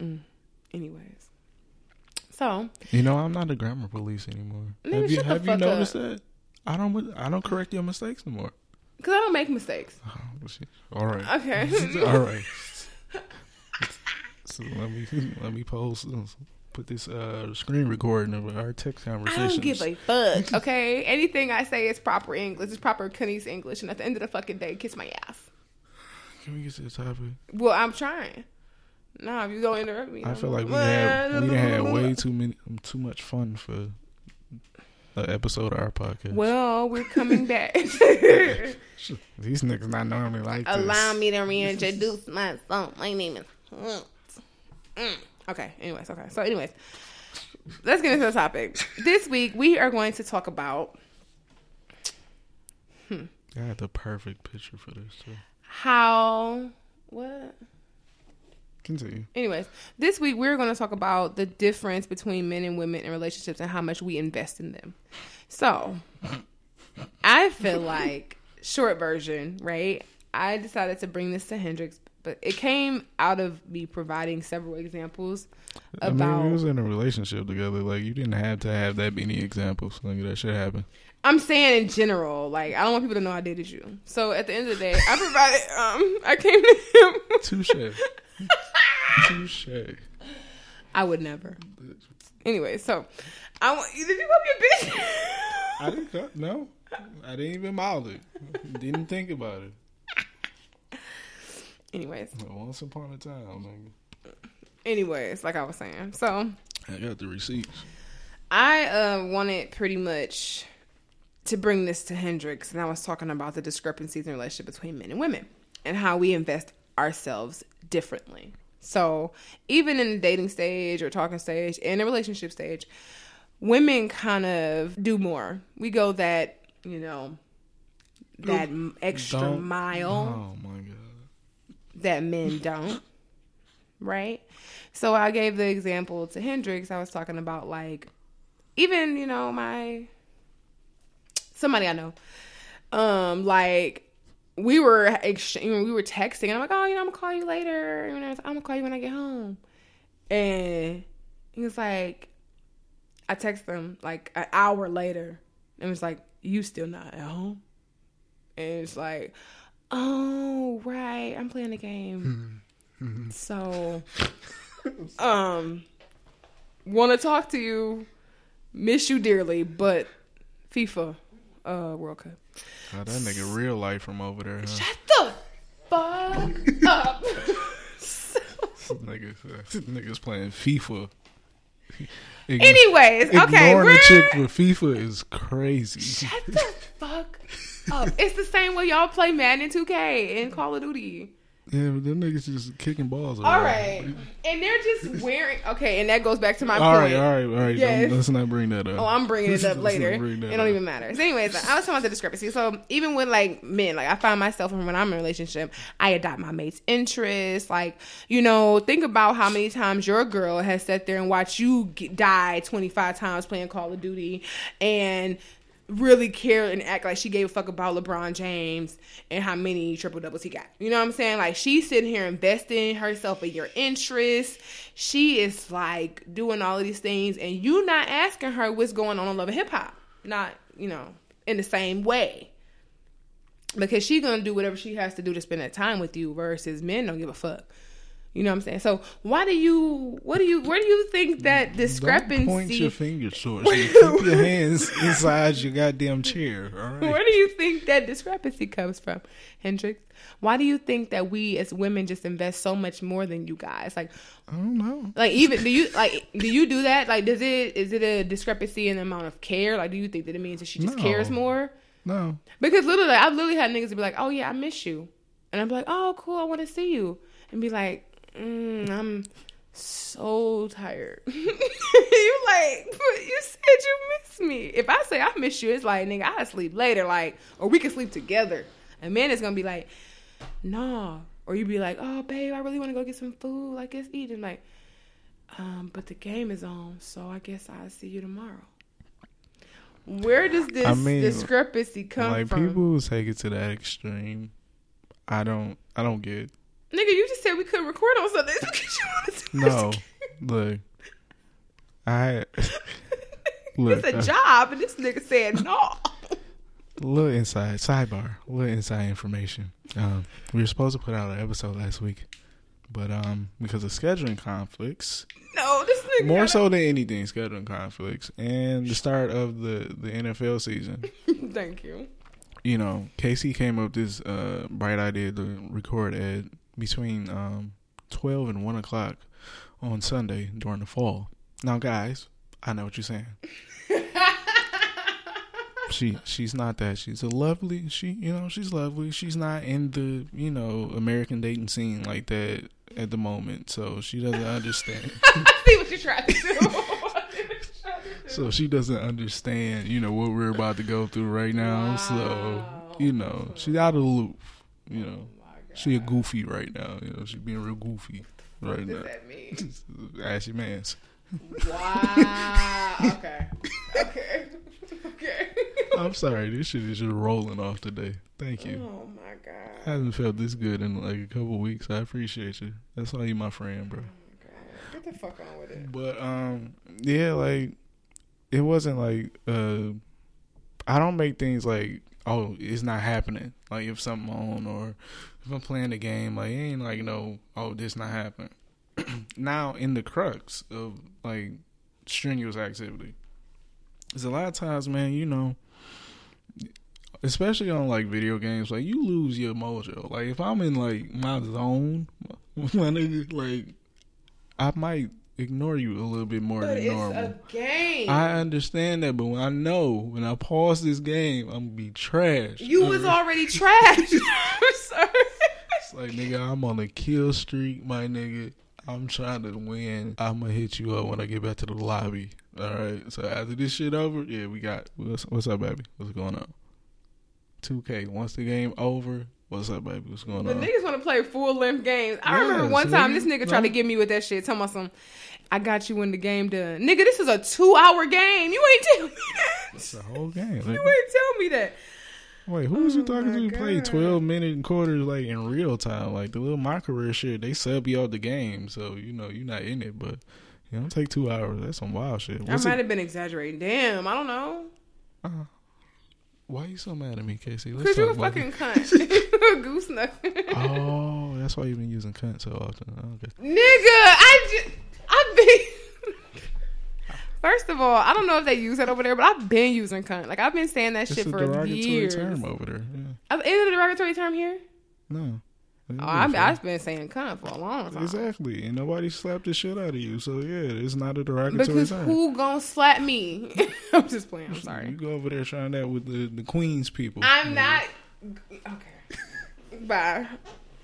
[SPEAKER 3] Mm. Anyways, so
[SPEAKER 4] You know, I'm not a grammar police anymore. Have you have you noticed
[SPEAKER 3] up.
[SPEAKER 4] that? I don't. I don't correct your mistakes no more.
[SPEAKER 3] because I don't make mistakes.
[SPEAKER 4] Oh. All right.
[SPEAKER 3] Okay. <laughs>
[SPEAKER 4] All right. <laughs> So let me let me post put this uh screen recording of our text
[SPEAKER 3] I don't give a fuck. Okay, anything I say is proper English. It's proper Chinese English, and at the end of the fucking day, kiss my ass.
[SPEAKER 4] Can we get to the topic?
[SPEAKER 3] Well, I'm trying. Nah, if you don't interrupt me,
[SPEAKER 4] I
[SPEAKER 3] I'm-
[SPEAKER 4] feel like we had we had way <laughs> too many too much fun for an episode of our podcast.
[SPEAKER 3] Well, we're coming back. <laughs> <laughs>
[SPEAKER 4] These niggas not normally like this.
[SPEAKER 2] Allow me to reintroduce myself. My name is.
[SPEAKER 3] Mm. okay. Anyways, okay. So, anyways, let's get into the topic. This week we are going to talk about
[SPEAKER 4] I had the perfect picture for this too.
[SPEAKER 3] How what.
[SPEAKER 4] Continue.
[SPEAKER 3] Anyways, this week we're going to talk about the difference between men and women in relationships and how much we invest in them. So, I feel <laughs> like short version, right? I decided to bring this to Hendrix, but it came out of me providing several examples about.
[SPEAKER 4] I mean, we was in a relationship together. Like you didn't have to have that many examples. Like that should happened.
[SPEAKER 3] I'm saying in general, like I don't want people to know I dated you. So at the end of the day, I provided. Um, I came to him.
[SPEAKER 4] Touche. Touche.
[SPEAKER 3] I would never. Anyway, so I want. Did you me a bitch?
[SPEAKER 4] I didn't. No, I didn't even mouth it. Didn't think about it.
[SPEAKER 3] Anyways,
[SPEAKER 4] Once upon a time, nigga.
[SPEAKER 3] anyways, like I was saying. So
[SPEAKER 4] I got the receipts.
[SPEAKER 3] I uh, wanted pretty much to bring this to Hendrix, and I was talking about the discrepancies in relationship between men and women and how we invest ourselves differently. So, even in the dating stage or talking stage and the relationship stage, women kind of do more. We go that, you know, that extra mile
[SPEAKER 4] Oh my god.
[SPEAKER 3] that men don't. Right? So I gave the example to Hendrix. I was talking about like even, you know, my somebody I know. Um, like we were ex- we were texting and I'm like, Oh, you know, I'm gonna call you later. You know, I'm gonna call you when I get home. And he was like I text him like an hour later and was like, You still not at home? And it's like, Oh, right. I'm playing a game. <laughs> so um wanna talk to you, miss you dearly, but FIFA uh World Cup.
[SPEAKER 4] God, that nigga real life from over there. Huh?
[SPEAKER 3] Shut the fuck up. <laughs> <laughs>
[SPEAKER 4] niggas, uh, niggas playing FIFA. Ign-
[SPEAKER 3] Anyways, okay,
[SPEAKER 4] ignoring
[SPEAKER 3] we're
[SPEAKER 4] a chick for FIFA is crazy.
[SPEAKER 3] shut the fuck up. It's the same way y'all play Madden 2K and Call of Duty.
[SPEAKER 4] Yeah, but them niggas just kicking balls.
[SPEAKER 3] All right, and they're just wearing. Okay, and that goes back to my
[SPEAKER 4] All
[SPEAKER 3] point.
[SPEAKER 4] All right, all right, all right.
[SPEAKER 3] Yes.
[SPEAKER 4] Don't- Let's not bring that up.
[SPEAKER 3] Oh, I'm bringing it up later. It don't
[SPEAKER 4] up.
[SPEAKER 3] even matter. So, anyways, I was talking about the discrepancy. So, even with like men, like I find myself when I'm in a relationship, I adopt my mate's interests. Like, you know, think about how many times your girl has sat there and watched you get, die 25 times playing Call of Duty, and really care and act like she gave a fuck about LeBron James and how many triple doubles he got. You know what I'm saying? Like she's sitting here investing herself in your interests. She is like doing all of these things and you not asking her what's going on on Love and Hip Hop. Not, you know, in the same way. Because she's gonna do whatever she has to do to spend that time with you versus men don't give a fuck. You know what I'm saying? So why do you what do you where do you think that discrepancy
[SPEAKER 4] Don't point your fingers towards me. <laughs> Keep your hands inside your goddamn chair. All right.
[SPEAKER 3] Where do you think that discrepancy comes from, Hendrix? Why do you think that we as women just invest so much more than you guys? Like,
[SPEAKER 4] I don't know.
[SPEAKER 3] like even do you like do you do that? Like, does it is it a discrepancy in the amount of care? Like, do you think that it means that she just
[SPEAKER 4] No.
[SPEAKER 3] cares more?
[SPEAKER 4] No.
[SPEAKER 3] Because literally, I've literally had niggas be like, "Oh yeah, I miss you," and I'm like, "Oh cool, I want to see you," and be like, mm, "I'm so tired." <laughs> you like, but you said you miss me. If I say I miss you, it's like, nigga, I sleep later, like, or we can sleep together. And man is gonna be like, "Nah," or you be like, "Oh babe, I really want to go get some food. Like, let's like, um, but the game is on, so I guess I'll see you tomorrow. Where does this
[SPEAKER 4] I mean,
[SPEAKER 3] discrepancy come
[SPEAKER 4] like
[SPEAKER 3] from?
[SPEAKER 4] people take it to that extreme. I don't. I don't get.
[SPEAKER 3] Nigga, you just said we couldn't record on Sundays <laughs> because you wanted to.
[SPEAKER 4] No. look. I. <laughs> look.
[SPEAKER 3] it's a job, and this nigga said no.
[SPEAKER 4] little inside sidebar. little inside information. Um, we were supposed to put out an episode last week, but um, because of scheduling conflicts,
[SPEAKER 3] No, this nigga.
[SPEAKER 4] more
[SPEAKER 3] gotta-
[SPEAKER 4] so than anything, scheduling conflicts, and the start of the the NFL season. <laughs>
[SPEAKER 3] Thank you.
[SPEAKER 4] you know, Casey came up with this uh, bright idea to record at between um, twelve and one o'clock on Sunday during the fall. Now, guys, I know what you're saying. <laughs> she she's not that. She's a lovely. She you know she's lovely. She's not in the you know American dating scene like that at the moment, so she doesn't understand. <laughs>
[SPEAKER 3] See what you're trying to do. <laughs> I see what you're trying to do.
[SPEAKER 4] so she doesn't understand you know what we're about to go through right now. So you know she's out of the loop. You know. She a goofy right now. You know, she being real goofy right
[SPEAKER 3] What
[SPEAKER 4] now.
[SPEAKER 3] does that mean? <laughs>
[SPEAKER 4] Ashy mans.
[SPEAKER 3] Wow. <laughs> Okay. Okay. Okay. <laughs>
[SPEAKER 4] I'm sorry, this shit is just rolling off today. Thank you.
[SPEAKER 3] Oh my god.
[SPEAKER 4] I haven't felt this good in like a couple weeks. I appreciate you. That's all you, my friend, bro.
[SPEAKER 3] Get the fuck on with it.
[SPEAKER 4] But um, yeah, like it wasn't like uh, I don't make things like oh it's not happening. Like if something on or if I'm playing the game, like it ain't like no oh this not happening. <clears throat> now in the crux of like strenuous activity, there's a lot of times, man. You know. Especially on like video games, like you lose your mojo. Like if I'm in like my zone, <laughs> my nigga, like I might ignore you a little bit more
[SPEAKER 3] But
[SPEAKER 4] than
[SPEAKER 3] it's
[SPEAKER 4] normal.
[SPEAKER 3] a game.
[SPEAKER 4] I understand that, but when I know when I pause this game, I'm gonna be trash.
[SPEAKER 3] you was already trash. <laughs> Sorry.
[SPEAKER 4] It's like nigga, I'm on a kill streak, my nigga. I'm trying to win. I'm gonna hit you up when I get back to the lobby. All right. So after this shit over, yeah, we got what's, what's up, baby? What's going on? 2K. Once the game over, what's up, baby? What's going
[SPEAKER 3] But
[SPEAKER 4] on?
[SPEAKER 3] The niggas want to play full length games. I
[SPEAKER 4] Yes,
[SPEAKER 3] remember one time
[SPEAKER 4] nigga.
[SPEAKER 3] this nigga tried to
[SPEAKER 4] No.
[SPEAKER 3] get me with that shit. Tell about some, I got you when the game done. Nigga, this is a two hour game. You ain't tell me
[SPEAKER 4] It's
[SPEAKER 3] that.
[SPEAKER 4] the whole game.
[SPEAKER 3] You ain't tell me that.
[SPEAKER 4] Wait, who was you
[SPEAKER 3] Oh
[SPEAKER 4] talking to? You played 12 minute quarters like in real time. Like the little my career shit, they sub you out the game. So, you know, you're not in it, but you don't take two hours. That's some wild shit. What's
[SPEAKER 3] I might
[SPEAKER 4] it,
[SPEAKER 3] have been exaggerating. Damn, I don't know. Uh-huh.
[SPEAKER 4] why are you so mad at me, Casey? Let's
[SPEAKER 3] Cause you a fucking cunt. <laughs> goose nut. <laughs>
[SPEAKER 4] Oh, that's why you've been using cunt so often. Okay.
[SPEAKER 3] Nigga, I just, I've been. First of all, I don't know if they use that over there, but I've been using cunt. Like I've been saying that
[SPEAKER 4] It's
[SPEAKER 3] shit
[SPEAKER 4] a
[SPEAKER 3] for
[SPEAKER 4] derogatory
[SPEAKER 3] years.
[SPEAKER 4] term over there. Yeah.
[SPEAKER 3] Is it a derogatory term here?
[SPEAKER 4] No.
[SPEAKER 3] Oh, I've, I've been saying cunt for a long time.
[SPEAKER 4] Exactly. And nobody slapped the shit out of you. So, yeah, it's not a derogatory term.
[SPEAKER 3] Because who gonna slap me? <laughs> I'm just playing. I'm sorry.
[SPEAKER 4] You go over there trying that with the, the Queens people.
[SPEAKER 3] I'm not. Okay. Bye.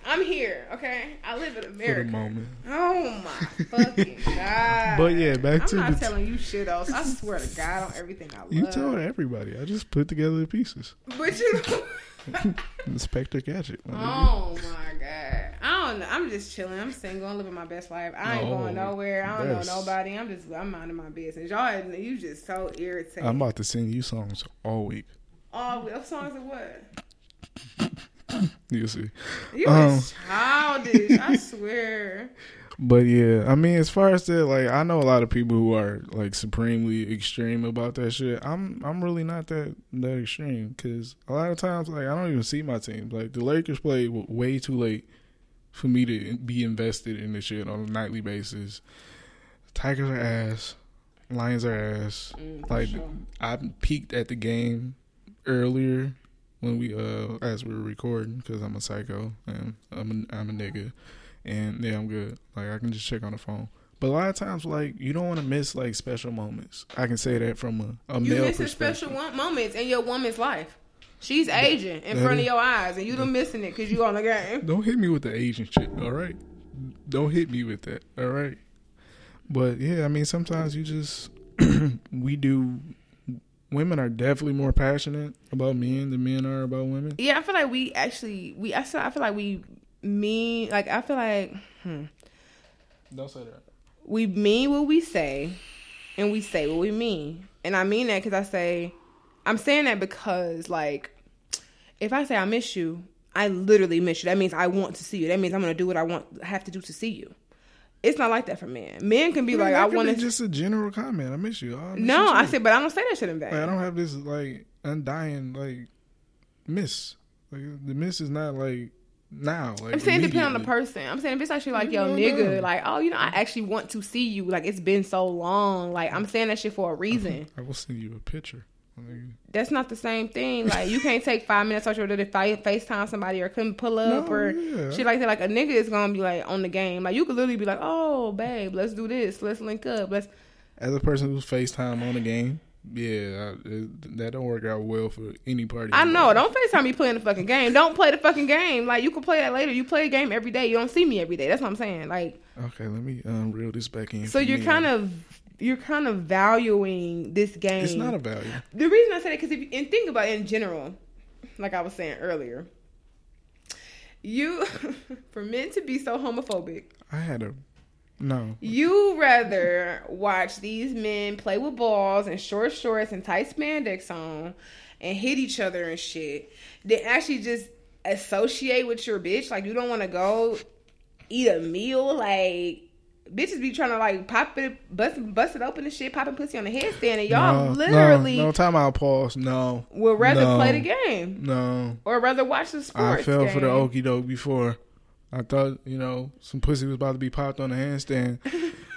[SPEAKER 3] I'm here. Okay. I live in America.
[SPEAKER 4] for the
[SPEAKER 3] America.
[SPEAKER 4] moment.
[SPEAKER 3] Oh my fucking <laughs> god.
[SPEAKER 4] But yeah, back to I'm
[SPEAKER 3] not
[SPEAKER 4] the-
[SPEAKER 3] telling you shit else. I <laughs> swear to God on everything I love.
[SPEAKER 4] You told everybody. I just put together the pieces.
[SPEAKER 3] But you. <laughs>
[SPEAKER 4] Inspector Gadget. my.
[SPEAKER 3] Oh my god! I don't know. I'm just chilling. I'm single. I'm living my best life. I ain't
[SPEAKER 4] Oh,
[SPEAKER 3] going nowhere. I don't
[SPEAKER 4] that's-
[SPEAKER 3] know nobody. I'm just I'm minding my business. Y'all, you just so irritating.
[SPEAKER 4] I'm about to sing you songs all week.
[SPEAKER 3] Oh, what songs of what? <clears throat>
[SPEAKER 4] You see.
[SPEAKER 3] You
[SPEAKER 4] Um.
[SPEAKER 3] is childish. I <laughs> swear.
[SPEAKER 4] But yeah, I mean, as far as that, like, I know a lot of people who are like supremely extreme about that shit. I'm, I'm really not that that extreme because a lot of times, like, I don't even see my team. Like, the Lakers play w- way too late for me to be invested in the shit on a nightly basis. Tigers are ass, Lions are ass.
[SPEAKER 3] Mm,
[SPEAKER 4] Like,
[SPEAKER 3] sure.
[SPEAKER 4] I peaked at the game earlier when we uh as we were recording because I'm a psycho and I'm a, I'm a nigga. And yeah I'm good. Like I can just check on the phone. But a lot of times like you don't want to miss like special moments. I can say that from a, a
[SPEAKER 3] You
[SPEAKER 4] male
[SPEAKER 3] missing
[SPEAKER 4] perspective.
[SPEAKER 3] special moments in your woman's life. She's aging in
[SPEAKER 4] that
[SPEAKER 3] front of your eyes, and you done missing it because you on the game.
[SPEAKER 4] don't hit me with the Asian shit all right? Don't hit me with that all right? But yeah I mean sometimes you just <clears throat> we do women are definitely more passionate about men than men are about women
[SPEAKER 3] Yeah, I feel like we actually we I feel, I feel like we mean like I feel like hmm,
[SPEAKER 4] don't say that
[SPEAKER 3] we mean what we say, and we say what we mean, and I mean that because I say I'm saying that because like if I say I miss you, I literally miss you. That means I want to see you. That means I'm gonna do what I want have to do to see you. It's not like that for men. Men can be like I want to.
[SPEAKER 4] just a general comment. I miss you. I miss
[SPEAKER 3] No,
[SPEAKER 4] you
[SPEAKER 3] I said, but I don't say that shit in vain.
[SPEAKER 4] Like, I don't have this like undying like miss. Like the miss is not like now. Like
[SPEAKER 3] I'm saying depend on the person. I'm saying if it's actually like, yo, nigga,
[SPEAKER 4] no.
[SPEAKER 3] like, oh, you know, I actually want to see you. Like, it's been so long. Like, I'm saying that shit for a reason. <laughs>
[SPEAKER 4] I will send you a picture.
[SPEAKER 3] That's not the same thing. Like, you can't take five minutes out your day to FaceTime somebody or couldn't pull up
[SPEAKER 4] No,
[SPEAKER 3] or
[SPEAKER 4] yeah.
[SPEAKER 3] shit like that. Like, a nigga is gonna be like on the game. Like, you could literally be like, oh, babe, let's do this. Let's link up. Let's.
[SPEAKER 4] As a person who's FaceTime on the game, yeah, I, it, that don't work out well for any party.
[SPEAKER 3] I know. Don't FaceTime me playing the fucking game. Don't play the fucking game. Like, you can play that later. You play a game every day. You don't see me every day. That's what I'm saying. Like,
[SPEAKER 4] Okay, let me um, reel this back in.
[SPEAKER 3] so you're
[SPEAKER 4] me.
[SPEAKER 3] kind of. You're kind of valuing this game.
[SPEAKER 4] It's not a value.
[SPEAKER 3] The reason I say that because if you, and think about it in general, like I was saying earlier, you <laughs> for men to be so homophobic,
[SPEAKER 4] I had a no.
[SPEAKER 3] you rather watch these men play with balls and short shorts and tight spandex on and hit each other and shit than actually just associate with your bitch. Like you don't want to go eat a meal like. Bitches be trying to like pop it, bust, bust it open and shit, popping pussy on the headstand, and y'all
[SPEAKER 4] no,
[SPEAKER 3] literally
[SPEAKER 4] no, no time out. Pause. No,
[SPEAKER 3] would rather
[SPEAKER 4] No.
[SPEAKER 3] play the game
[SPEAKER 4] no.
[SPEAKER 3] or rather watch the sports.
[SPEAKER 4] I fell for the
[SPEAKER 3] game.
[SPEAKER 4] okey doke before. I thought, you know, some pussy was about to be popped on the handstand.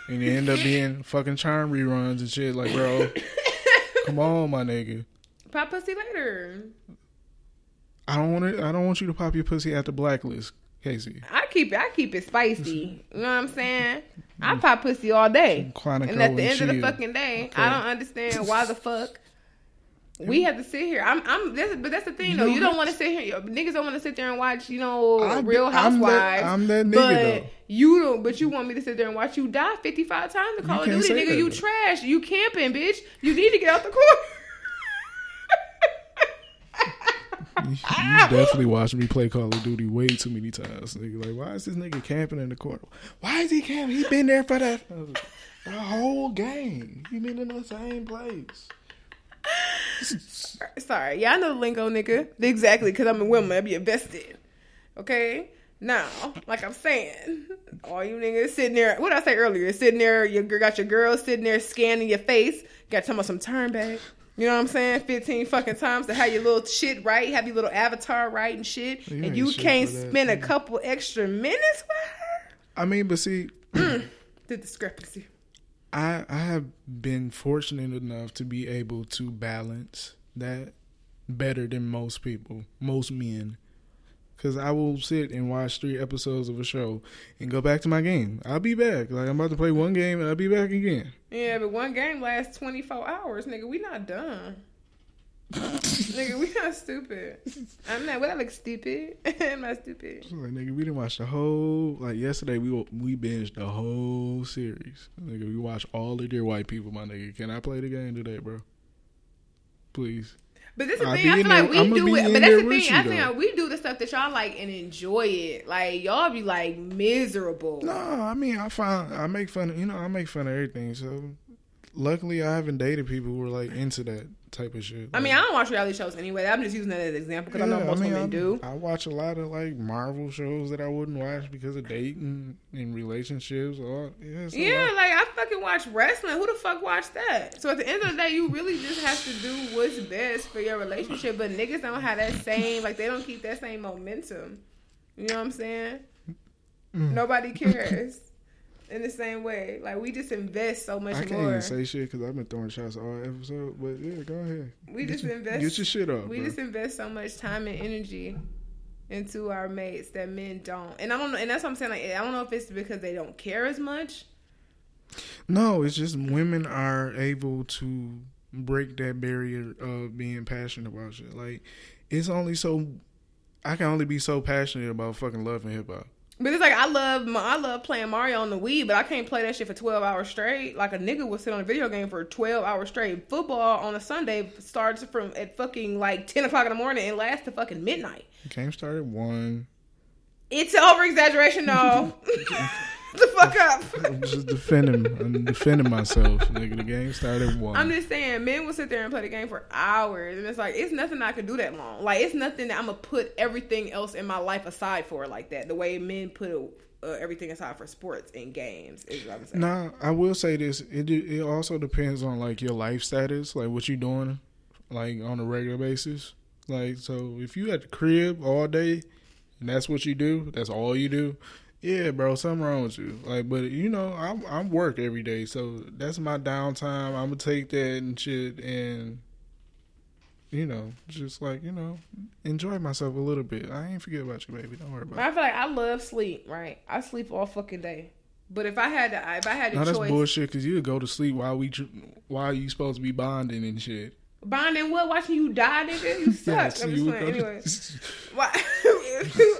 [SPEAKER 4] and it ended up <laughs> being fucking charm reruns and shit. Like, bro, <laughs> come on, my nigga.
[SPEAKER 3] Pop pussy later.
[SPEAKER 4] I don't want to. I don't want you to pop your pussy at the blacklist. Casey.
[SPEAKER 3] I keep it. I keep it spicy. <laughs> You know what I'm saying? I pop pussy all day,
[SPEAKER 4] Quantico
[SPEAKER 3] and at the
[SPEAKER 4] and
[SPEAKER 3] end of the fucking day,
[SPEAKER 4] Okay.
[SPEAKER 3] I don't understand why the <laughs> fuck we have to sit here. I'm, I'm. That's, but that's the thing, though. You don't want to sit here. Niggas don't want to sit there and watch, you know,
[SPEAKER 4] I
[SPEAKER 3] Real
[SPEAKER 4] I'm that-
[SPEAKER 3] Housewives.
[SPEAKER 4] I'm that nigga,
[SPEAKER 3] but
[SPEAKER 4] though.
[SPEAKER 3] you don't. But you want me to sit there and watch you die 55 times in Call of Duty, nigga.
[SPEAKER 4] that,
[SPEAKER 3] You
[SPEAKER 4] though.
[SPEAKER 3] trash. You camping, bitch. You need to get out the <laughs> court.
[SPEAKER 4] You, definitely watched me play Call of Duty way too many times. Nigga, like, why is this nigga camping in the corner? Why is he camping? He been there for the, the whole game. He been in the same place. <laughs>
[SPEAKER 3] Sorry, I know the lingo, nigga. Exactly, because I'm a woman. I be invested. Okay? Now, like I'm saying, all you niggas sitting there, what did I say earlier? Sitting there, you got your girl sitting there scanning your face. Got talking about some turn back. You know what I'm saying? 15 fucking times to have your little shit right, have your little avatar right and shit.
[SPEAKER 4] You
[SPEAKER 3] and you can't
[SPEAKER 4] that,
[SPEAKER 3] spend a couple extra minutes with her?
[SPEAKER 4] I mean, but see, <clears throat>
[SPEAKER 3] The discrepancy.
[SPEAKER 4] I I have been fortunate enough to be able to balance that better than most people, most men. Cause I will sit and watch three episodes of a show and go back to my game. I'll be back. Like I'm about to play one game and I'll be back again.
[SPEAKER 3] Yeah, but one game lasts 24 hours, nigga. We not done. <laughs> nigga, we not stupid. I'm not. What I look stupid? <laughs> I'm not stupid.
[SPEAKER 4] So like nigga, we didn't watch the whole like yesterday. We we binged the whole series. Nigga, we watched all the dear white people. My nigga, can I play the game today, bro? Please.
[SPEAKER 3] But this is the thing. I feel like
[SPEAKER 4] there-
[SPEAKER 3] we do it. But that's the thing. I think
[SPEAKER 4] though.
[SPEAKER 3] like, we do the stuff that y'all like and enjoy it. Like y'all be like miserable.
[SPEAKER 4] No, I mean I find I make fun of you know I make fun of everything. So luckily I haven't dated people who are like into that type of shit.
[SPEAKER 3] I mean, I don't watch reality shows anyway. I'm just using that as an example because I know
[SPEAKER 4] Yeah,
[SPEAKER 3] most
[SPEAKER 4] mean,
[SPEAKER 3] women
[SPEAKER 4] I,
[SPEAKER 3] do.
[SPEAKER 4] I watch a lot of like Marvel shows that I wouldn't watch because of dating and relationships. Or yeah,
[SPEAKER 3] Yeah, like I fucking watch wrestling. Who the fuck watch that? So at the end of the day, you really just have to do what's best for your relationship. But niggas don't have that same like they don't keep that same momentum. You know what I'm saying?
[SPEAKER 4] Mm.
[SPEAKER 3] Nobody cares in the same way. Like we just invest so much
[SPEAKER 4] I can't
[SPEAKER 3] more.
[SPEAKER 4] even say shit because I've been throwing shots all episode. But yeah, go ahead.
[SPEAKER 3] we
[SPEAKER 4] Get
[SPEAKER 3] just
[SPEAKER 4] your-
[SPEAKER 3] invest.
[SPEAKER 4] Get your shit up,
[SPEAKER 3] we
[SPEAKER 4] bro.
[SPEAKER 3] just invest so much time and energy into our mates that men don't. And I don't know. And that's what I'm saying. Like I don't know if it's because they don't care as much.
[SPEAKER 4] No, it's just women are able to break that barrier of being passionate about shit. Like it's only so I can only be so passionate about fucking love and hip hop.
[SPEAKER 3] But it's like I love I love playing Mario on the Wii, but I can't play that shit for twelve hours straight. Like a nigga will sit on a video game for twelve hours straight. Football on a Sunday starts from at fucking like ten o'clock in the morning and lasts to fucking midnight.
[SPEAKER 4] Game started one.
[SPEAKER 3] It's an over exaggeration, no. <laughs> <laughs> the fuck up.
[SPEAKER 4] I'm just defending. I'm defending myself. Nigga, the game started one.
[SPEAKER 3] I'm just saying, men will sit there and play the game for hours, and it's like it's nothing I could do that long. Like it's nothing that I'm gonna put everything else in my life aside for like that. The way men put uh, everything aside for sports and games is what I'm saying.
[SPEAKER 4] Nah, I will say this. It it also depends on like your life status, like what you're doing, like on a regular basis. Like so, if you at the crib all day, and that's what you do, that's all you do. Yeah, bro, something wrong with you. Like, but you know, I'm I'm work every day, so that's my downtime. I'm gonna take that and shit, and you know, just like you know, enjoy myself a little bit. I ain't forget about you, baby. Don't worry about it.
[SPEAKER 3] I feel like I love sleep, right? I sleep all fucking day. But if I had to, if I had
[SPEAKER 4] No, that's
[SPEAKER 3] choice,
[SPEAKER 4] bullshit. Because you go to sleep while we while you supposed to be bonding and shit.
[SPEAKER 3] bonding what? Watching you die, nigga? You <laughs> suck.
[SPEAKER 4] Yeah,
[SPEAKER 3] I'm just
[SPEAKER 4] would
[SPEAKER 3] playing.
[SPEAKER 4] to-
[SPEAKER 3] Anyway, <laughs> why?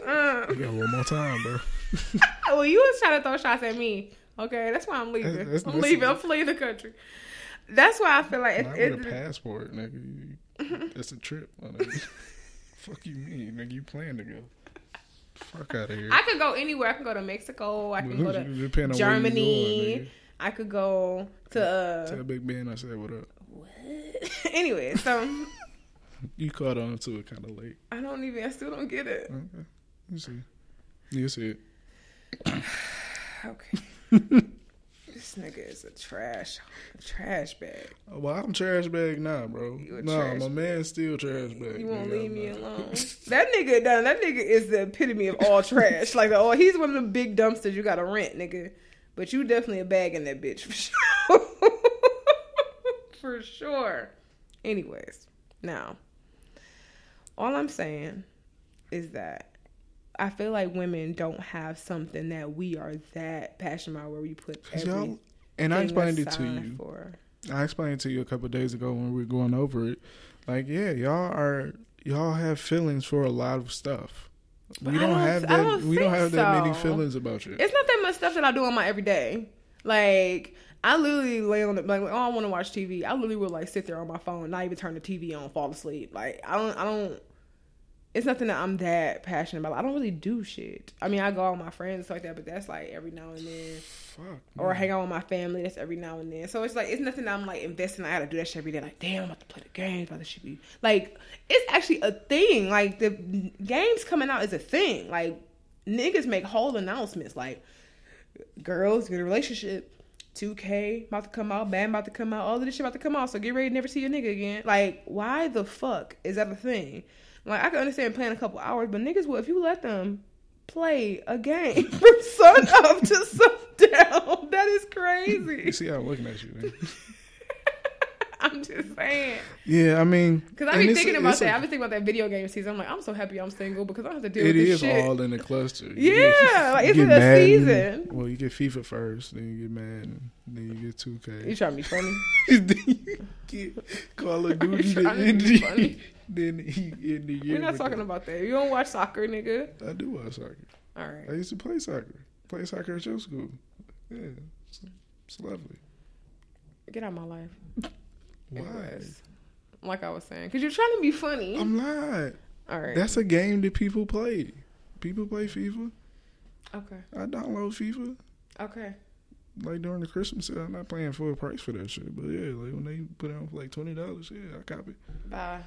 [SPEAKER 3] uh, <laughs>
[SPEAKER 4] You got one more time, bro. <laughs>
[SPEAKER 3] well, you was trying to throw shots at me. Okay, that's why I'm leaving.
[SPEAKER 4] That's-
[SPEAKER 3] I'm
[SPEAKER 4] that's-
[SPEAKER 3] leaving. I'm fleeing the country. That's why I feel like
[SPEAKER 4] Not
[SPEAKER 3] it,
[SPEAKER 4] with a passport, nigga. <laughs> That's a trip. Fuck you mean, nigga? You plan to go? Fuck out of here.
[SPEAKER 3] I could go anywhere. I can go to Mexico. I can go to Germany.
[SPEAKER 4] Going,
[SPEAKER 3] I could go to. Uh,
[SPEAKER 4] Tell Big Ben I said what up. What? <laughs>
[SPEAKER 3] anyway, so
[SPEAKER 4] You caught on to it kind of late.
[SPEAKER 3] I don't even. I still don't get it.
[SPEAKER 4] Okay. You see. You see it. <sighs>
[SPEAKER 3] Okay. <laughs> this nigga is a trash, a trash bag.
[SPEAKER 4] Well, I'm trash bag now, bro. No, my man's still trash bag.
[SPEAKER 3] You won't
[SPEAKER 4] nigga.
[SPEAKER 3] leave me alone. <laughs> that nigga done. That nigga is the epitome of all trash. Like, oh, he's one of the big dumpsters you got to rent, nigga. But you definitely a bag in that bitch for <laughs> sure. for sure. Anyways, now, all I'm saying is that I feel like women don't have something that we are that passionate about where we put everything
[SPEAKER 4] and I explained it to you.
[SPEAKER 3] For.
[SPEAKER 4] I explained it to you a couple of days ago when we were going over it. Like, yeah, y'all are y'all have feelings for a lot of stuff.
[SPEAKER 3] But
[SPEAKER 4] We don't,
[SPEAKER 3] don't-
[SPEAKER 4] have that.
[SPEAKER 3] don't
[SPEAKER 4] we don't have that many feelings about you.
[SPEAKER 3] It's not that much stuff that I do on my everyday. Like I literally lay on the like, oh, I want to watch TV. I literally would like sit there on my phone, not even turn the TV on, fall asleep. Like I don't, I don't. It's nothing that I'm that passionate about. I don't really do shit. I mean, I go out with my friends and stuff like that, but that's like every now and then.
[SPEAKER 4] Fuck.
[SPEAKER 3] Or hang out with my family. That's every now and then. So it's like it's nothing that I'm like investing. I gotta do that shit every day. Like damn, I'm about to play the games. About to shit be like it's actually a thing. Like the games coming out is a thing. Like niggas make whole announcements. Like girls get a relationship. 2K about to come out, Bam about to come out, all of this shit about to come out. So get ready to never see your nigga again. Like, why the fuck is that a thing? Like, I can understand playing a couple hours, but niggas will if you let them play a game <laughs> from sun up to sundown. <laughs> That is crazy.
[SPEAKER 4] You see how I'm looking at you, man. <laughs>
[SPEAKER 3] I'm just saying.
[SPEAKER 4] Yeah, I mean,
[SPEAKER 3] Because I
[SPEAKER 4] and
[SPEAKER 3] be
[SPEAKER 4] it's-
[SPEAKER 3] thinking about that.
[SPEAKER 4] a-
[SPEAKER 3] I be thinking about that video game season. I'm like, I'm so happy I'm single because I don't have to deal
[SPEAKER 4] It
[SPEAKER 3] with this
[SPEAKER 4] is
[SPEAKER 3] shit.
[SPEAKER 4] all in a cluster. You
[SPEAKER 3] Yeah,
[SPEAKER 4] get-
[SPEAKER 3] like, it's a
[SPEAKER 4] Madden.
[SPEAKER 3] season.
[SPEAKER 4] Well, you get FIFA first, then you get Madden, then you get 2K.
[SPEAKER 3] You trying to be funny?
[SPEAKER 4] then you get Call of Duty, Then,
[SPEAKER 3] trying to be funny?
[SPEAKER 4] then he in the year.
[SPEAKER 3] We're not talking about that. You don't watch soccer, nigga.
[SPEAKER 4] I do watch soccer.
[SPEAKER 3] All right.
[SPEAKER 4] I used to play soccer. Play soccer at your school. Yeah, it's, it's lovely.
[SPEAKER 3] Get out of my life. <laughs>
[SPEAKER 4] Why?
[SPEAKER 3] Like I was saying, because you're trying to be funny.
[SPEAKER 4] I'm not.
[SPEAKER 3] All right.
[SPEAKER 4] That's a game that people play. People play FIFA.
[SPEAKER 3] okay.
[SPEAKER 4] I download FIFA.
[SPEAKER 3] Okay.
[SPEAKER 4] Like during the Christmas sale, I'm not paying full price for that shit. But yeah, like when they put it on for like twenty dollars, yeah, I copy.
[SPEAKER 3] Bye.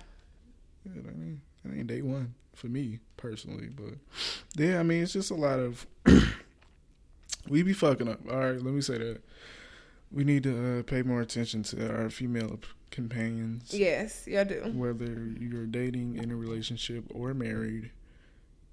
[SPEAKER 4] Yeah, that ain't that ain't day one for me personally. But yeah, I mean it's just a lot of <clears throat> we be fucking up. All right, let me say that. We need to uh, pay more attention to our female companions.
[SPEAKER 3] Yes, y'all do.
[SPEAKER 4] Whether you're dating in a relationship or married.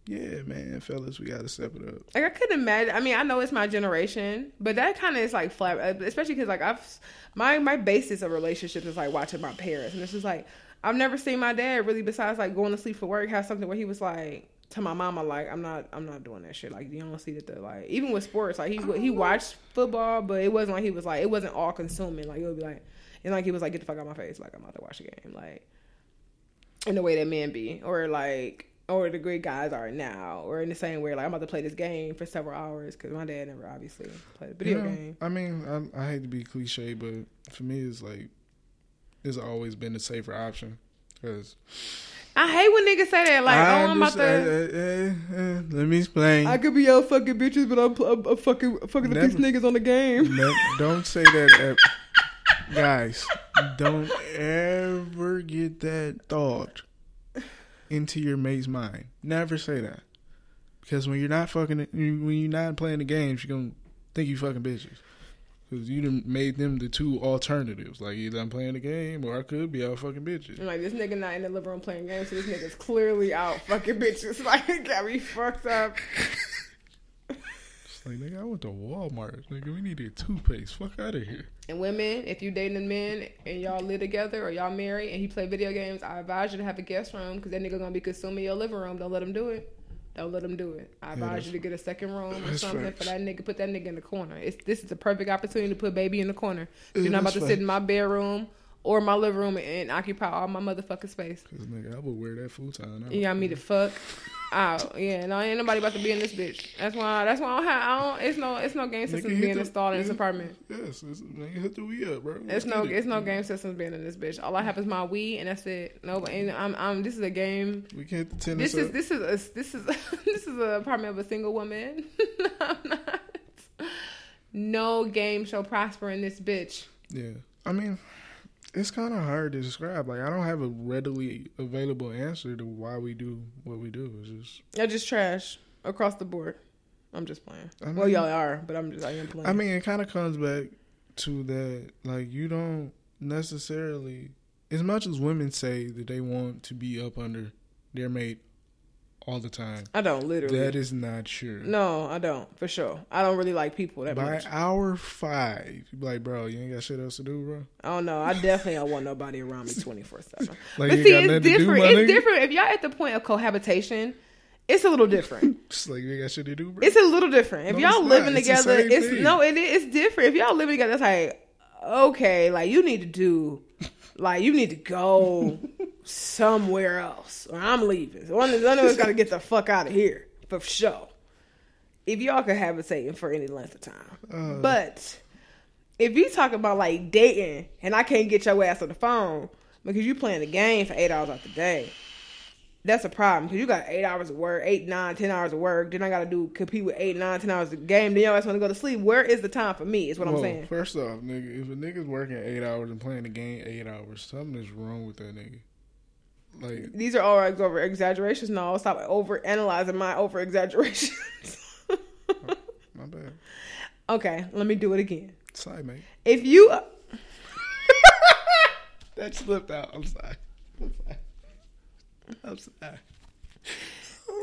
[SPEAKER 4] Yeah, man, fellas, we gotta step it up.
[SPEAKER 3] Like I couldn't imagine. I mean, I know it's my generation, but that kind of is like flat. Especially because like I've my my basis of relationships is like watching my parents, and it's just like I've never seen my dad really besides like going to sleep for work have something where he was like to my mama like I'm not I'm not doing that shit. Like you don't see that the like even with sports like he he oh. watched football, but it wasn't like he was like it wasn't all consuming. Like it would be like and like he was like get the fuck out of my face. Like I'm about to watch the game. Like in the way that men be or like or the great guys are now, or in the same way, like I'm about to play this game for several hours because my dad never obviously played a video
[SPEAKER 4] You know,
[SPEAKER 3] game.
[SPEAKER 4] I mean, I, I hate to be cliche, but for me, it's like it's always been the safer option because
[SPEAKER 3] I hate when niggas say that. Like,
[SPEAKER 4] I
[SPEAKER 3] oh, I'm about to.
[SPEAKER 4] understand- uh, uh, uh, let me explain.
[SPEAKER 3] I could be out fucking bitches, but I'm, I'm, I'm fucking fucking the
[SPEAKER 4] Never.
[SPEAKER 3] these niggas on the game.
[SPEAKER 4] No, don't say that, <laughs> at, guys. Don't ever get that thought into your mate's mind. Never say that because when you're not fucking, when you're not playing the games, you're gonna think you fucking bitches. Because you done made them the two alternatives. Like either I'm playing the game or I could be out fucking bitches.
[SPEAKER 3] I'm like, this nigga not in the living room playing games, so this nigga's clearly out fucking bitches. <laughs> Like, got me fucked up.
[SPEAKER 4] It's like, nigga, I went to Walmart. Nigga, we need needed toothpaste. Fuck out of here.
[SPEAKER 3] And women, if you dating men and y'all live together or y'all married and he play video games, I advise you to have a guest room because that nigga gonna be consuming your living room. Don't let him do it. Don't let him do it. I advise you to get a second room or something
[SPEAKER 4] facts.
[SPEAKER 3] for that nigga. Put that nigga in the corner. It's this is the perfect opportunity to put baby in the corner.
[SPEAKER 4] Yeah,
[SPEAKER 3] You're not about to sit in my bedroom or my living room and occupy all my motherfucking space.
[SPEAKER 4] Cause nigga, I would wear that futon.
[SPEAKER 3] You got me the fuck out. Yeah, no, ain't nobody about to be in this bitch. That's why. That's why I don't have. I don't. It's no. It's no game systems being
[SPEAKER 4] the-
[SPEAKER 3] installed in this apartment.
[SPEAKER 4] Yes, it's, nigga, hit the we up, bro.
[SPEAKER 3] It's
[SPEAKER 4] Let's
[SPEAKER 3] no,
[SPEAKER 4] it.
[SPEAKER 3] it's no game systems being in this bitch. All I have is my Wii, and that's it. No, and I'm, I'm. This is a game.
[SPEAKER 4] We can't hit the tennis
[SPEAKER 3] This is
[SPEAKER 4] up.
[SPEAKER 3] this is a this is <laughs> this is an apartment of a single woman. <laughs> I'm not. No game shall prosper in this bitch.
[SPEAKER 4] Yeah, I mean, it's kind of hard to describe. Like, I don't have a readily available answer to why we do what we do. It's just,
[SPEAKER 3] You're just trash across the board. I'm just playing.
[SPEAKER 4] I
[SPEAKER 3] well, y'all are, but I'm just I am playing.
[SPEAKER 4] I mean, it kind of comes back to that. Like, you don't necessarily, as much as women say that they want to be up under their mate all the time,
[SPEAKER 3] I don't literally.
[SPEAKER 4] that is not true.
[SPEAKER 3] no, I don't for sure. I don't really like people that
[SPEAKER 4] By
[SPEAKER 3] much.
[SPEAKER 4] hour five, you be like, bro, you ain't got shit else to do, bro.
[SPEAKER 3] I don't know. I definitely don't want nobody around me twenty four seven. <laughs>
[SPEAKER 4] Like,
[SPEAKER 3] But see, it's
[SPEAKER 4] to do,
[SPEAKER 3] different. it's
[SPEAKER 4] nigga?
[SPEAKER 3] different. If y'all at the point of cohabitation, It's a little different. <laughs>
[SPEAKER 4] Just like you got shit to do, bro.
[SPEAKER 3] It's a little different. If
[SPEAKER 4] No,
[SPEAKER 3] y'all living.
[SPEAKER 4] It's
[SPEAKER 3] together, it's
[SPEAKER 4] thing.
[SPEAKER 3] no, it is it's different. If y'all living together, it's like okay, like you need to do, like you need to go <laughs> somewhere else, or I'm leaving. So one of us got to get the fuck out of here for sure. If y'all could habitate for any length of time,
[SPEAKER 4] Uh.
[SPEAKER 3] but if you talk about like dating and I can't get your ass on the phone because you playing the game for eight hours out the day, that's a problem because you got eight hours of work, eight, nine, ten hours of work. Then I got to do compete with eight, nine, ten hours of game. Then ass want to go to sleep. Where is the time for me? Is what I'm saying.
[SPEAKER 4] First off, nigga, if a nigga's working eight hours and playing the game eight hours, something is wrong with that nigga. Like,
[SPEAKER 3] These are all over exaggerations. No, stop over analyzing my over exaggerations. <laughs>
[SPEAKER 4] my bad.
[SPEAKER 3] okay, let me do it again.
[SPEAKER 4] Sorry, mate.
[SPEAKER 3] If you uh, <laughs>
[SPEAKER 4] That slipped out. I'm sorry. I'm sorry. I'm sorry. Uh.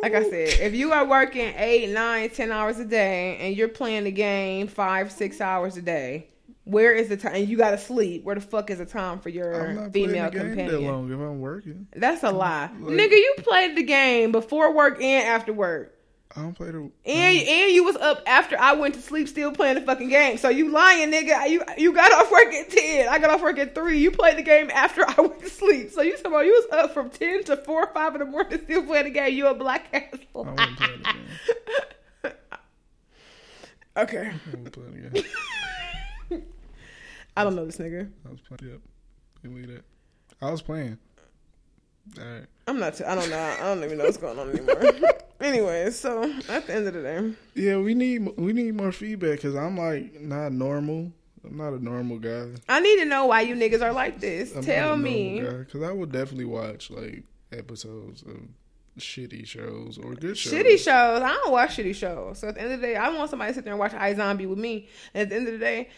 [SPEAKER 3] like I said, if you are working eight, nine, ten hours a day and you're playing the game five, six hours a day, where is the time? And you got to sleep. Where the fuck is the time for your female
[SPEAKER 4] game that
[SPEAKER 3] companion?
[SPEAKER 4] long if I'm working.
[SPEAKER 3] That's a lie,
[SPEAKER 4] Like-
[SPEAKER 3] nigga. You played the game before work and after work.
[SPEAKER 4] I don't play the.
[SPEAKER 3] And and you was up after I went to sleep, still playing the fucking game. So you lying, nigga. You you got off work at ten. I got off work at three. You played the game after I <laughs> went to sleep. So you talking about you was up from ten to four or five in the morning, <laughs> still playing the game. You a black ass.
[SPEAKER 4] don't want the game. <laughs>
[SPEAKER 3] okay,
[SPEAKER 4] I don't want the game.
[SPEAKER 3] I don't know this nigga.
[SPEAKER 4] I was playing. Yep. Leave that. I was playing. All right.
[SPEAKER 3] I'm not. I don't know. I don't even know what's going on anymore. <laughs> anyway, so at the end of the day,
[SPEAKER 4] Yeah, we need we need more feedback because I'm like not normal. I'm not a normal guy.
[SPEAKER 3] I need to know why you niggas are like this.
[SPEAKER 4] I'm
[SPEAKER 3] Tell me.
[SPEAKER 4] because I would definitely watch like episodes of shitty shows or good shows.
[SPEAKER 3] Shitty shows. I don't watch shitty shows. So at the end of the day, I want somebody to sit there and watch iZombie with me. And at the end of the day,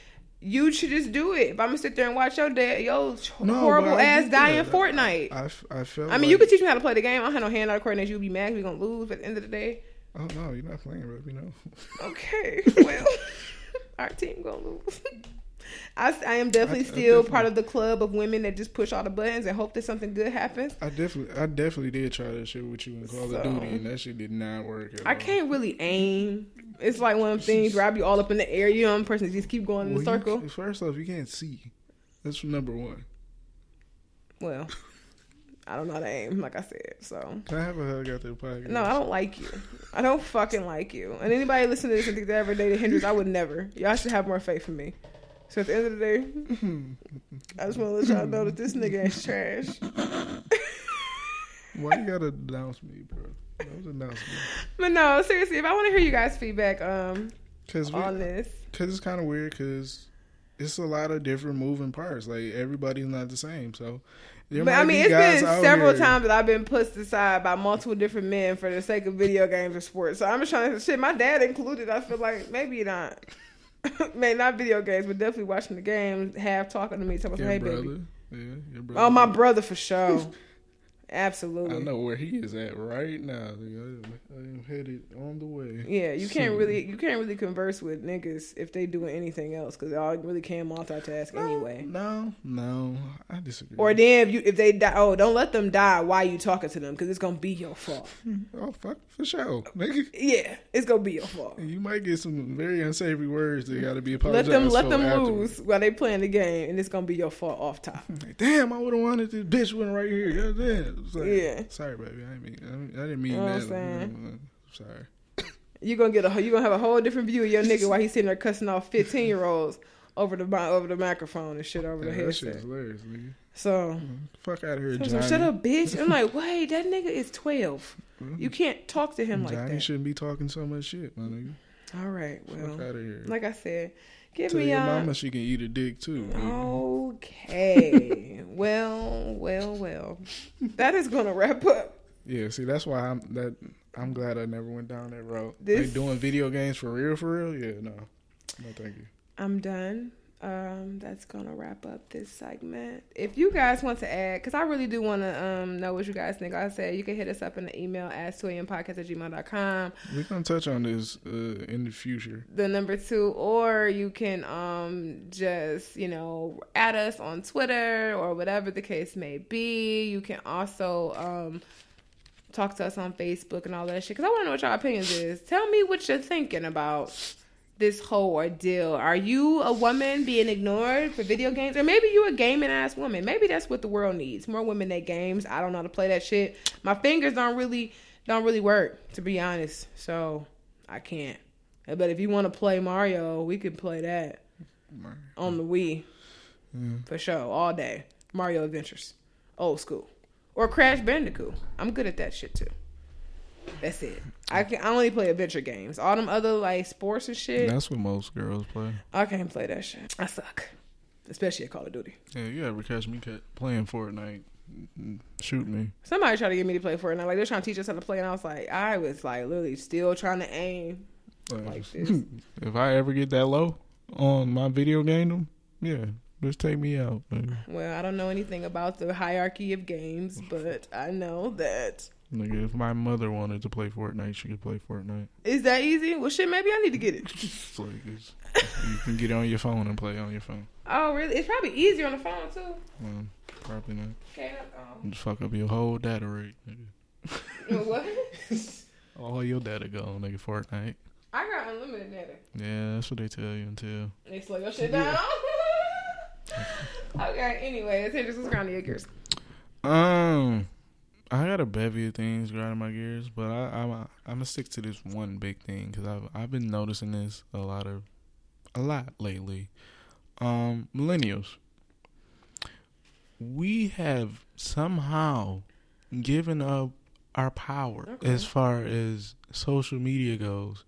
[SPEAKER 3] you should just do it. If I'm gonna sit there and watch your dad, your
[SPEAKER 4] No,
[SPEAKER 3] horrible ass die in. Fortnite.
[SPEAKER 4] I, I felt.
[SPEAKER 3] I mean,
[SPEAKER 4] like,
[SPEAKER 3] you could teach me how to play the game. I don't have no hand eye coordination. You'd be mad. We're gonna lose. At the end of the day,
[SPEAKER 4] Oh no, you're not playing, bro. You know.
[SPEAKER 3] okay, <laughs> well, <laughs> our team gonna lose. <laughs> I, I am definitely
[SPEAKER 4] I- I
[SPEAKER 3] still
[SPEAKER 4] definitely-
[SPEAKER 3] part of the club of women that just push all the buttons and hope that something good happens.
[SPEAKER 4] I definitely, I definitely did try that shit with you in Call
[SPEAKER 3] So-
[SPEAKER 4] of Duty, and that shit did not work. At
[SPEAKER 3] I
[SPEAKER 4] all.
[SPEAKER 3] can't really aim. It's like one of things where I be all up in the air. You know, I'm person that just keep going in
[SPEAKER 4] Well,
[SPEAKER 3] the circle.
[SPEAKER 4] ca- first off, you can't see. That's number one.
[SPEAKER 3] Well, I don't know how to aim, like I said. So
[SPEAKER 4] I have a hug after the podcast?
[SPEAKER 3] no, I don't like you. I don't fucking like you. And anybody listening to this and think they ever dated Hendrix, I would never. Y'all should have more faith in me. So at the end of the day, I just want to let y'all know that this nigga is trash.
[SPEAKER 4] Why you gotta announce me, bro? That was announcement.
[SPEAKER 3] But no, seriously, if I want to hear you guys' feedback um
[SPEAKER 4] Cause, we,
[SPEAKER 3] on this,
[SPEAKER 4] cause it's kind of weird. Cause it's a lot of different moving parts. Like everybody's not the same. So, there
[SPEAKER 3] but I mean,
[SPEAKER 4] be
[SPEAKER 3] it's been several
[SPEAKER 4] here-
[SPEAKER 3] times that I've been pushed aside by multiple different men for the sake of video games or sports. So I'm just trying to shit. My dad included. I feel like maybe not. <laughs> Man, not video games, but definitely watching the games, half talking to me, talking
[SPEAKER 4] Your
[SPEAKER 3] hey
[SPEAKER 4] brother,
[SPEAKER 3] baby.
[SPEAKER 4] yeah, your brother.
[SPEAKER 3] Oh, my brother for sure. <laughs> Absolutely.
[SPEAKER 4] I know where he is at right now. I am headed on the way.
[SPEAKER 3] Yeah, you can't
[SPEAKER 4] soon.
[SPEAKER 3] really you can't really converse with niggas if they doing anything else because y'all really can't multitask anyway.
[SPEAKER 4] No, no, I disagree.
[SPEAKER 3] Or then if you if they die, oh, don't let them die while you talking to them because it's gonna be your fault. <laughs>
[SPEAKER 4] oh fuck for sure, nigga.
[SPEAKER 3] Yeah, it's gonna be your fault.
[SPEAKER 4] You might get some very unsavory words that got to be
[SPEAKER 3] Let
[SPEAKER 4] apologized
[SPEAKER 3] them let them
[SPEAKER 4] afterwards.
[SPEAKER 3] lose while they playing the game, and it's gonna be your fault off top.
[SPEAKER 4] Like, <laughs> Damn, I would have wanted this bitch one right here. God damn. <laughs> Like,
[SPEAKER 3] Yeah.
[SPEAKER 4] Sorry, baby. I didn't mean. I didn't- mean
[SPEAKER 3] You know what
[SPEAKER 4] that.
[SPEAKER 3] I'm saying?
[SPEAKER 4] Sorry.
[SPEAKER 3] You gonna get a you gonna have a whole different view of your nigga while he's sitting there cussing off fifteen year olds over the over the microphone and shit over the
[SPEAKER 4] Yeah, that shit
[SPEAKER 3] headset.
[SPEAKER 4] is hilarious, nigga.
[SPEAKER 3] So mm-hmm.
[SPEAKER 4] Fuck out of here,
[SPEAKER 3] So,
[SPEAKER 4] Johnny.
[SPEAKER 3] so shut up, bitch. I'm like, <laughs> wait, that nigga is 12. Mm-hmm. You can't talk to him like
[SPEAKER 4] that.
[SPEAKER 3] that.
[SPEAKER 4] shouldn't be talking so much shit, my nigga.
[SPEAKER 3] All right,
[SPEAKER 4] Fuck
[SPEAKER 3] well,
[SPEAKER 4] out of here.
[SPEAKER 3] like I said, give
[SPEAKER 4] Tell
[SPEAKER 3] me
[SPEAKER 4] your
[SPEAKER 3] uh,
[SPEAKER 4] mama she can eat a dick too.
[SPEAKER 3] Okay. well, well, well. That is gonna wrap up.
[SPEAKER 4] Yeah, see, that's why I'm that. I'm glad I never went down that road.
[SPEAKER 3] This-
[SPEAKER 4] Like doing video games for real, for real. Yeah, no, no, thank you.
[SPEAKER 3] I'm done. Um, that's gonna wrap up this segment. If you guys want to add, because I really do want to um know what you guys think. Like I said you can hit us up in the email at podcast at gmail.com.
[SPEAKER 4] We're gonna touch on this uh, in the future.
[SPEAKER 3] the number two, or you can um just you know add us on Twitter or whatever the case may be. You can also um talk to us on Facebook and all that shit. Because I want to know what your opinions is. Tell me what you're thinking about this whole ordeal. Are you a woman being ignored for video games, or maybe you a gaming ass woman? Maybe that's what the world needs: more women that games. I don't know how to play that shit. My fingers don't really don't really work, to be honest. So I can't. But if you want to play Mario, we could play that on the Wii for sure all day. Mario Adventures, old school, or Crash Bandicoot. I'm good at that shit too. That's it. I can I only play adventure games. All them other like sports and shit.
[SPEAKER 4] That's what most girls play.
[SPEAKER 3] I can't play that shit. I suck, especially at Call of Duty.
[SPEAKER 4] Yeah, you ever catch me playing Fortnite? mm, Shoot me.
[SPEAKER 3] Somebody tried to get me to play Fortnite. Like they're trying to teach us how to play, and I was like, I was like literally still trying to aim. Like <laughs> this.
[SPEAKER 4] if I ever get that low on my video game, yeah, just take me out. Nigga,
[SPEAKER 3] Well, I don't know anything about the hierarchy of games, but I know that
[SPEAKER 4] Nigga, if my mother wanted to play Fortnite, she could play Fortnite.
[SPEAKER 3] is that easy. Well, shit, maybe I need to get it. <laughs>
[SPEAKER 4] It's like it's, you can get it on your phone and play on your phone.
[SPEAKER 3] Oh, really? It's probably easier on the phone too.
[SPEAKER 4] Well, probably not.
[SPEAKER 3] Okay, um,
[SPEAKER 4] Just fuck up your whole data rate. Nigga.
[SPEAKER 3] what? <laughs>
[SPEAKER 4] All your data gone, nigga. Fortnite.
[SPEAKER 3] I got unlimited data.
[SPEAKER 4] Yeah, that's what they tell you until.
[SPEAKER 3] They slow your shit down. <laughs> okay. Anyway, it's just what's grounding your gears.
[SPEAKER 4] Um, I got a bevy of things grinding my gears, but I, I'm I'm gonna stick to this one big thing because I've I've been noticing this a lot of a lot lately. Um, millennials. We have somehow given up our power
[SPEAKER 3] Okay.
[SPEAKER 4] as far as social media goes,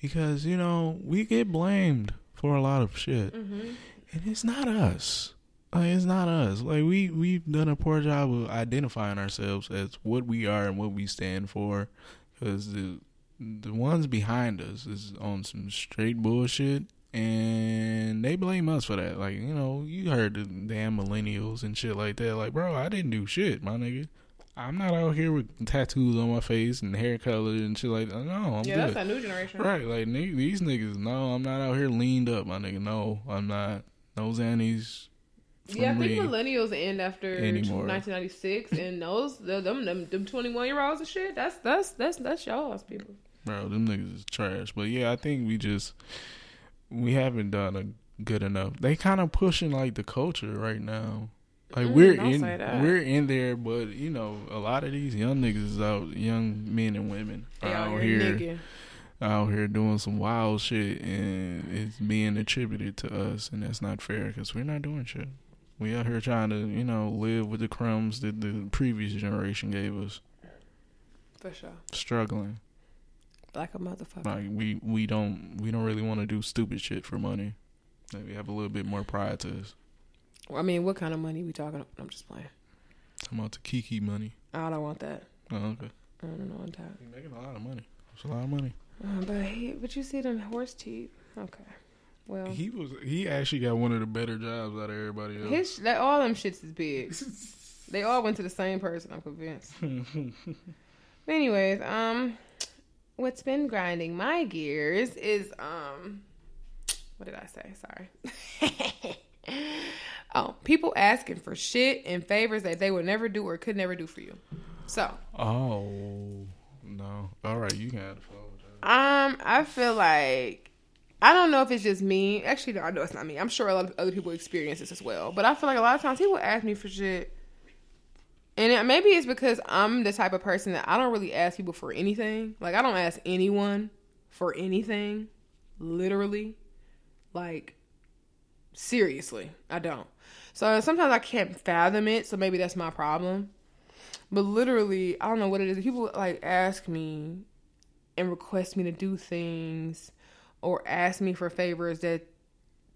[SPEAKER 4] because you know we get blamed for a lot of shit
[SPEAKER 3] Mm-hmm.
[SPEAKER 4] and it's not us. Like it's not us. Like we we've done a poor job of identifying ourselves as what we are and what we stand for, because the the ones behind us is on some straight bullshit, and they blame us for that. Like you know, you heard the damn millennials and shit like that. Like bro, I didn't do shit, my nigga. I'm not out here with tattoos on my face and hair color and shit like that. No, I'm
[SPEAKER 3] Yeah,
[SPEAKER 4] good.
[SPEAKER 3] that's that new generation.
[SPEAKER 4] Right, like these niggas. No, I'm not out here leaned up, my nigga. No, I'm not. No Xannies.
[SPEAKER 3] Yeah, I think millennials end after
[SPEAKER 4] Anymore.
[SPEAKER 3] 1996, and those the- them them, them 21 year olds and shit. That's that's that's that's y'all's people.
[SPEAKER 4] bro, them niggas is trash. But yeah, I think we just we haven't done a good enough. They kind of pushing like the culture right now. Like
[SPEAKER 3] Mm,
[SPEAKER 4] we're in, we're in there, but you know, a lot of these young niggas is out, young men and women are
[SPEAKER 3] out here nigging.
[SPEAKER 4] out here doing some wild shit, and it's being attributed to us, and that's not fair because we're not doing shit. We out here trying to, you know, live with the crumbs that the previous generation gave us,
[SPEAKER 3] for sure,
[SPEAKER 4] struggling.
[SPEAKER 3] like a motherfucker.
[SPEAKER 4] Like we we don't we don't really want to do stupid shit for money. Like we have a little bit more pride to us.
[SPEAKER 3] I mean, what kind of money we talking? I'm just playing.
[SPEAKER 4] I'm out to Kiki money.
[SPEAKER 3] I don't want that.
[SPEAKER 4] Oh, okay.
[SPEAKER 3] I don't know on top.
[SPEAKER 4] You're making a lot of money. It's a lot of money.
[SPEAKER 3] Uh, but he, but you see them horse teeth. Okay, well,
[SPEAKER 4] He was he actually got one of the better jobs out of everybody else.
[SPEAKER 3] his that all them shits is big. <laughs> they all went to the same person. I'm convinced. <laughs> Anyways, um, what's been grinding my gears is um, what did I say? Sorry. <laughs> oh, people asking for shit and favors that they would never do or could never do for you. So,
[SPEAKER 4] oh no! All right, you got it.
[SPEAKER 3] um, I feel like I don't know if it's just me. Actually, no, I know it's not me. I'm sure a lot of other people experience this as well. But I feel like a lot of times people ask me for shit. And it, maybe it's because I'm the type of person that I don't really ask people for anything. Like I don't ask anyone for anything, literally. Like seriously, I don't. So sometimes I can't fathom it. So maybe that's my problem. But literally, I don't know what it is. People like ask me and request me to do things or ask me for favors that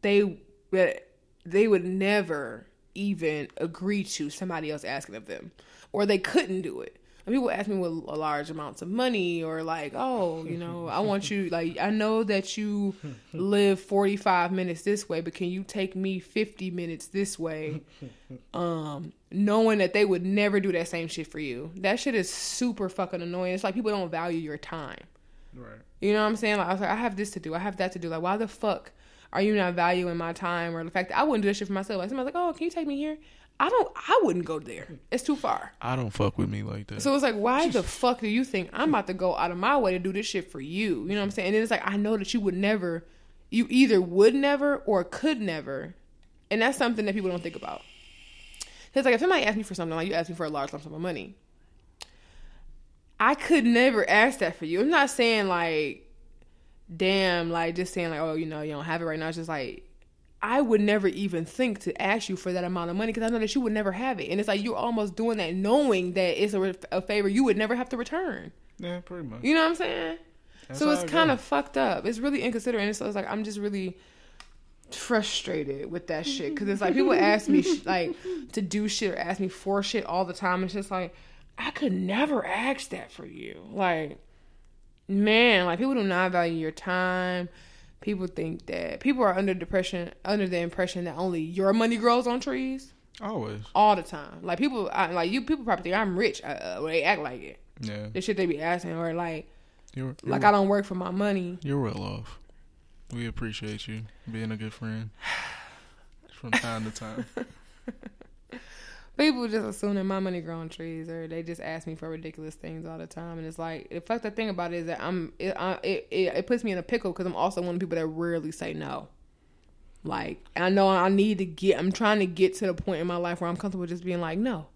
[SPEAKER 3] they that they would never even agree to somebody else asking of them. Or they couldn't do it. And people ask me with large amounts of money or like oh you know i want you <laughs> like i know that you live 45 minutes this way but can you take me 50 minutes this way? <laughs> Um knowing that they would never do that same shit for you. That shit is super fucking annoying. It's like people don't value your time.
[SPEAKER 4] Right.
[SPEAKER 3] You know what I'm saying? Like I was like, I have this to do, I have that to do. Like, why the fuck are you not valuing my time or the fact that I wouldn't do that shit for myself? Like somebody's like, oh, can you take me here? I don't. I wouldn't go there. It's too far.
[SPEAKER 4] I don't fuck with me like that.
[SPEAKER 3] So it's like, why the fuck do you think I'm about to go out of my way to do this shit for you? You know what I'm saying? And then it's like, I know that you would never, you either would never or could never. And that's something that people don't think about. It's like, if somebody asked me for something, like you asked me for a large lump sum of money, I could never ask that for you. I'm not saying like, damn, like just saying like, oh, you know, you don't have it right now. It's just like, I would never even think to ask you for that amount of money because I know that you would never have it. And it's like you're almost doing that knowing that it's a, a favor you would never have to return.
[SPEAKER 4] yeah, pretty much.
[SPEAKER 3] You know what I'm saying?
[SPEAKER 4] That's
[SPEAKER 3] so it's kind of fucked up. It's really inconsiderate. And so it's like I'm just really frustrated with that shit because it's like people ask me sh- like to do shit or ask me for shit all the time. It's just like I could never ask that for you. Like man, like people do not value your time. People think that people are under depression, under the impression that only your money grows on trees
[SPEAKER 4] Always.
[SPEAKER 3] all the time. Like people, I, like you, people probably think I'm rich. Uh, uh, well, they act like it.
[SPEAKER 4] Yeah.
[SPEAKER 3] The shit they be asking, or like,
[SPEAKER 4] You're, you're,
[SPEAKER 3] like I don't work for my money.
[SPEAKER 4] you're well off. We appreciate you being a good friend <sighs> from time to time. <laughs>
[SPEAKER 3] People just assume that my money grow trees, or they just ask me for ridiculous things all the time. And it's like the fucked up thing about it is that I'm it I, it, it, it puts me in a pickle because I'm also one of the people that rarely say no. Like I know I need to get. I'm trying to get to the point in my life where I'm comfortable just being like no.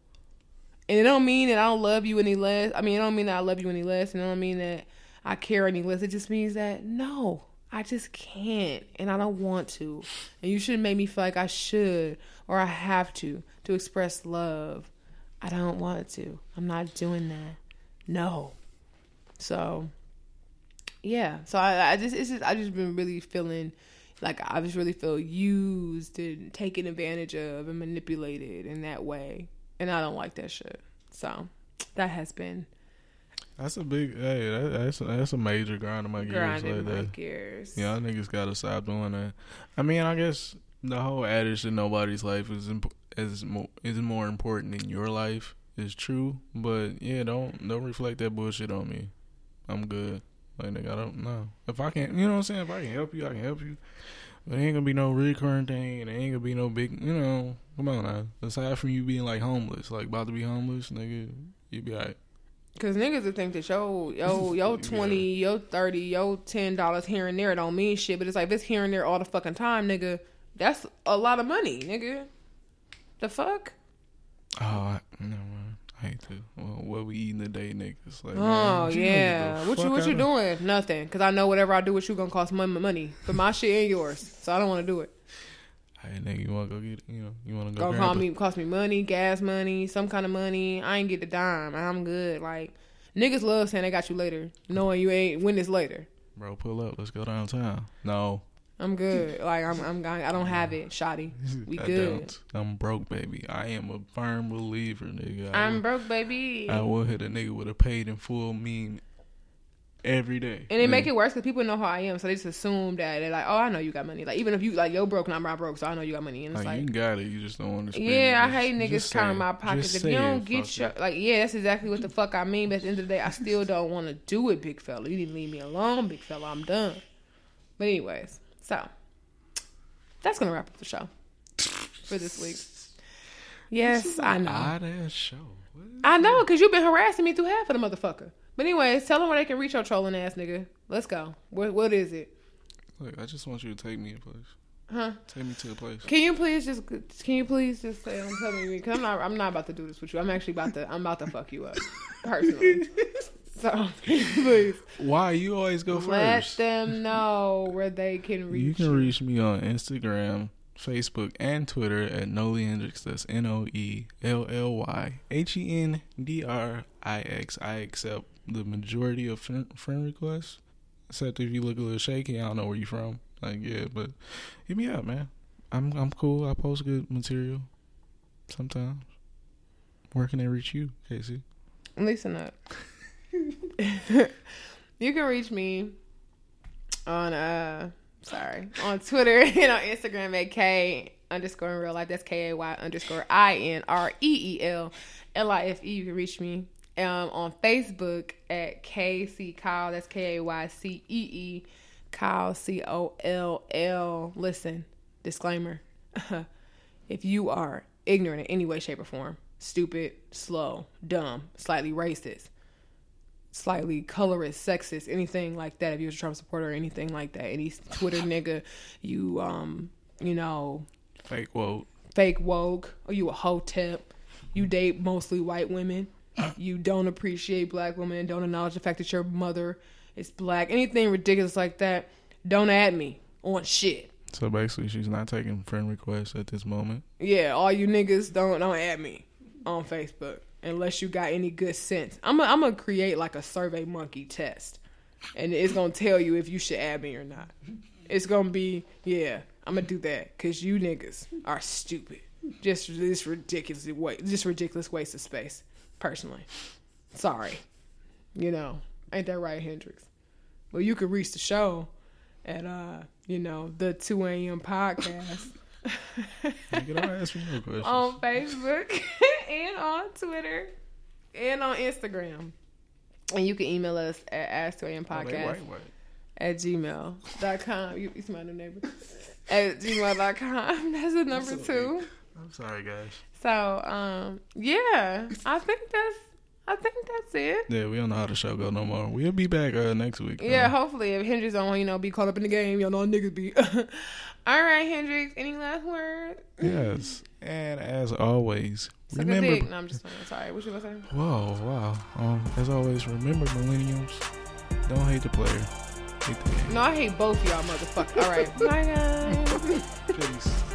[SPEAKER 3] And it don't mean that I don't love you any less. I mean, it don't mean that I love you any less, and it don't mean that I care any less. It just means that no, I just can't, and I don't want to. And you shouldn't make me feel like I should or I have to to express love. I don't want to. I'm not doing that. No. So, yeah. So I, I just, it's just, I just been really feeling like I just really feel used and taken advantage of and manipulated in that way, and I don't like that shit. So that has been
[SPEAKER 4] That's a big, hey, that, that's a, that's a major grind of my gears
[SPEAKER 3] grinding
[SPEAKER 4] like
[SPEAKER 3] my
[SPEAKER 4] that.
[SPEAKER 3] gears.
[SPEAKER 4] Y'all niggas gotta stop doing that. I mean, I guess the whole adage that nobody's life is imp- is more is more important in your life is true. But yeah, don't don't reflect that bullshit on me. I'm good. Like nigga, I don't know if I can. You know what I'm saying? If I can help you, I can help you. But it ain't gonna be no recurring thing, and it ain't gonna be no big. You know, come on now. Aside from you being like homeless, like about to be homeless, nigga, you be alright.
[SPEAKER 3] Cause niggas would think that yo, yo, <laughs> yo twenty, yo thirty, yo ten dollars here and there don't mean shit. But it's like if it's here and there all the fucking time, nigga. That's a lot of money, nigga. The fuck?
[SPEAKER 4] Oh, I, no I hate to. Well, what we eating today, niggas? Like,
[SPEAKER 3] Oh
[SPEAKER 4] man, you gonna get
[SPEAKER 3] yeah. What you what you doing? Nothing. Cause I know whatever I do with you gonna cost money, money. But my shit ain't yours, so I don't want to do it.
[SPEAKER 4] Hey, nigga, you wanna go get? You know, you wanna go?
[SPEAKER 3] Gonna call me, cost me money, gas money, some kind of money. I ain't get the dime. I'm good. Like niggas love saying they got you later, knowing you ain't when it's later.
[SPEAKER 4] Bro, pull up. Let's go downtown. No,
[SPEAKER 3] I'm good. Like I'm, I'm, I don't have it, shoddy. <laughs> We
[SPEAKER 4] I
[SPEAKER 3] good.
[SPEAKER 4] don't. I'm broke, baby. I am a firm believer, nigga. I
[SPEAKER 3] I'm
[SPEAKER 4] will,
[SPEAKER 3] broke, baby.
[SPEAKER 4] I will hit a nigga with a paid in full meme every day.
[SPEAKER 3] and they make it worse because people know how I am, so they just assume that they're like, "Oh, I know you got money." Like even if you like you're broke and I'm not broke, so I know you got money. And it's
[SPEAKER 4] Like,
[SPEAKER 3] like,
[SPEAKER 4] you got it. You just don't understand.
[SPEAKER 3] yeah,
[SPEAKER 4] it.
[SPEAKER 3] I hate niggas counting my pockets. If you don't get your
[SPEAKER 4] it.
[SPEAKER 3] like, yeah, that's exactly what the fuck I mean. But at the end of the day, I still don't want to do it, big fella. You didn't leave me alone, big fella. I'm done. But anyways, so that's gonna wrap up the show for this week. Yes, I know.
[SPEAKER 4] odd ass show.
[SPEAKER 3] I know, because you've been harassing me through half of the motherfucker. But anyways, tell them where they can reach your trolling ass nigga. Let's go. What what is it?
[SPEAKER 4] Look, I just want you to take me a place.
[SPEAKER 3] Huh?
[SPEAKER 4] Take me to a place.
[SPEAKER 3] Can you please just can you please just say I'm telling you because I'm not I'm not about to do this with you. I'm actually about to I'm about to fuck you up <laughs> personally. So please
[SPEAKER 4] Why you always go first?
[SPEAKER 3] let them know where they can reach.
[SPEAKER 4] You can reach me on Instagram, Facebook, and Twitter at Noelly Hendrix. That's N O E L L Y H E N D R I X. I accept the majority of friend, friend requests, except if you look a little shaky. I don't know where you're from. Like yeah, but hit me up, man. I'm I'm cool. I post good material sometimes. Where can they reach you, Casey?
[SPEAKER 3] Listen up. <laughs> you can reach me on uh sorry on Twitter <laughs> and on Instagram at K underscore in real life. That's K A Y underscore I N R E E L L I F E. You can reach me um on Facebook at K C Kyle. That's K A Y C E E Kyle C O L L. Listen, disclaimer. <laughs> if you are ignorant in any way, shape, or form. Stupid, slow, dumb, slightly racist, slightly colorist, sexist, anything like that. If you was a Trump supporter or anything like that, any Twitter <laughs> nigga, you um, you know,
[SPEAKER 4] Fake woke.
[SPEAKER 3] fake woke, or you a hoe hotep, you date mostly white women, you don't appreciate black women, don't acknowledge the fact that your mother is black, anything ridiculous like that, don't add me on shit.
[SPEAKER 4] So basically, she's not taking friend requests at this moment.
[SPEAKER 3] Yeah, all you niggas don't don't add me on Facebook unless you got any good sense. I'm i I'm gonna create like a Survey Monkey test, and it's gonna tell you if you should add me or not. It's gonna be yeah. I'm gonna do that because you niggas are stupid. Just this ridiculous way, just ridiculous waste of space. Personally, sorry. You know, ain't that right, Hendrix? Well, you could reach the show at uh, you know, the two a.m. podcast.
[SPEAKER 4] Don't ask me no questions.
[SPEAKER 3] on Facebook <laughs> and on Twitter and on Instagram. And you can email us at ask 2 am
[SPEAKER 4] Oh,
[SPEAKER 3] podcast
[SPEAKER 4] white, white.
[SPEAKER 3] at gmail.com. You, it's my new neighbor. At gmail.com. <laughs> That's the number two.
[SPEAKER 4] I'm sorry, guys.
[SPEAKER 3] So, um, yeah, I think that's, I think that's it.
[SPEAKER 4] Yeah, we don't know how the show go no more. We'll be back uh, next week. though.
[SPEAKER 3] Yeah, hopefully if Hendrix don't, you know, be caught up in the game, y'all know niggas be. <laughs> All right, Hendrix, any last words?
[SPEAKER 4] Yes. And as always,
[SPEAKER 3] Suck
[SPEAKER 4] remember.
[SPEAKER 3] No, I'm just playing. Sorry, what you gonna say?
[SPEAKER 4] Whoa, wow. Um, as always, remember, millennials, don't hate the player, hate the game.
[SPEAKER 3] No, I hate both y'all motherfucker. All right. <laughs> Bye, guys.
[SPEAKER 4] Peace.